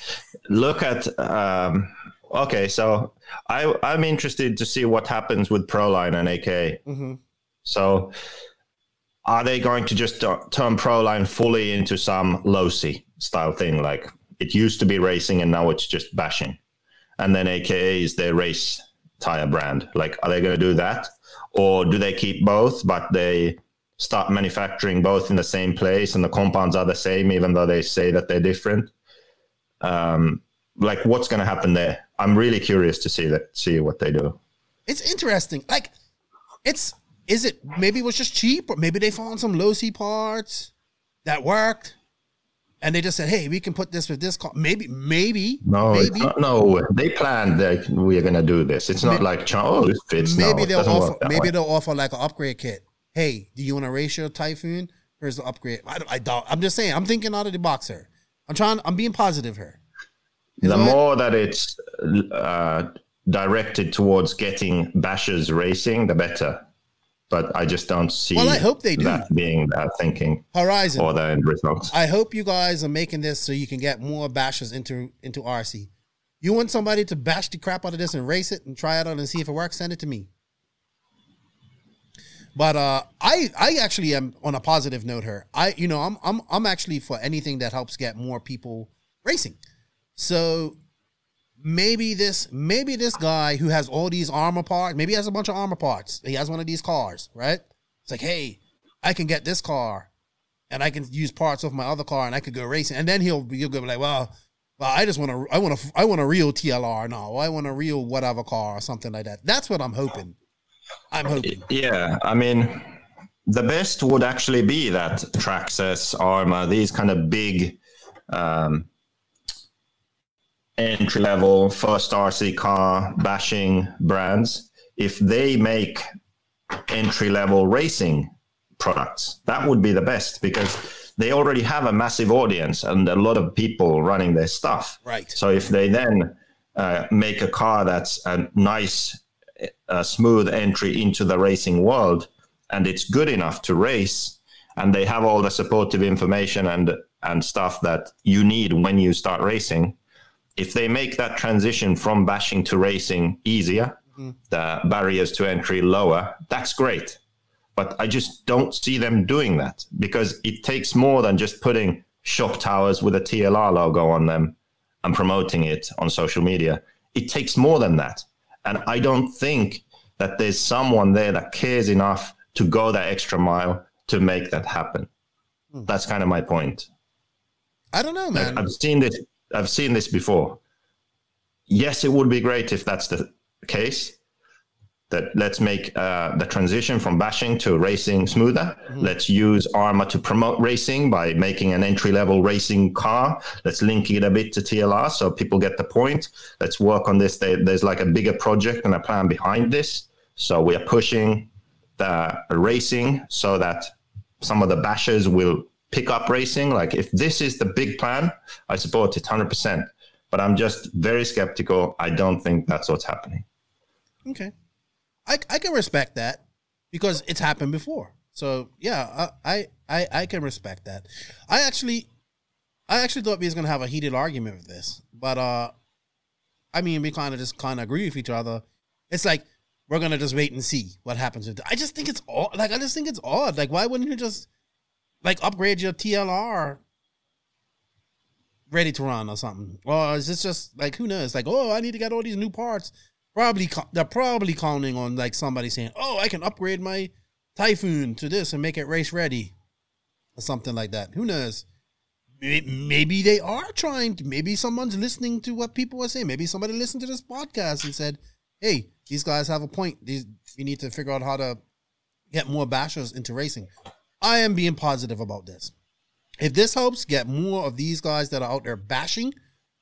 Look at um, okay, so I I'm interested to see what happens with Proline and AK. Mhm. So are they going to just uh, turn Proline fully into some Losi style thing? Like it used to be racing and now it's just bashing, and then AKA is their race tire brand. Like are they going to do that, or do they keep both but they start manufacturing both in the same place and the compounds are the same even though they say that they're different um like what's going to happen there i'm really curious to see that see what they do it's interesting. Like, it's is it maybe it was just cheap, or maybe they found some Losi parts that worked, and they just said, "Hey, we can put this with this car." Maybe, maybe, no maybe, not- no they planned that we're going to do this it's not May- like oh this fits maybe no, they'll offer maybe way. they'll offer like an upgrade kit. Hey, do you want to race your Typhoon? Here's the upgrade. I, don't- I don't. I'm just saying. I'm thinking out of the box here. I'm trying. I'm being positive here. the more that it's uh, directed towards getting bashers racing the better but i just don't see Well, I hope they do. that being that thinking Horizon. or the end result I hope you guys are making this so you can get more bashers into into RC. You want somebody to bash the crap out of this and race it and try it out and see if it works, send it to me. But uh I I actually am on a positive note here. I you know, I'm I'm I'm actually for anything that helps get more people racing. So maybe this maybe this guy who has all these ARRMA parts, maybe he has a bunch of ARRMA parts. He has one of these cars, right? It's like, hey, I can get this car and I can use parts of my other car and I could go racing. And then he'll be he'll go like, well, well, I just want to I want to I want a real TLR now. I want a real whatever car or something like that. That's what I'm hoping. I'm hoping. Yeah, I mean, the best would actually be that Traxxas, ARRMA, these kind of big um, entry level first RC car bashing brands, if they make entry level racing products, that would be the best because they already have a massive audience and a lot of people running their stuff. Right. So if they then uh, make a car that's a nice, uh, smooth entry into the racing world, and it's good enough to race, and they have all the supportive information and and stuff that you need when you start racing. If they make that transition from bashing to racing easier, mm-hmm. the barriers to entry lower, that's great. But I just don't see them doing that because it takes more than just putting shock towers with a TLR logo on them and promoting it on social media. It takes more than that. And I don't think that there's someone there that cares enough to go that extra mile to make that happen. Hmm. That's kind of my point. I don't know, Like, man. I've seen this. I've seen this before. Yes, it would be great if that's the case. That let's make uh, the transition from bashing to racing smoother. Let's use ARRMA to promote racing by making an entry level racing car. Let's link it a bit to TLR so people get the point. Let's work on this. There's like a bigger project and a plan behind this. So we are pushing the racing so that some of the bashers will pick up racing. Like if this is the big plan, I support it 100%. But I'm just very skeptical. I don't think that's what's happening. Okay. I, I can respect that because it's happened before. So yeah, I, I I I can respect that. I actually I actually thought we was gonna have a heated argument with this, but uh, I mean, we kind of just kind of agree with each other. It's like we're gonna just wait and see what happens with. It. I just think it's odd. Like I just think it's odd. Like why wouldn't you just like upgrade your TLR ready to run or something? Or is this just like who knows? Like oh, I need to get all these new parts. Probably they're probably counting on like somebody saying, oh, I can upgrade my Typhoon to this and make it race ready or something like that. Who knows? Maybe they are trying to, maybe someone's listening to what people are saying. Maybe somebody listened to this podcast and said, hey, these guys have a point. These we need to figure out how to get more bashers into racing. I am being positive about this. If this helps get more of these guys that are out there bashing,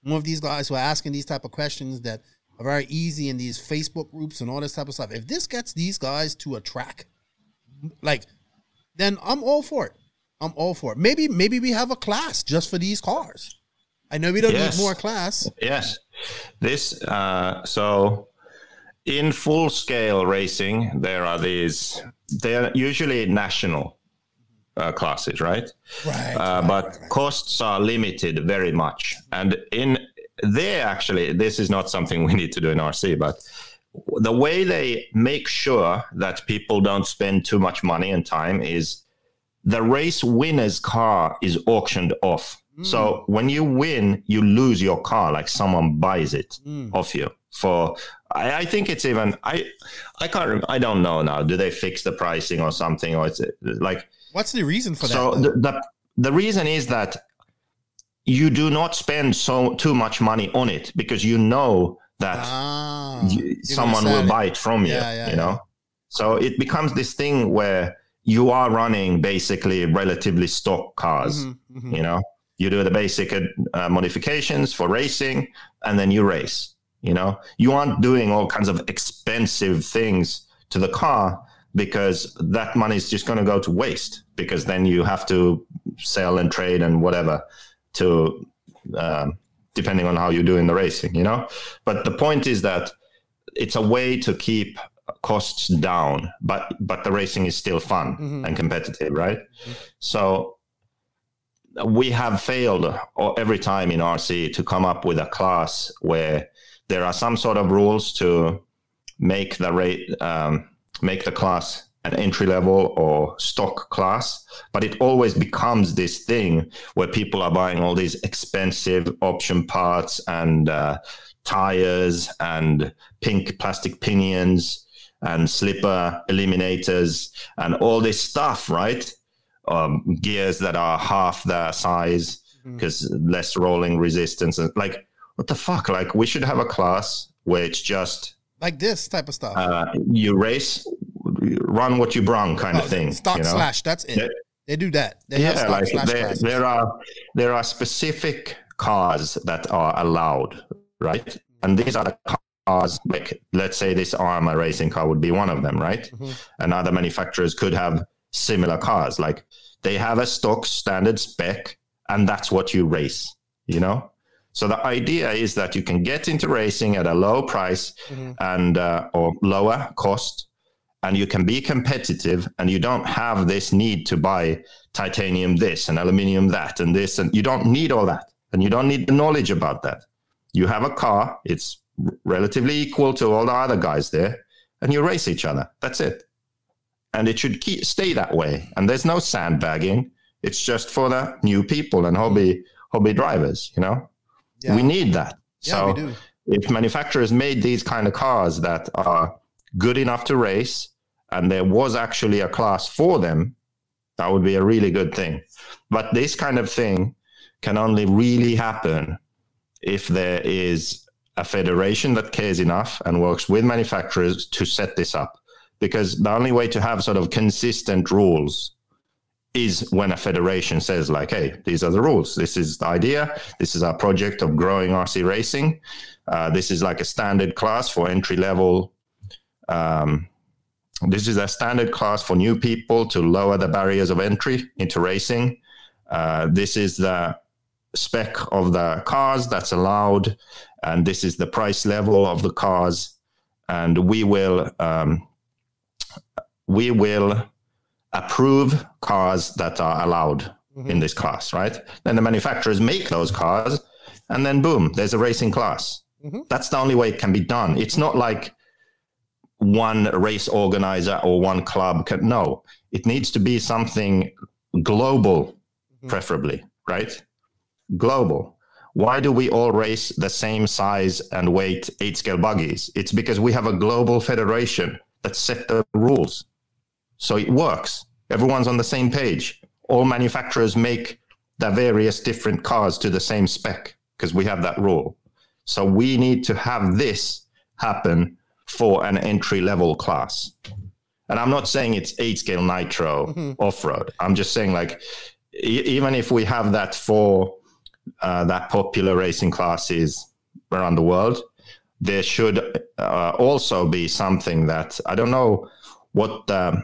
more of these guys who are asking these type of questions that are very easy in these Facebook groups and all this type of stuff. If this gets these guys to a track, like, then I'm all for it. I'm all for it. Maybe maybe we have a class just for these cars. I know we don't Yes. need more class. Yes. This, uh, so in full scale racing, there are these, they're usually national uh, classes, right? Right. Uh, but costs are limited very much. And in there, actually, this is not something we need to do in RC, but the way they make sure that people don't spend too much money and time is the race winner's car is auctioned off. So when you win, you lose your car, like someone buys it off you. For I, I think it's even I I can't I don't know now. Do they fix the pricing or something, or it's like What's the reason for so that? the, the the reason is that you do not spend so too much money on it because you know that ah, you're someone will it. buy it from you. Yeah, yeah, you know, so it becomes this thing where you are running basically relatively stock cars. Mhm, mhm. You know, you do the basic uh, modifications for racing, and then you race. You know, you aren't doing all kinds of expensive things to the car because that money is just going to go to waste. Because then you have to sell and trade and whatever to, um, depending on how you do in the racing. You know, but the point is that it's a way to keep costs down, but but the racing is still fun Mhm. and competitive, right? So we have failed every time in RC to come up with a class where there are some sort of rules to make the rate um, make the class an entry level or stock class, but it always becomes this thing where people are buying all these expensive option parts and uh, tires and pink plastic pinions and slipper eliminators and all this stuff, right? Um, gears that are half their size because less rolling resistance and like what the fuck? Like we should have a class where it's just like this type of stuff. uh, you race, run what you brung kind Oh, of thing. Stock you know? slash. That's it. Yeah. They do that. They have yeah, stock like slash there, there are there are specific cars that are allowed, right? And these are the cars. Like let's say this ARRMA racing car would be one of them, right? Mhm. And other manufacturers could have similar cars. Like they have a stock standard spec, and that's what you race. You know. So the idea is that you can get into racing at a low price Mhm. and uh, or lower cost, and you can be competitive, and you don't have this need to buy titanium this and aluminium that and this, and you don't need all that, and you don't need the knowledge about that. You have a car; it's relatively equal to all the other guys there, and you race each other. That's it, and it should keep, stay that way. And there's no sandbagging. It's just for the new people and hobby hobby drivers. You know, Yeah. we need that. Yeah, so we do. if manufacturers made these kind of cars that are good enough to race and there was actually a class for them that would be a really good thing. But this kind of thing can only really happen if there is a federation that cares enough and works with manufacturers to set this up. Because the only way to have sort of consistent rules is when a federation says like hey these are the rules. This is the idea. This is our project of growing rc racing. Uh, this is like a standard class for entry level. Um, this is a standard class for new people to lower the barriers of entry into racing. Uh, this is the spec of the cars that's allowed, and this is the price level of the cars. And we will um, we will approve cars that are allowed in this class, right? Then the manufacturers make those cars, and then boom, there's a racing class. That's the only way it can be done. It's not like one race organizer or one club can. No, it needs to be something global, mm-hmm. preferably, right? Global. Why do we all race the same size and weight eight scale buggies? It's because we have a global federation that set the rules. So it works. Everyone's on the same page. All manufacturers make the various different cars to the same spec because we have that rule. So we need to have this happen for an entry level class. And I'm not saying it's eight scale nitro off road. I'm just saying, like, e- even if we have that for uh, that popular racing classes around the world, there should uh, also be something that I don't know what the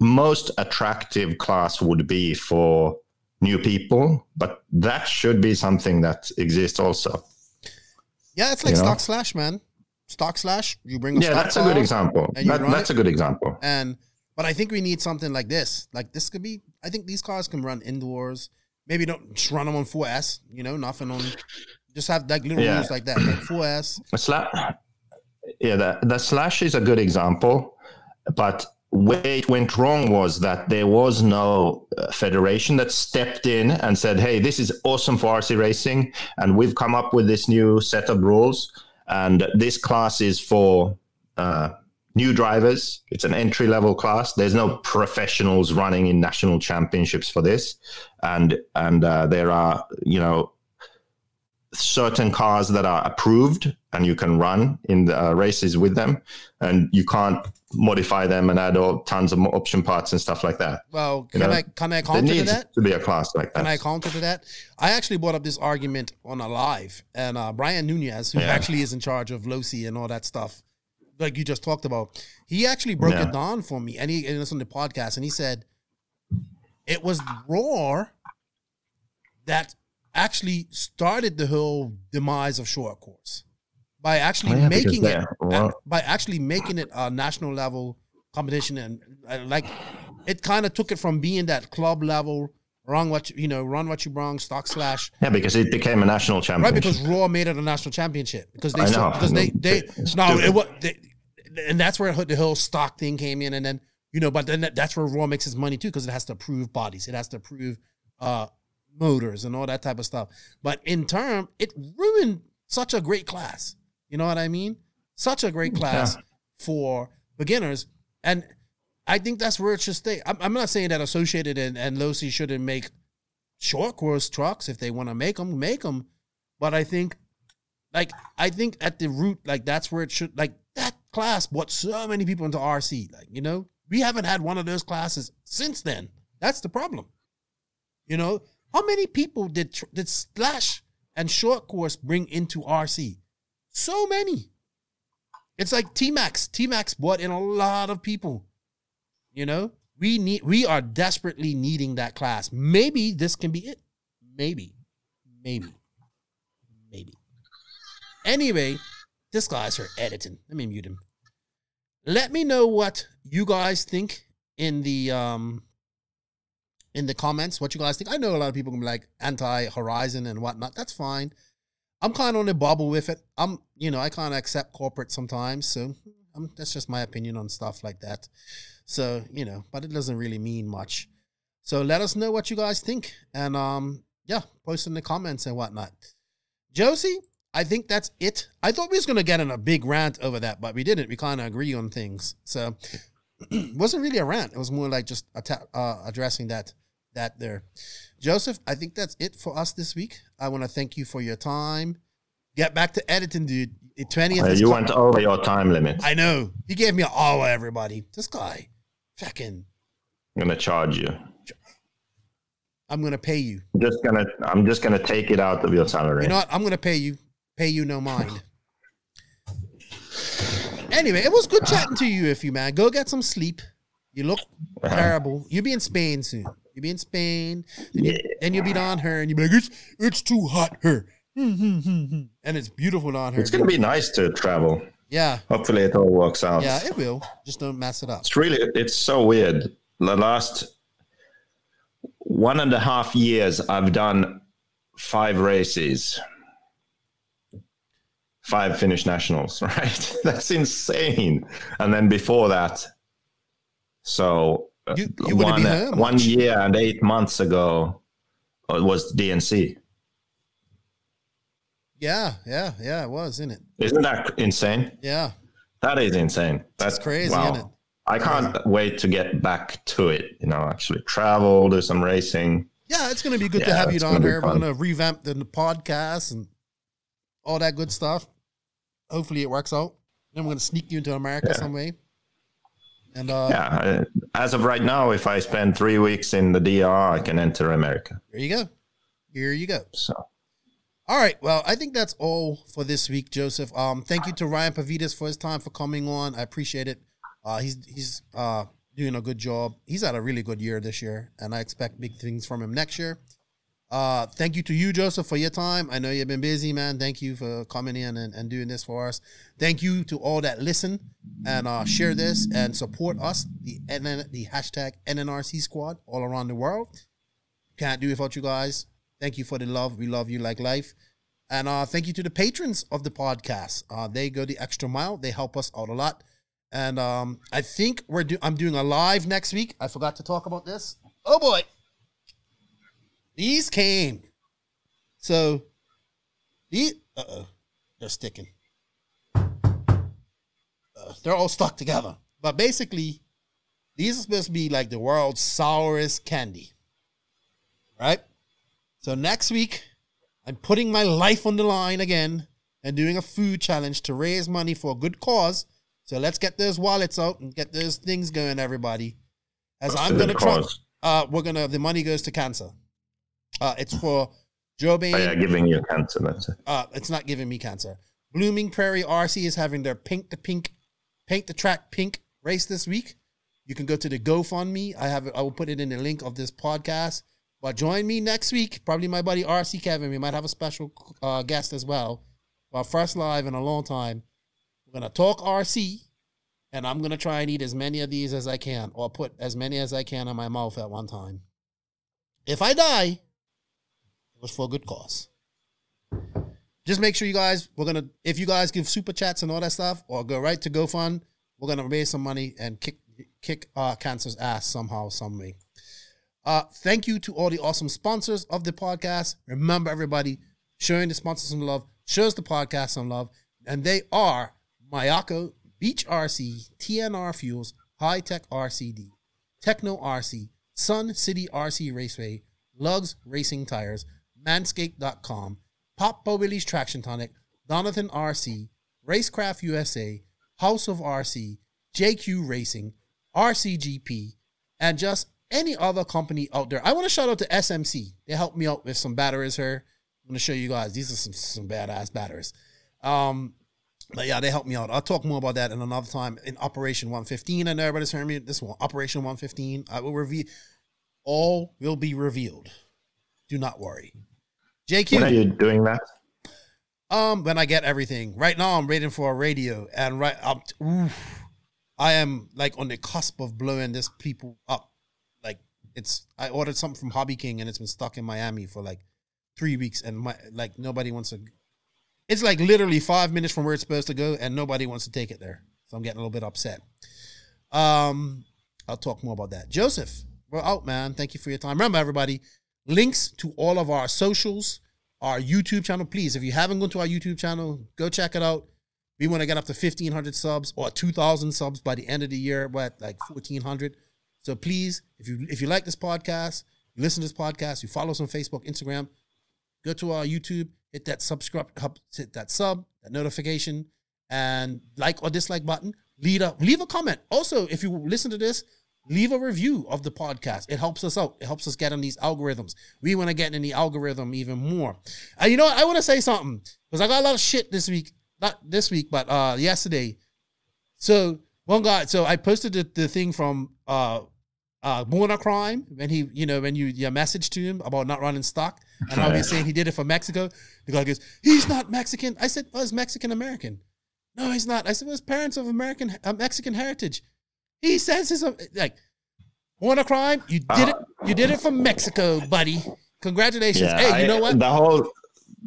most attractive class would be for new people, but that should be something that exists also. Yeah, it's like You know? stock slash, man. Stock slash. You bring a Yeah, that's a good example. That, that's it. a good example. And but I think we need something like this. Like this could be. I think these cars can run indoors. Maybe don't just run them on 4S. You know, nothing on. Just have like little Yeah. rules like that, like 4S. A sla- yeah, the, the slash is a good example, but where it went wrong was that there was no uh, federation that stepped in and said, "Hey, this is awesome for RC racing, and we've come up with this new set of rules, and this class is for uh, new drivers. It's an entry level class. There's no professionals running in national championships for this, and and uh, there are you know." certain cars that are approved and you can run in the uh, races with them and you can't modify them and add all tons of option parts and stuff like that Well, You can know, I can I there counter to that? to be a class like that Can I counter to that? I actually brought up this argument on a live, and uh, Brian Nunez, who Yeah. actually is in charge of Losi and all that stuff, like you just talked about, he actually broke Yeah. it down for me, and he and it's on the podcast, and he said it was Roar that actually started the whole demise of short course by actually yeah, making it well- by actually making it a national level competition and uh, like it kind of took it from being that club level run what you, you know run what you wrong stock slash. Yeah because it became a national champion. right because ROAR made it a national championship because they know. because they they no it was they, and that's where the whole stock thing came in and then you know but then that's where ROAR makes its money too because it has to approve bodies. It has to approve uh motors and all that type of stuff. But in term it ruined such a great class you know what i mean? Such a great class for beginners. And i think that's where it should stay. I'm, I'm not saying that associated and, and losi shouldn't make short course trucks if they want to make them make them but i think like i think at the root like that's where it should like that class brought so many people into rc like you know? We haven't had one of those classes since then. That's the problem. You know? How many people did did slash and short course bring into rc so many. It's like T-Maxx. T-Maxx brought in a lot of people. You know? We need we are desperately needing that class. Maybe this can be it. Maybe. Maybe. Maybe. Anyway this guy's for editing. Let me mute him. Let me know what you guys think in the um in the comments what you guys think. I know a lot of people can be like anti horizon and whatnot. That's fine i'm kind of on the bubble with it i'm you know i of accept corporate sometimes so um, that's just my opinion on stuff like that so, you know, but it doesn't really mean much. So let us know what you guys think. And um, yeah, post in the comments and whatnot. Josie, I think that's it. I thought we was gonna get in a big rant over that, but we didn't. We kind of agree on things. So it wasn't really a rant. It was more like just atta- uh, addressing that that there. Joseph, I think that's it for us this week. I want to thank you for your time. Get back to editing, dude. Twentieth. Uh, you co- went over your time limit I know. He gave me an hour, everybody. This guy. Fucking i'm gonna charge you I'm gonna pay you. I'm just gonna i'm just gonna take it out of your salary You know what? I'm gonna pay you. Pay you no mind. anyway, it was good chatting to you, if you man. Go get some sleep. You look Uh-huh. terrible. You'll be in Spain soon. You'll be in Spain. Then, you, then you'll be down here and you'll be like, it's it's too hot here. and it's beautiful down here. it's gonna be nice to travel yeah. hopefully it all works out Yeah, it will. Just don't mess it up. It's really it's so weird. The last one and a half years, I've done five races, five Finnish nationals, right? That's insane. And then before that, so You- you one, home one year and eight months ago uh, was DNC. Yeah, yeah, yeah. It was, isn't it? Isn't that insane? Yeah. That is insane. That's crazy, wow. isn't it? I can't wait to get back to it. You know, actually travel, do some racing. Yeah, it's going to be good to have you it's down here. We're going to revamp the podcast and all that good stuff. Hopefully, it works out. Then we're going to sneak you into America some way. And uh, Yeah, uh, as of right now, if I spend three weeks in the DR, I can enter America. there you go. Here you go. So All right. Well, I think that's all for this week, Joseph. Um, thank you to Ryan Pavidis for his time for coming on. I appreciate it. Uh, he's he's uh doing a good job. He's had a really good year this year, and I expect big things from him next year. Uh, thank you to you, Joseph, for your time. I know you've been busy, man. Thank you for coming in and, and doing this for us. Thank you to all that listen and uh, share this and support us, the NN, the hashtag NNRC squad all around the world. Can't do it without you guys. Thank you for the love. We love you like life. And uh, thank you to the patrons of the podcast. Uh, they go the extra mile. They help us out a lot. And um, I think we're do- I'm doing a live next week. I forgot to talk about this. Oh boy, these came. So these uh oh, they're sticking. Uh, they're all stuck together. But basically, these are supposed to be like the world's sourest candy, right? So next week, I'm putting my life on the line again and doing a food challenge to raise money for a good cause. So let's get those wallets out and get those things going, everybody. As What's I'm gonna try, uh, we're gonna the money goes to cancer. Uh, it's for Joe Bain. oh, yeah, giving you cancer. That's it. Uh, it's not giving me cancer. Blooming Prairie RC is having their pink the pink, paint the track pink race this week. You can go to the GoFundMe. I have I will put it in the link of this podcast. But join me next week. Probably my buddy RC Kevin. We might have a special uh, guest as well. Our first live in a long time. We're gonna talk RC, and I'm gonna try and eat as many of these as I can, or put as many as I can in my mouth at one time. If I die, it was for a good cause just make sure you guys we're gonna if you guys give super chats and all that stuff or go right to GoFund, we're gonna raise some money and kick kick uh cancer's ass somehow, some way. Uh thank you to all the awesome sponsors of the podcast. Remember everybody, showing the sponsors some love, shows the podcast some love, and they are Mayako, Beach RC, TNR Fuels, Hitec RCD, Tekno RC, Sun City RC Raceway, Lugs Racing Tires, Manscaped.com, Pop Willie's Traction Tonic, Donathan RC, Racecraft USA, House of RC, JQ Racing, RCGP, and just any other company out there. I want to shout out to SMC. They helped me out with some batteries here. I'm going to show you guys. These are some, some badass batteries. Um, but yeah, they helped me out. I'll talk more about that in another time in Operation 115. I know everybody's hearing me. This one, Operation 115. I will reveal. All will be revealed. Do not worry. JQ. When are you doing that? Um, when I get everything. Right now, I'm waiting for a radio, and right up, oof, I am like on the cusp of blowing this people up. Like it's, I ordered something from Hobby King, and it's been stuck in Miami for like three weeks, and my like nobody wants to. It's like literally five minutes from where it's supposed to go, and nobody wants to take it there. So I'm getting a little bit upset. Um, I'll talk more about that. Joseph, we're out, man. Thank you for your time. Remember, everybody, links to all of our socials, our YouTube channel. Please, if you haven't gone to our YouTube channel, go check it out. We want to get up to 1,500 subs or 2,000 subs by the end of the year. We're at like 1,400. So please, if you if you like this podcast, you listen to this podcast, you follow us on Facebook, Instagram, go to our YouTube, hit that subscribe, hit that sub, that notification, and like or dislike button. Leave a leave a comment. Also, if you listen to this, leave a review of the podcast. It helps us out. It helps us get in these algorithms. We want to get in the algorithm even more. And you know what? I want to say something because I got a lot of shit this week. Not this week, but uh yesterday. So one guy, so I posted the, the thing from uh uh Born a Crime when he, you know, when you your message to him about not running stock and how he's saying he did it for Mexico. The guy goes, he's not Mexican. I said, oh, he's Mexican American. No, he's not. I said, well, his parents of American uh, Mexican heritage. He says he's a, like Born a Crime. You did it. Uh, You did it from Mexico, buddy. Congratulations. Yeah, hey, you I- know what? The whole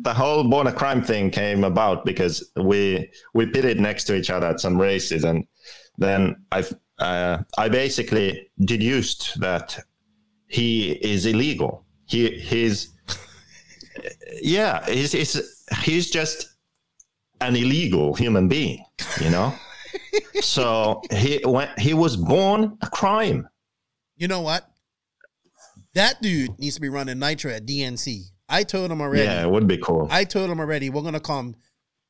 the whole born a crime thing came about because we we pitted next to each other at some races, and then I uh, I basically deduced that he is illegal. He he's yeah he's he's, he's just an illegal human being, you know. So he when he was born a crime. You know what? That dude needs to be running nitro at DNC. I told him already. Yeah, it would be cool. I told him already. We're gonna come.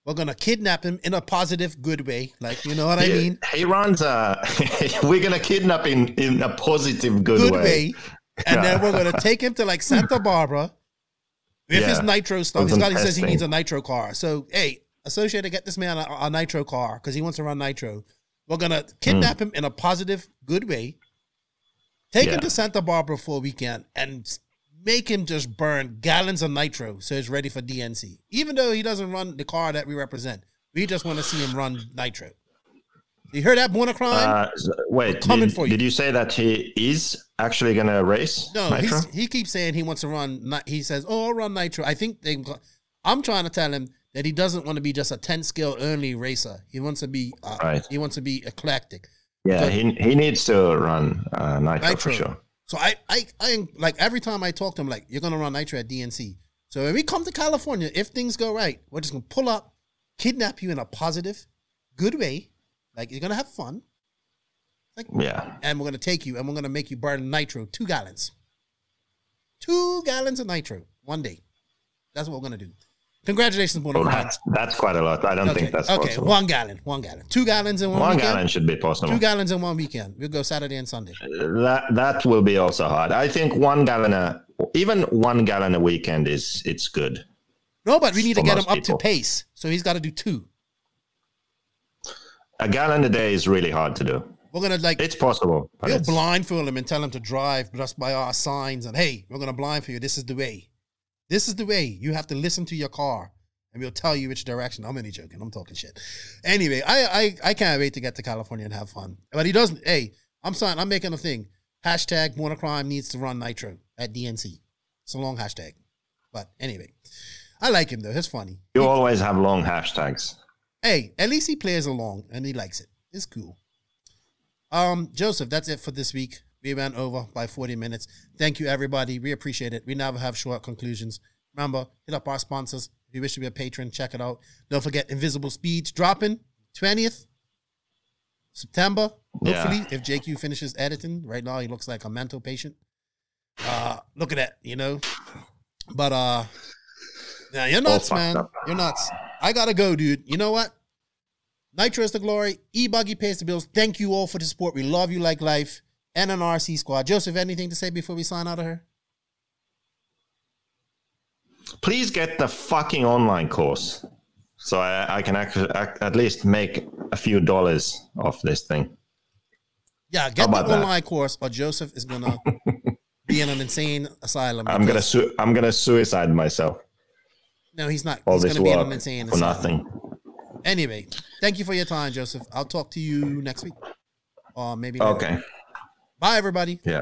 We're gonna kidnap him in a positive, good way. Like you know what I mean? he runs a. we're gonna kidnap him in a positive, good, Good way. way. And then we're gonna take him to like Santa Barbara with his nitro stuff. He's got. He says he needs a nitro car. So hey, Associated, get this man a, a nitro car because he wants to run nitro. We're gonna kidnap him in a positive, good way. Take him Hmm. To Santa Barbara for a weekend and make him just burn gallons of nitro so he's ready for DNC. Even though he doesn't run the car that we represent, we just want to see him run nitro. You hear that, Born a Crime? Uh, wait, coming did, for you. did you say that he is actually gonna race? No, he keeps saying he wants to run. He says, "Oh, I'll run nitro." I think they. I'm trying to tell him that he doesn't want to be just a 10 skill only racer. He wants to be. Uh, Right. He wants to be eclectic. yeah, he he needs to run uh, nitro, Nitro. for sure. So I, I, I like every time I talk to him, like you're gonna run nitro at DNC. So when we come to California, if things go right, we're just gonna pull up, kidnap you in a positive, good way. Like you're gonna have fun, Like Yeah, and we're gonna take you and we're gonna make you burn nitro two gallons, two gallons of nitro one day. That's what we're gonna do. Congratulations, Bono. well, that's that's quite a lot. I don't okay, think that's okay. possible. One gallon, one gallon, two gallons in one, One weekend. gallon should be possible. Two gallons in one weekend. We'll go Saturday and Sunday. that that will be also hard. I think one gallon a even one gallon a weekend is it's good. No, but we need to get him up people. to pace. So he's got to do two. A gallon a day is really hard to do. We're gonna like It's possible, we'll it's, blindfold him and tell him to drive just by our signs and hey, we're gonna blindfold you. This is the way. This is the way. You have to listen to your car, and we'll tell you which direction. I'm only joking. I'm talking shit. Anyway, I I, I can't wait to get to California and have fun. But he doesn't. Hey, I'm signing. I'm making a thing. Hashtag Born a Crime needs to run Nitro at DNC. It's a long hashtag, but anyway, I like him though. He's funny. you always have long hashtags. Hey, at least he plays along and he likes it. It's cool. Um, Joseph, that's it for this week. We went over by 40 minutes. Thank you, everybody. We appreciate it. We never have short conclusions. Remember, hit up our sponsors. If you wish to be a patron, check it out. Don't forget Invisible Speeds dropping 20th September. Yeah. Hopefully, if JQ finishes editing. Right now, he looks like a mental patient. Uh, look at that, you know. But uh, yeah, you're nuts, man. up. You're nuts. I gotta go, dude. You know what? Nitro is the glory. E Buggy pays the bills. Thank you all for the support. We love you like life. And an RC squad. Joseph, anything to say before we sign out of here? Please get the fucking online course, so I, I can actually at least make a few dollars off this thing. Yeah, get the about that? online course, or Joseph is gonna be in an insane asylum. I'm gonna su- I'm gonna suicide myself. No, he's not. All he's this gonna be in work an insane for asylum. nothing. Anyway, thank you for your time, Joseph. I'll talk to you next week, or maybe. never. Okay. Bye, everybody. Yeah.